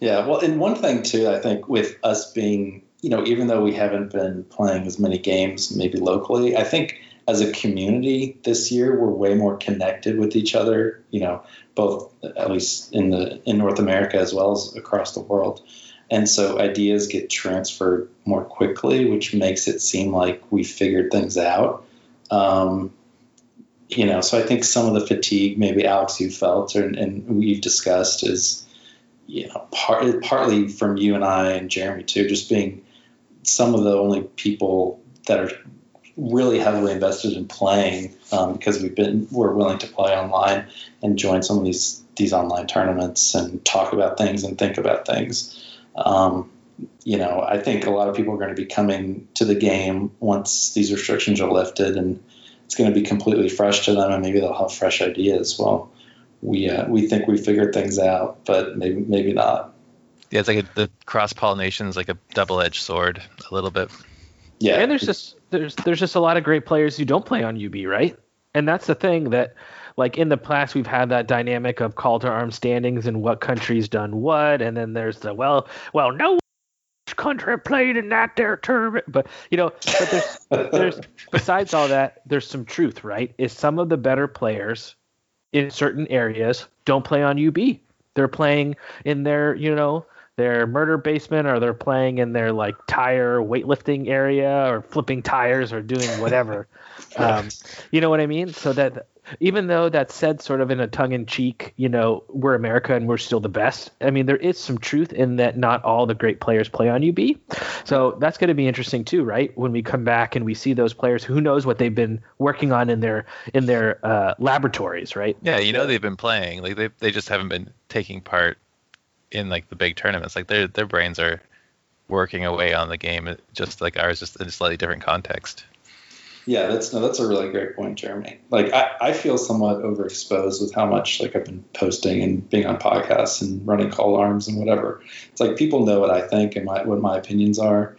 Yeah, well, and one thing too, I think with us being, you know, even though we haven't been playing as many games maybe locally, I think as a community this year we're way more connected with each other, you know, both at least in the in North America as well as across the world. And so ideas get transferred more quickly, which makes it seem like we figured things out. Um, you know, so I think some of the fatigue, maybe Alex, you felt, and we've discussed, is you know, part, partly from you and I and Jeremy too, just being some of the only people that are really heavily invested in playing um, because we've been we're willing to play online and join some of these these online tournaments and talk about things and think about things. Um, you know, I think a lot of people are going to be coming to the game once these restrictions are lifted, and it's going to be completely fresh to them, and maybe they'll have fresh ideas. Well, we uh, we think we figured things out, but maybe maybe not. Yeah, it's like a, the cross pollination is like a double edged sword, a little bit. Yeah, and there's just there's there's just a lot of great players who don't play on UB, right? And that's the thing that like in the past we've had that dynamic of call to arms standings and what country's done what, and then there's the well well no country played in that their tournament, but you know, but there's there's [laughs] besides all that, there's some truth, right? Is some of the better players in certain areas don't play on UB. They're playing in their, you know, their murder basement or they're playing in their like tire weightlifting area or flipping tires or doing whatever. [laughs] um, you know what I mean? So that even though that's said sort of in a tongue in cheek, you know, we're America and we're still the best. I mean, there is some truth in that not all the great players play on UB. So that's going to be interesting too, right? When we come back and we see those players, who knows what they've been working on in their in their uh, laboratories, right? Yeah, you know they've been playing. Like they they just haven't been taking part in like the big tournaments. Like their their brains are working away on the game, just like ours, just in a slightly different context. Yeah, that's no, that's a really great point, Jeremy. Like I, I feel somewhat overexposed with how much like I've been posting and being on podcasts and running call arms and whatever. It's like people know what I think and my what my opinions are,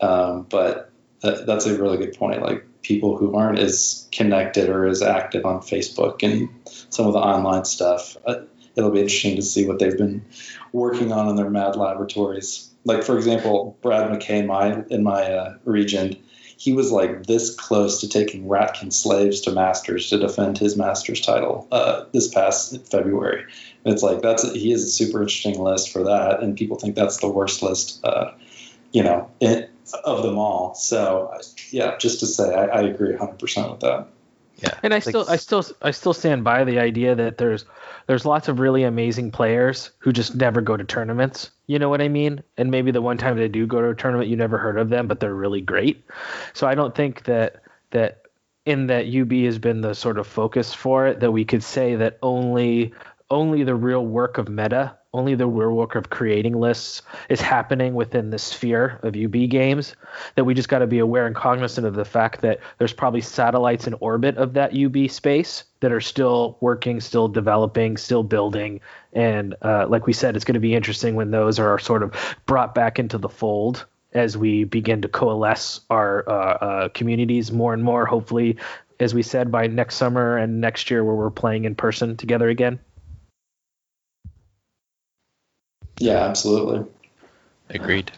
um, but that, that's a really good point. Like people who aren't as connected or as active on Facebook and some of the online stuff, uh, it'll be interesting to see what they've been working on in their mad laboratories. Like for example, Brad McKay, my in my uh, region he was like this close to taking Ratkin slaves to Masters to defend his Masters title uh, this past February. And it's like that's he has a super interesting list for that, and people think that's the worst list, uh, you know, of them all. So yeah, just to say, I, I agree 100 percent with that. Yeah, and I still, I still, I still stand by the idea that there's, there's lots of really amazing players who just never go to tournaments. You know what I mean? And maybe the one time they do go to a tournament, you never heard of them, but they're really great. So I don't think that that in that UB has been the sort of focus for it that we could say that only only the real work of meta only the work of creating lists is happening within the sphere of UB games. That we just got to be aware and cognizant of the fact that there's probably satellites in orbit of that UB space that are still working, still developing, still building. And uh, like we said, it's going to be interesting when those are sort of brought back into the fold as we begin to coalesce our uh, uh, communities more and more. Hopefully, as we said, by next summer and next year, where we're playing in person together again. Yeah, absolutely. Agreed.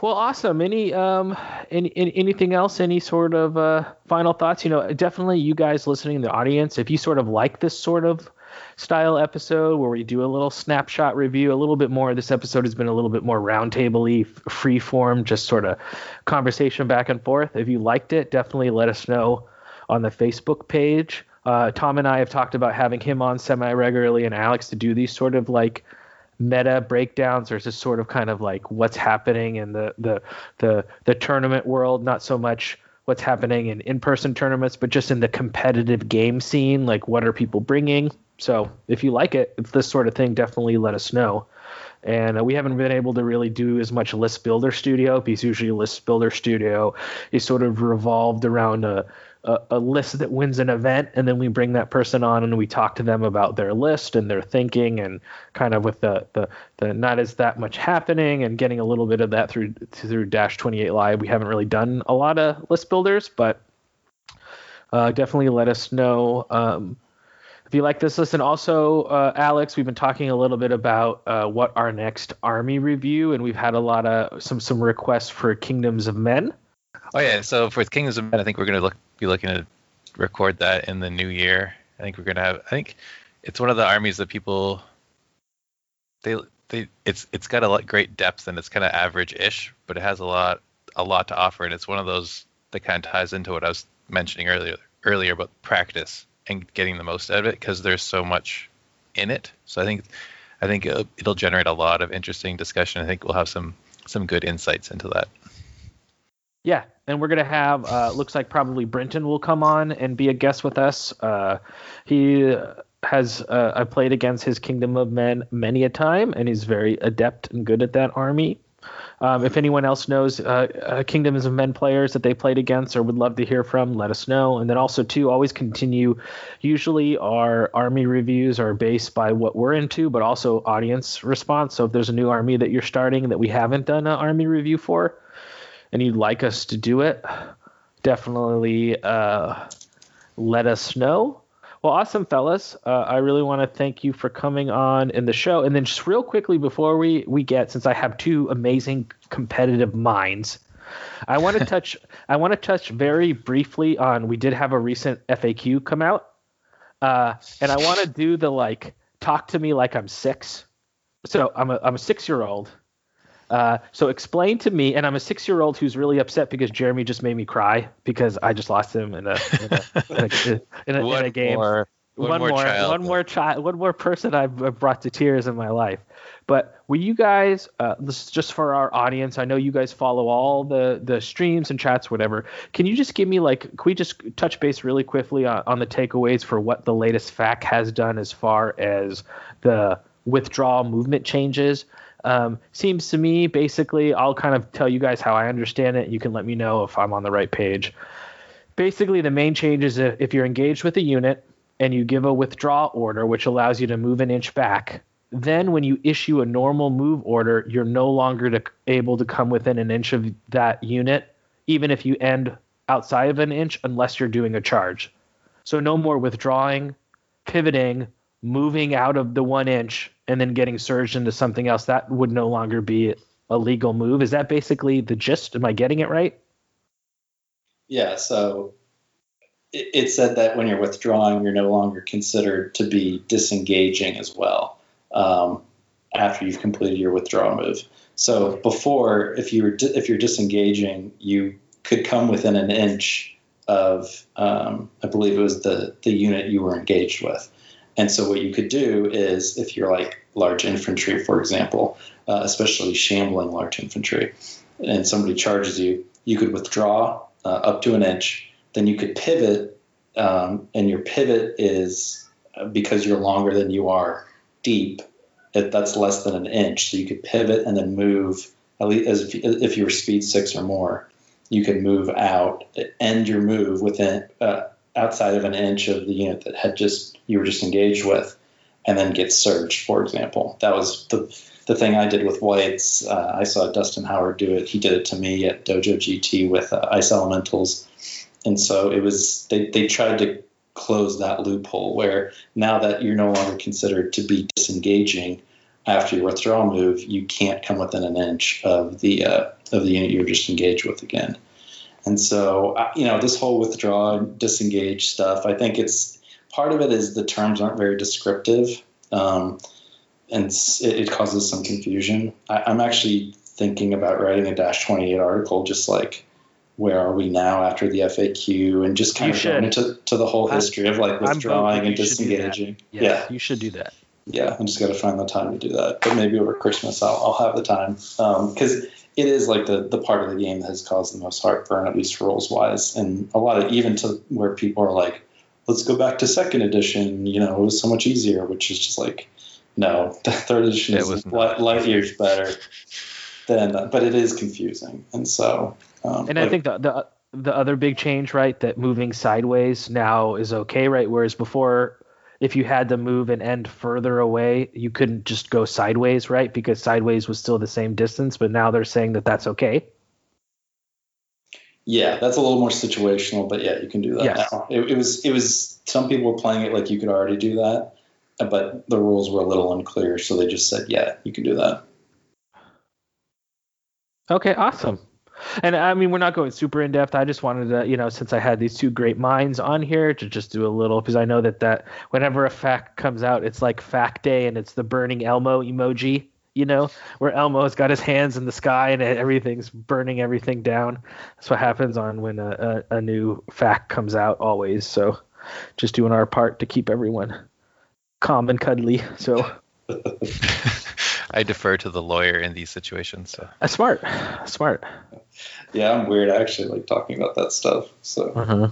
Well, awesome. Any um, any, anything else? Any sort of uh, final thoughts? You know, definitely you guys listening in the audience, if you sort of like this sort of style episode where we do a little snapshot review, a little bit more. This episode has been a little bit more roundtable free form, just sort of conversation back and forth. If you liked it, definitely let us know on the Facebook page. Uh, Tom and I have talked about having him on semi regularly and Alex to do these sort of like meta breakdowns or just sort of kind of like what's happening in the the the the tournament world not so much what's happening in in-person tournaments but just in the competitive game scene like what are people bringing? So if you like it if this sort of thing definitely let us know. And we haven't been able to really do as much list builder studio because usually list builder studio is sort of revolved around a a, a, list that wins an event, and then we bring that person on and we talk to them about their list and their thinking, and kind of with the the, the not as that much happening and getting a little bit of that through through Dash 28 Live. We haven't really done a lot of list builders, but uh, definitely let us know. Um, if you like this listen also uh, alex we've been talking a little bit about uh, what our next army review and we've had a lot of some some requests for kingdoms of men Oh yeah, so for Kingdoms of Men, I think we're gonna look be looking to record that in the new year. I think we're gonna have. I think it's one of the armies that people they they it's it's got a lot great depth and it's kind of average-ish, but it has a lot a lot to offer, and it's one of those that kind of ties into what I was mentioning earlier earlier about practice and getting the most out of it because there's so much in it. So I think I think it'll, it'll generate a lot of interesting discussion. I think we'll have some some good insights into that. Yeah, and we're gonna have uh, looks like probably Brenton will come on and be a guest with us. Uh, he has uh, I played against his Kingdom of Men many a time, and he's very adept and good at that army. Um, if anyone else knows uh, uh, Kingdoms of Men players that they played against or would love to hear from, let us know. And then also too, always continue. Usually our army reviews are based by what we're into, but also audience response. So if there's a new army that you're starting that we haven't done an army review for, and you'd like us to do it, definitely uh, let us know. Well, awesome, fellas. Uh, I really want to thank you for coming on in the show. And then, just real quickly before we we get, since I have two amazing competitive minds, I want to [laughs] touch. I want to touch very briefly on. We did have a recent FAQ come out, uh, and I want to do the like talk to me like I'm six. So I'm a I'm a six year old. Uh, so explain to me, and I'm a six year old who's really upset because Jeremy just made me cry because I just lost him in a in a, in a, in a, in a game. More, one, one more, more, child. one more child, one more person I've I've brought to tears in my life. But will you guys, uh, this is just for our audience. I know you guys follow all the the streams and chats, whatever. Can you just give me like, can we just touch base really quickly on, on the takeaways for what the latest FAC has done as far as the withdrawal movement changes? Um, seems to me, basically, I'll kind of tell you guys how I understand it. You can let me know if I'm on the right page. Basically, the main change is if you're engaged with a unit and you give a withdraw order, which allows you to move an inch back, then when you issue a normal move order, you're no longer to, able to come within an inch of that unit, even if you end outside of an inch, unless you're doing a charge. So no more withdrawing, pivoting, moving out of the one inch, and then getting surged into something else. That would no longer be a legal move. Is that basically the gist? Am I getting it right? Yeah, so it, said that when you're withdrawing, you're no longer considered to be disengaging as well um, after you've completed your withdrawal move. So before, if you were di- if you're disengaging, you could come within an inch of, um, I believe it was the the unit you were engaged with. And so what you could do is, if you're like large infantry, for example, uh, especially shambling large infantry, and somebody charges you, you could withdraw uh, up to an inch. Then you could pivot, um, and your pivot is uh, because you're longer than you are deep. It, that's less than an inch, so you could pivot and then move. At least as if, if you were speed six or more, you could move out, end your move within uh, outside of an inch of the unit that had just you were just engaged with, and then get surged. For example, that was the the thing I did with wights. Uh, I saw Dustin Howard do it. He did it to me at Dojo GT with uh, Ice Elementals, and so it was they they tried to close that loophole where now that you're no longer considered to be disengaging after your withdrawal move, you can't come within an inch of the uh, of the unit you were just engaged with again. And so, you know, this whole withdraw and disengage stuff, I think it's part of it is the terms aren't very descriptive, um, and it, it causes some confusion. I, I'm actually thinking about writing a Dash 28 article, just like where are we now after the FAQ, and just kind You of going into to the whole history of like withdrawing and you should do that. disengaging. Yes, Yeah, you should do that. yeah, I'm just got to find the time to do that. But maybe over Christmas, I'll, I'll have the time because it is like the the part of the game that has caused the most heartburn, at least rules wise, and a lot of even to where people are like, let's go back to second edition. You know, it was so much easier, which is just like, no, the [laughs] third edition It is was light, light years better. Than, but it is confusing, and so. Um, And I think the, the the other big change, right, that moving sideways now is okay, right? Whereas before, if you had to move an end further away, you couldn't just go sideways, right? Because sideways was still the same distance, but now they're saying that that's okay. Yeah, that's a little more situational, but yeah, you can do that Yes. now. It, it was it was some people were playing it like you could already do that, but the rules were a little unclear, so they just said, yeah, you can do that. Okay, awesome. And I mean, we're not going super in depth. I just wanted to, you know, since I had these two great minds on here, to just do a little because I know that that whenever a FAQ comes out, it's like FAQ day, and it's the burning Elmo emoji, you know, where Elmo's got his hands in the sky and everything's burning everything down. That's what happens on when a, a, a new FAQ comes out always. So, just doing our part to keep everyone calm and cuddly. So, [laughs] I defer to the lawyer in these situations. So uh, smart, smart. Yeah, I'm weird. I actually like talking about that stuff. So. Uh-huh.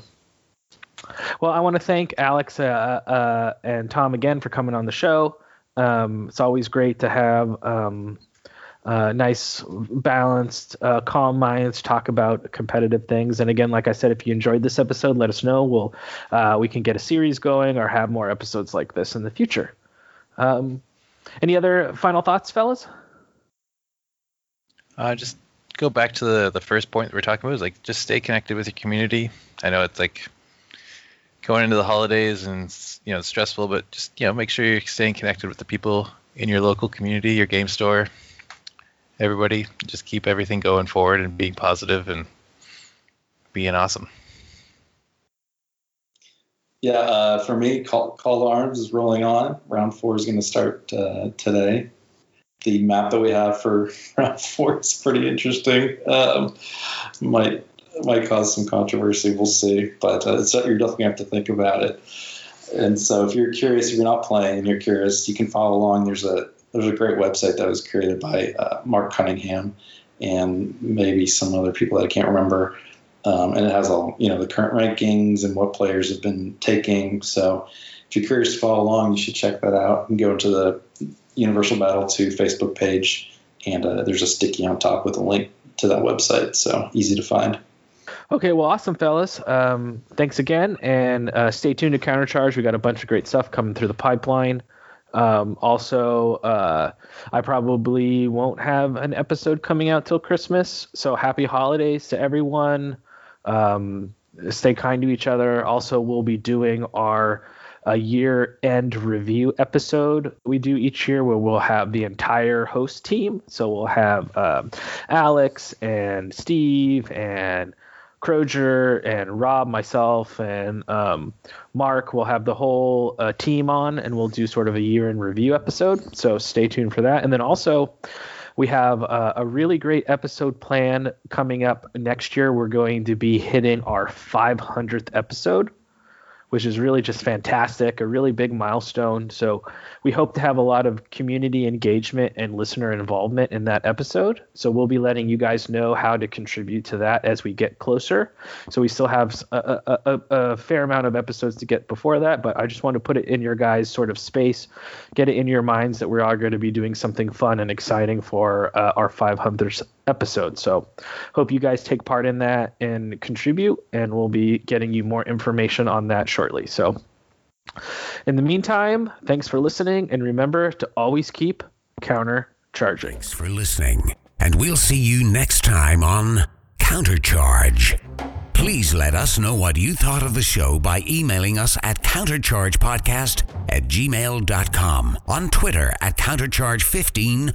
Well, I want to thank Alex uh, uh, and Tom again for coming on the show. Um, it's always great to have um, uh, nice, balanced, uh, calm minds talk about competitive things. And again, like I said, if you enjoyed this episode, let us know. We'll uh, we can get a series going or have more episodes like this in the future. Um, any other final thoughts, fellas? Uh, just go back to the the first point that we are talking about. Is like just stay connected with your community. I know it's like going into the holidays and you know it's stressful, but just you know make sure you're staying connected with the people in your local community, your game store, everybody. Just keep everything going forward and being positive and being awesome. Yeah, uh, for me, Call, Call to Arms is rolling on. Round four is going to start uh, today. The map that we have for [laughs] round four is pretty interesting. Um, might might cause some controversy. We'll see, but uh, you're definitely have to think about it. And so, if you're curious, if you're not playing and you're curious, you can follow along. There's a there's a great website that was created by uh, Mark Cunningham and maybe some other people that I can't remember. Um, and it has all you know the current rankings and what players have been taking. So if you're curious to follow along, you should check that out and go into the Universal Battle 2 Facebook page. And uh, there's a sticky on top with a link to that website. So easy to find. Okay, well, awesome, fellas. Um, thanks again, and uh, stay tuned to Countercharge. We got a bunch of great stuff coming through the pipeline. Um, also, uh, I probably won't have an episode coming out till Christmas, so happy holidays to everyone. Um, stay kind to each other. Also, we'll be doing our a year end review episode we do each year where we'll have the entire host team. So we'll have um, Alex and Steve and Croger and Rob, myself, and um, Mark will have the whole uh, team on, and we'll do sort of a year in review episode. So stay tuned for that. And then also, we have uh, a really great episode plan coming up next year. We're going to be hitting our 500th episode which is really just fantastic, a really big milestone. So we hope to have a lot of community engagement and listener involvement in that episode. So we'll be letting you guys know how to contribute to that as we get closer. So we still have a, a, a, a fair amount of episodes to get before that, but I just want to put it in your guys' sort of space, get it in your minds that we are going to be doing something fun and exciting for uh, our 500th episode. So hope you guys take part in that and contribute, and we'll be getting you more information on that shortly. So in the meantime, thanks for listening, and remember to always keep counter charging. Thanks for listening, and we'll see you next time on Countercharge. Please let us know what you thought of the show by emailing us at counterchargepodcast at gmail.com, on Twitter at countercharge15,